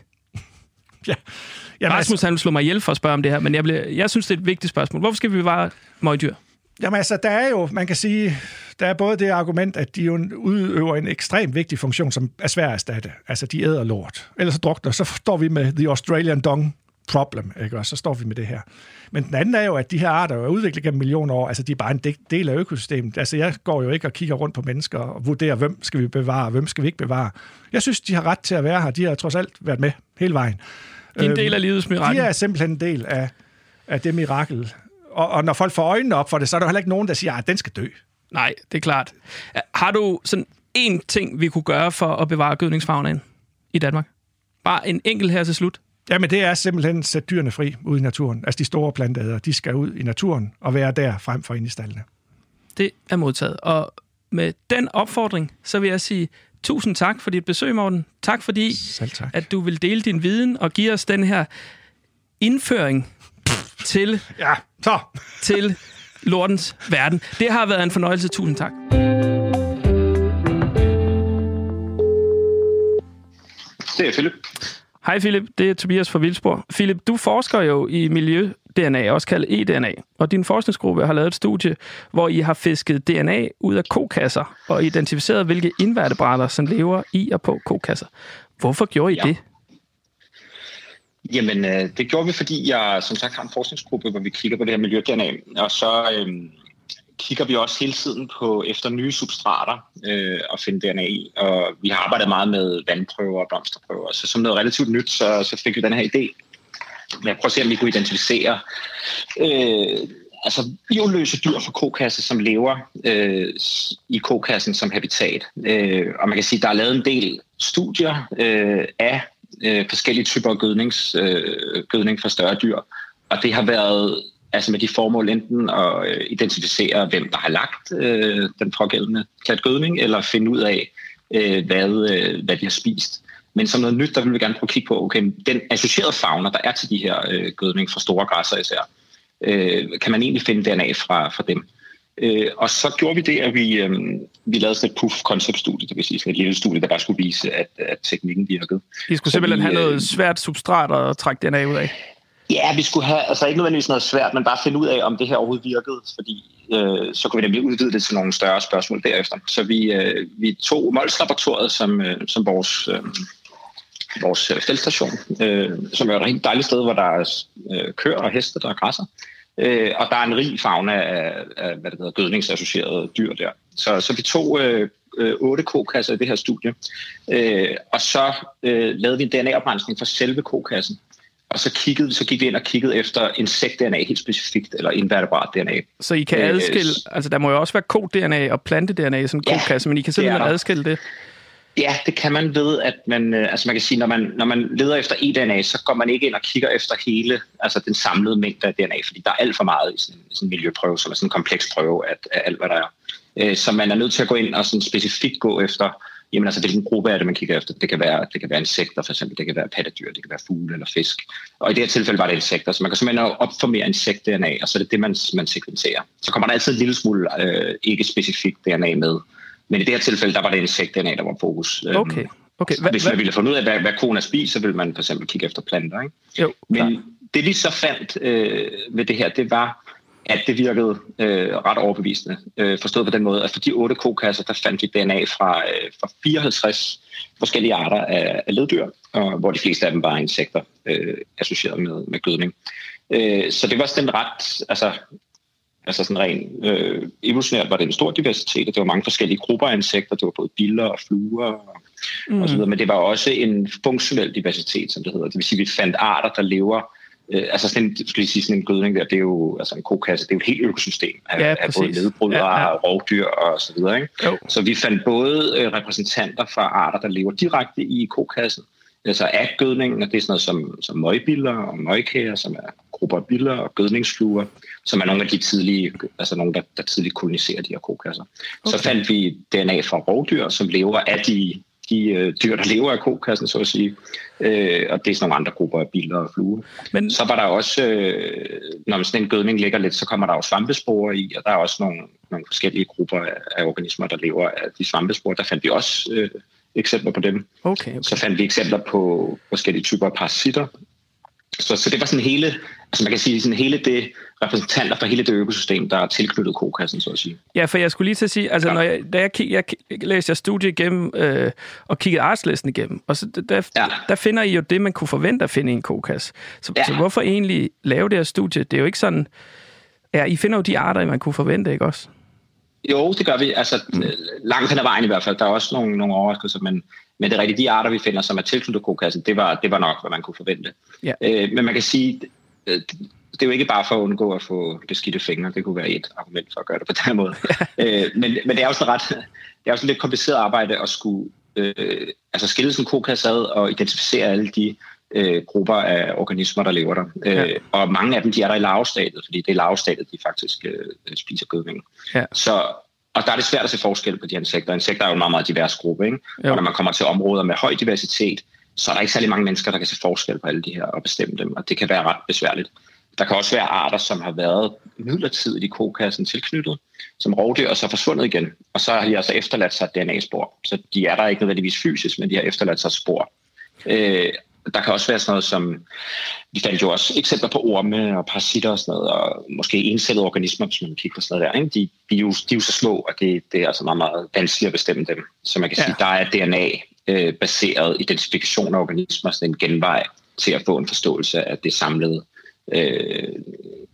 S2: Ja. Jamen, Rasmus altså, han slår mig ihjel for at spørge om det her, men jeg, bliver, jeg synes, det er et vigtigt spørgsmål. Hvorfor skal vi bevare møgdyr?
S8: Jamen altså, der er jo, man kan sige, der er både det argument, at de jo udøver en ekstremt vigtig funktion, som er svær at erstatte. Altså, de æder lort. Ellers så drukner, så står vi med The Australian Dong problem, ikke? og så står vi med det her. Men den anden er jo, at de her arter er udviklet gennem millioner år, altså de er bare en del af økosystemet. Altså jeg går jo ikke og kigger rundt på mennesker og vurderer, hvem skal vi bevare, hvem skal vi ikke bevare. Jeg synes, de har ret til at være her. De har trods alt været med hele vejen.
S2: De er en del af livets mirakel.
S8: De er simpelthen en del af, af det mirakel. Og, og når folk får øjnene op for det, så er der heller ikke nogen, der siger, at den skal dø.
S2: Nej, det er klart. Har du sådan en ting, vi kunne gøre for at bevare gødningsfagnen i Danmark? Bare en enkelt her til slut.
S8: Jamen, det er simpelthen at sætte dyrene fri ud i naturen. Altså, de store planteæder, de skal ud i naturen og være der frem for ind i stallene.
S2: Det er modtaget. Og med den opfordring, så vil jeg sige tusind tak for dit besøg, Morten. Tak fordi, tak. at du vil dele din viden og give os den her indføring til,
S8: ja, så.
S2: til lortens verden. Det har været en fornøjelse. Tusind tak.
S9: Det er Philip.
S2: Hej Philip, det er Tobias fra Vildsborg. Philip, du forsker jo i miljø-DNA, også kaldet e-DNA, og din forskningsgruppe har lavet et studie, hvor I har fisket DNA ud af kokasser og identificeret, hvilke indværtebrætter, som lever i og på kokasser. Hvorfor gjorde I ja. det?
S9: Jamen, øh, det gjorde vi, fordi jeg som sagt har en forskningsgruppe, hvor vi kigger på det her miljø-DNA, og så øh, kigger vi også hele tiden på efter nye substrater øh, og finde DNA i. Og vi har arbejdet meget med vandprøver og blomsterprøver. Så som noget relativt nyt, så, så fik vi den her idé Men jeg prøver at se, om vi kunne identificere øh, altså bioløse dyr fra kokasse, som lever øh, i kokassen som habitat. Øh, og man kan sige, at der er lavet en del studier øh, af øh, forskellige typer af gødnings, øh, gødning fra større dyr. Og det har været altså med de formål enten at øh, identificere, hvem der har lagt øh, den pågældende klat gødning, eller finde ud af, øh, hvad, øh, hvad de har spist. Men som noget nyt, der vil vi gerne prøve at kigge på, okay, den associerede fauna, der er til de her øh, gødning fra store græsser især, øh, kan man egentlig finde DNA fra, fra dem. Øh, og så gjorde vi det, at vi, øh, vi lavede sådan et proof-concept-studie, det vil sige sådan et lille studie, der bare skulle vise, at, at teknikken virkede.
S2: I skulle så simpelthen vi, have noget svært substrat at trække DNA ud af?
S9: Ja, vi skulle have, altså ikke nødvendigvis noget svært, men bare finde ud af, om det her overhovedet virkede, fordi øh, så kunne vi nemlig udvide det til nogle større spørgsmål derefter. Så vi, øh, vi tog Mols-laboratoriet som, øh, som vores, øh, vores øh, feltstation, øh, som er et rigtig dejligt sted, hvor der er øh, køer og heste, der græsser. Øh, og der er en rig fauna af, af hvad det hedder, gødningsassocierede dyr der. Så, så vi tog øh, øh, 8 kokasser i det her studie, øh, og så øh, lavede vi en DNA-oprensning for selve kokassen. Og så, kiggede, så gik vi ind og kiggede efter insekt-DNA helt specifikt, eller invertebrat DNA.
S2: Så I kan øh, adskille, altså der må jo også være kod-DNA og plante-DNA i sådan en ja, kokasse, men I kan simpelthen adskille det?
S9: Ja, det kan man ved, at man, øh, altså man kan sige, når man, når man leder efter eDNA, så går man ikke ind og kigger efter hele, altså den samlede mængde af DNA, fordi der er alt for meget i sådan, sådan en miljøprøve, som er sådan en kompleks prøve af, af alt, hvad der er. Øh, så man er nødt til at gå ind og sådan specifikt gå efter, jamen altså hvilken gruppe er det, man kigger efter. Det kan være, det kan være insekter for eksempel, det kan være pattedyr, det kan være fugle eller fisk. Og i det her tilfælde var det insekter, så man kan simpelthen opformere insekt-DNA, og så er det det, man, man sekventerer. Så kommer der altid en lille smule øh, ikke specifikt DNA med. Men i det her tilfælde, der var det insekt-DNA, der var fokus.
S2: Øhm, okay. okay.
S9: Hva, Hvis man ville finde ud af, hvad, hvad koner spiser, så ville man for eksempel kigge efter planter. Ikke?
S2: Jo,
S9: Men det vi så fandt øh, ved det her, det var, at det virkede øh, ret overbevisende. Øh, forstået på den måde, at for de otte kokasser, der fandt vi DNA fra, øh, fra 54 forskellige arter af, af leddyr, og, hvor de fleste af dem var insekter øh, associeret med, med gødning. Øh, så det var sådan ret, altså Altså sådan rent øh, evolutionært var det en stor diversitet, og det var mange forskellige grupper af insekter. Det var både biller og fluer og, mm. og så videre. Men det var også en funktionel diversitet, som det hedder. Det vil sige, at vi fandt arter, der lever øh, altså sådan en, skal sige, sådan en gødning der, det er jo altså en kokasse, det er jo et helt økosystem af, ja, af både nedbrydere ja, ja. og rovdyr og så videre. Ikke? Så vi fandt både øh, repræsentanter fra arter, der lever direkte i kokassen, altså af gødningen, og det er sådan noget som, som møgbiller og møgkager, som er grupper af biller og gødningsfluer, som er nogle af de tidlige, altså nogle, der, der tidligt koloniserer de her kokasser. Okay. Så fandt vi DNA fra rovdyr, som lever af de, de øh, dyr, der lever af kokassen, så at sige. Øh, og det er sådan nogle andre grupper af biller og fluer. Men... Så var der også, øh, når sådan en gødning ligger lidt, så kommer der jo svampesporer i, og der er også nogle, nogle forskellige grupper af, af organismer, der lever af de svampesporer. Der fandt vi også øh, eksempler på dem.
S2: Okay, okay.
S9: Så fandt vi eksempler på forskellige typer af parasitter. Så, så det var sådan hele, altså man kan sige sådan hele det repræsentanter for hele det økosystem, der er tilknyttet kokassen, så at sige.
S2: Ja, for jeg skulle lige til at sige, altså ja. når jeg, da jeg, kig, jeg læste jeg studiet igennem øh, og kiggede artslisten igennem, og så der, ja. der finder I jo det, man kunne forvente at finde i en kokas. Så, ja. så hvorfor egentlig lave det her studie? Det er jo ikke sådan, ja, I finder jo de arter, man kunne forvente, ikke også?
S9: Jo, det gør vi. Altså, mm. langt hen ad vejen i hvert fald. Der er også nogle, nogle overraskelser, men, men det er rigtigt, de arter, vi finder, som er tilknyttet kokassen, det var, det var nok, hvad man kunne forvente. Ja. Øh, men man kan sige, det, det er jo ikke bare for at undgå at få beskidte fingre. Det kunne være et argument for at gøre det på den måde. øh, men, men det er jo sådan ret, det er jo sådan lidt kompliceret arbejde at skulle øh, altså skille sådan en kokasse ad og identificere alle de øh, grupper af organismer, der lever der. Øh, ja. Og mange af dem, de er der i lavstadiet, fordi det er lavstadiet, de faktisk øh, spiser gødning. Ja. Så, og der er det svært at se forskel på de insekter. Insekter er jo en meget, meget divers gruppe, ikke? Og når man kommer til områder med høj diversitet, så er der ikke særlig mange mennesker, der kan se forskel på alle de her og bestemme dem, og det kan være ret besværligt. Der kan også være arter, som har været midlertidigt i kokassen tilknyttet, som rovdyr, og så forsvundet igen. Og så har de altså efterladt sig DNA-spor. Så de er der ikke nødvendigvis fysisk, men de har efterladt sig spor. Øh, der kan også være sådan noget som, vi fandt jo også eksempler på orme og parasitter og sådan noget, og måske encellede organismer, hvis man kigger på sådan noget der. Ikke? De, de, er jo, de er jo så små, at det, det er altså meget, meget vanskeligt at bestemme dem. Så man kan ja. sige, der er DNA-baseret øh, identifikation af organismer, sådan en genvej til at få en forståelse af det samlede øh,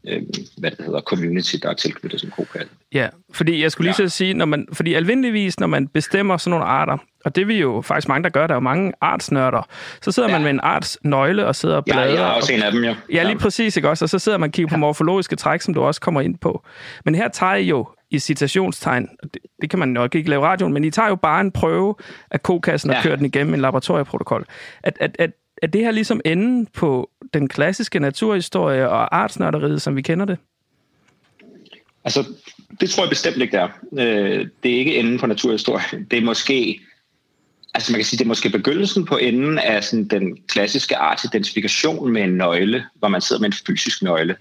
S9: øh, hvad det hedder, community, der er tilknyttet en kokasse.
S2: Ja, fordi jeg skulle lige
S9: Ja.
S2: så sige, når man, fordi almindeligvis, når man bestemmer sådan nogle arter, og det er vi jo faktisk mange, der gør, der er jo mange artsnørder, så sidder ja.
S9: Ja.
S2: man med en artsnøgle og sidder og
S9: Ja,
S2: bladrer.
S9: jeg er også
S2: og,
S9: en af dem, jo.
S2: Ja, lige præcis, ikke også? Og så sidder man og kigger på morfologiske træk, som du også kommer ind på. Men her tager I jo i citationstegn, det, det kan man nok ikke lave radioen, men I tager jo bare en prøve af kokassen og
S9: Ja.
S2: kører den igennem en laboratorieprotokol. At, at, at, er det her ligesom enden på den klassiske naturhistorie og artsnørderiet, som vi kender det?
S9: Altså, det tror jeg bestemt ikke, det er. Øh, det er ikke enden på naturhistorie. Det er måske, altså man kan sige, det er måske begyndelsen på enden af sådan den klassiske artidentifikation med en nøgle, hvor man sidder med en fysisk nøgle.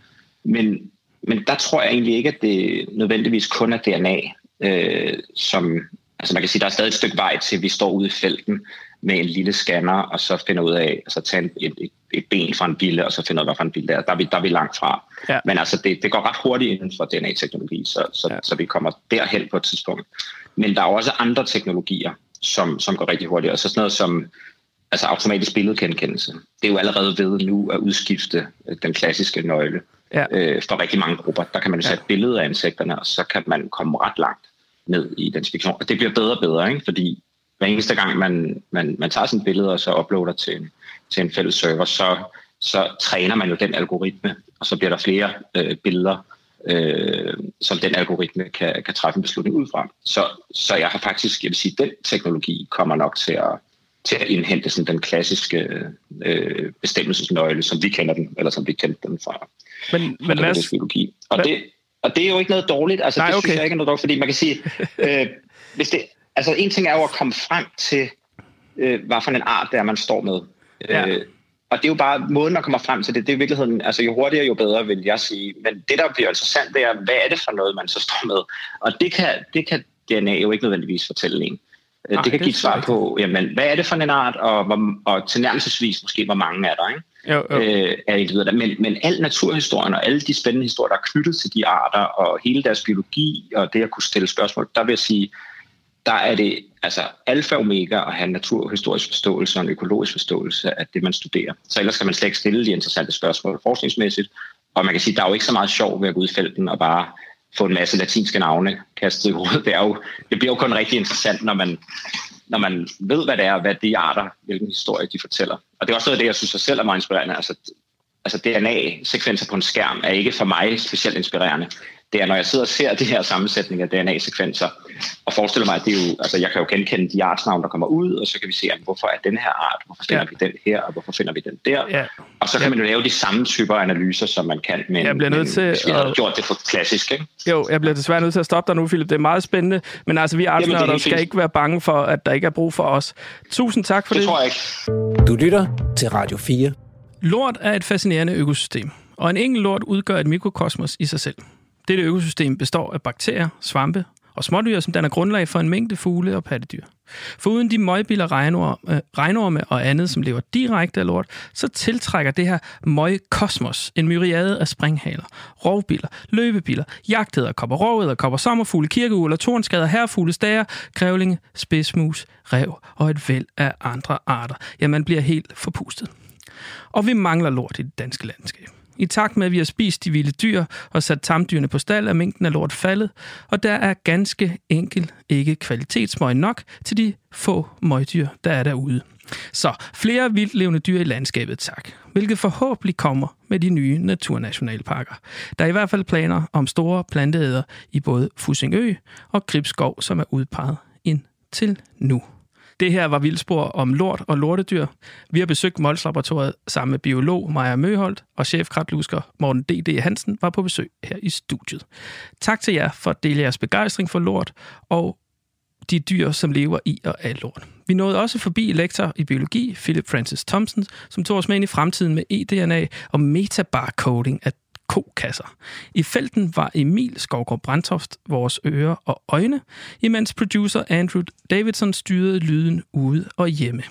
S9: Men, men der tror jeg egentlig ikke, at det nødvendigvis kun er DNA, øh, som, altså man kan sige, der er stadig et stykke vej til, at vi står ude i felten med en lille scanner, og så finder ud af, altså tage en- et, et, et ben fra en bille, og så finder ud af, hvad for en bil det er. Der er vi, der er vi langt fra.
S2: Ja.
S9: Men altså, det, det går ret hurtigt inden for DNA-teknologi, så, så,
S2: Ja.
S9: så vi kommer derhen på et tidspunkt. Men der er også andre teknologier, som, som går rigtig hurtigt. Og så sådan noget som altså automatisk billedgenkendelse. Det er jo allerede ved nu at udskifte øh, den klassiske nøgle
S2: Ja.
S9: øh, for rigtig mange grupper. Der kan man jo
S2: Ja.
S9: sætte billeder af insekterne, og så kan man komme ret langt ned i identifikation. Og det bliver bedre og bedre, ikke? fordi hver eneste gang, man, man, man tager et billede og så uploader til en, til en fælles server, så, så træner man jo den algoritme, og så bliver der flere øh, billeder, øh, som den algoritme kan, kan træffe en beslutning ud fra. Så, så jeg har faktisk, jeg vil sige, den teknologi kommer nok til at, til at indhente sådan den klassiske øh, bestemmelsesnøgle, som vi kender den, eller som vi kendte den fra,
S2: Men,
S9: fra
S2: men
S9: den
S2: Mads,
S9: biologi. Og
S2: hvad-
S9: det, og det er jo ikke noget dårligt, altså
S2: Nej,
S9: det
S2: okay.
S9: synes jeg ikke er noget dårligt, fordi man kan sige, øh, hvis det, altså en ting er jo at komme frem til, øh, hvad for en art det er, man står med.
S2: Ja.
S9: Øh, og det er jo bare måden, man kommer frem til det. Det er i virkeligheden, altså jo hurtigere, jo bedre, vil jeg sige. Men det, der bliver interessant, det er, hvad er det for noget, man så står med? Og det kan, det kan DNA jo ikke nødvendigvis fortælle en. Øh,
S2: Nej,
S9: det kan
S2: det
S9: give et svar på, jamen, hvad er det for en art, og, hvor, og tilnærmelsesvis måske, hvor mange er der, ikke?
S2: jo, jo.
S9: øh, af individer. der. Men, men al naturhistorien og alle de spændende historier, der er knyttet til de arter, og hele deres biologi, og det at kunne stille spørgsmål, der vil jeg sige, der er det altså alfa og omega at have en naturhistorisk forståelse og en økologisk forståelse af det, man studerer. Så ellers skal man slet ikke stille de interessante spørgsmål forskningsmæssigt. Og man kan sige, der er jo ikke så meget sjov ved at gå ud i felten og bare få en masse latinske navne kastet i hovedet. Det, er jo, det bliver jo kun rigtig interessant, når man, når man ved, hvad det er, hvad de arter, hvilken historie de fortæller. Og det er også noget af det, jeg synes jeg selv er meget inspirerende. Altså, altså DNA-sekvenser på en skærm er ikke for mig specielt inspirerende. Det er, når jeg sidder og ser de her sammensætninger af DNA-sekvenser, og forestiller mig, at det er jo, altså jeg kan jo genkende de artsnavne, der kommer ud, og så kan vi se, jamen, hvorfor er den her art, hvorfor finder
S2: Ja.
S9: vi den her, og hvorfor finder vi den der.
S2: Ja.
S9: Og så kan man jo lave de samme typer analyser, som man kan, men,
S2: Jeg bliver nødt
S9: men
S2: til
S9: hvis vi havde
S2: at-
S9: gjort det for klassisk, ikke?
S2: Jo, jeg bliver desværre nødt til at stoppe dig nu, Philip. Det er meget spændende. Men altså, vi
S9: er
S2: artsnørder
S9: helt
S2: skal
S9: fint.
S2: ikke være bange for, at der ikke er brug for os. Tusind tak for
S9: Det
S2: det.
S9: tror jeg ikke.
S1: Du lytter til Radio 4.
S2: Lort er et fascinerende økosystem, og en enkelt lort udgør et mikrokosmos i sig selv. Dette økosystem består af bakterier, svampe og smådyr, som danner grundlag for en mængde fugle og pattedyr. Foruden de møgbiller, regnorme, øh, regnorme og andet, som lever direkte af lort, så tiltrækker det her møgkosmos en myriade af springhaler, rovbiller, løbebiller, jagtæderkopper, rovæderkopper, sommerfugle, kirkeugler, tornskader, herrefugle, stager, grævlinge, spidsmus, rev og et væld af andre arter. Ja, man bliver helt forpustet. Og vi mangler lort i det danske landskab. I takt med, at vi har spist de vilde dyr og sat tamdyrene på stald, er mængden af lort faldet, og der er ganske enkelt ikke kvalitetsmøg nok til de få møgdyr, der er derude. Så flere vildt levende dyr i landskabet, tak. Hvilket forhåbentlig kommer med de nye naturnationalparker. Der er i hvert fald planer om store planteæder i både Fusingø og Gribskov, som er udpeget indtil nu. Det her var Vildspor om lort og lortedyr. Vi har besøgt Mols Laboratoriet sammen med biolog Maja Møholt og chefkratlusker Morten D.D. Hansen var på besøg her i studiet. Tak til jer for at dele jeres begejstring for lort og de dyr, som lever i og af lort. Vi nåede også forbi lektor i biologi, Philip Francis Thompson, som tog os med ind i fremtiden med eDNA og metabarcoding af kokasser. I felten var Emil Skovgaard Brandtoft vores ører og øjne, imens producer Andrew Davidson styrede lyden ude og hjemme.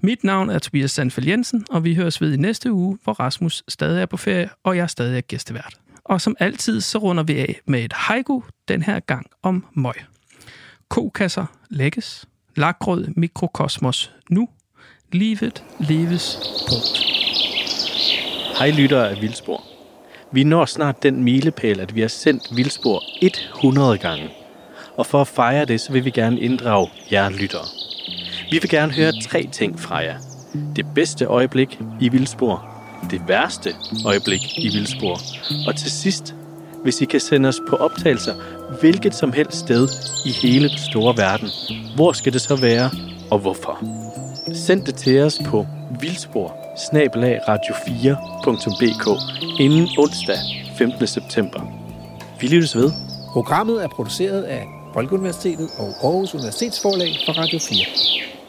S2: Mit navn er Tobias Sandfeldt Jensen, og vi høres ved i næste uge, hvor Rasmus stadig er på ferie, og jeg stadig er gæstevært. Og som altid, så runder vi af med et haiku, den her gang om møg. Kokasser lægges, Lakrød mikrokosmos nu, livet leves brugt.
S3: Hej lyttere af Vildspor. Vi når snart den milepæl, at vi har sendt Vildspor 100 gange. Og for at fejre det, så vil vi gerne inddrage jer lyttere. Vi vil gerne høre tre ting fra jer. Det bedste øjeblik i Vildspor, det værste øjeblik i Vildspor, og til sidst, hvis I kan sende os på optagelser, hvilket som helst sted i hele den store verden. Hvor skal det så være, og hvorfor? Send det til os på vildspor radio4.dk inden onsdag 15. september. Vi lyttes ved.
S1: Programmet er produceret af Folkeuniversitetet og Aarhus Universitetsforlag for Radio 4.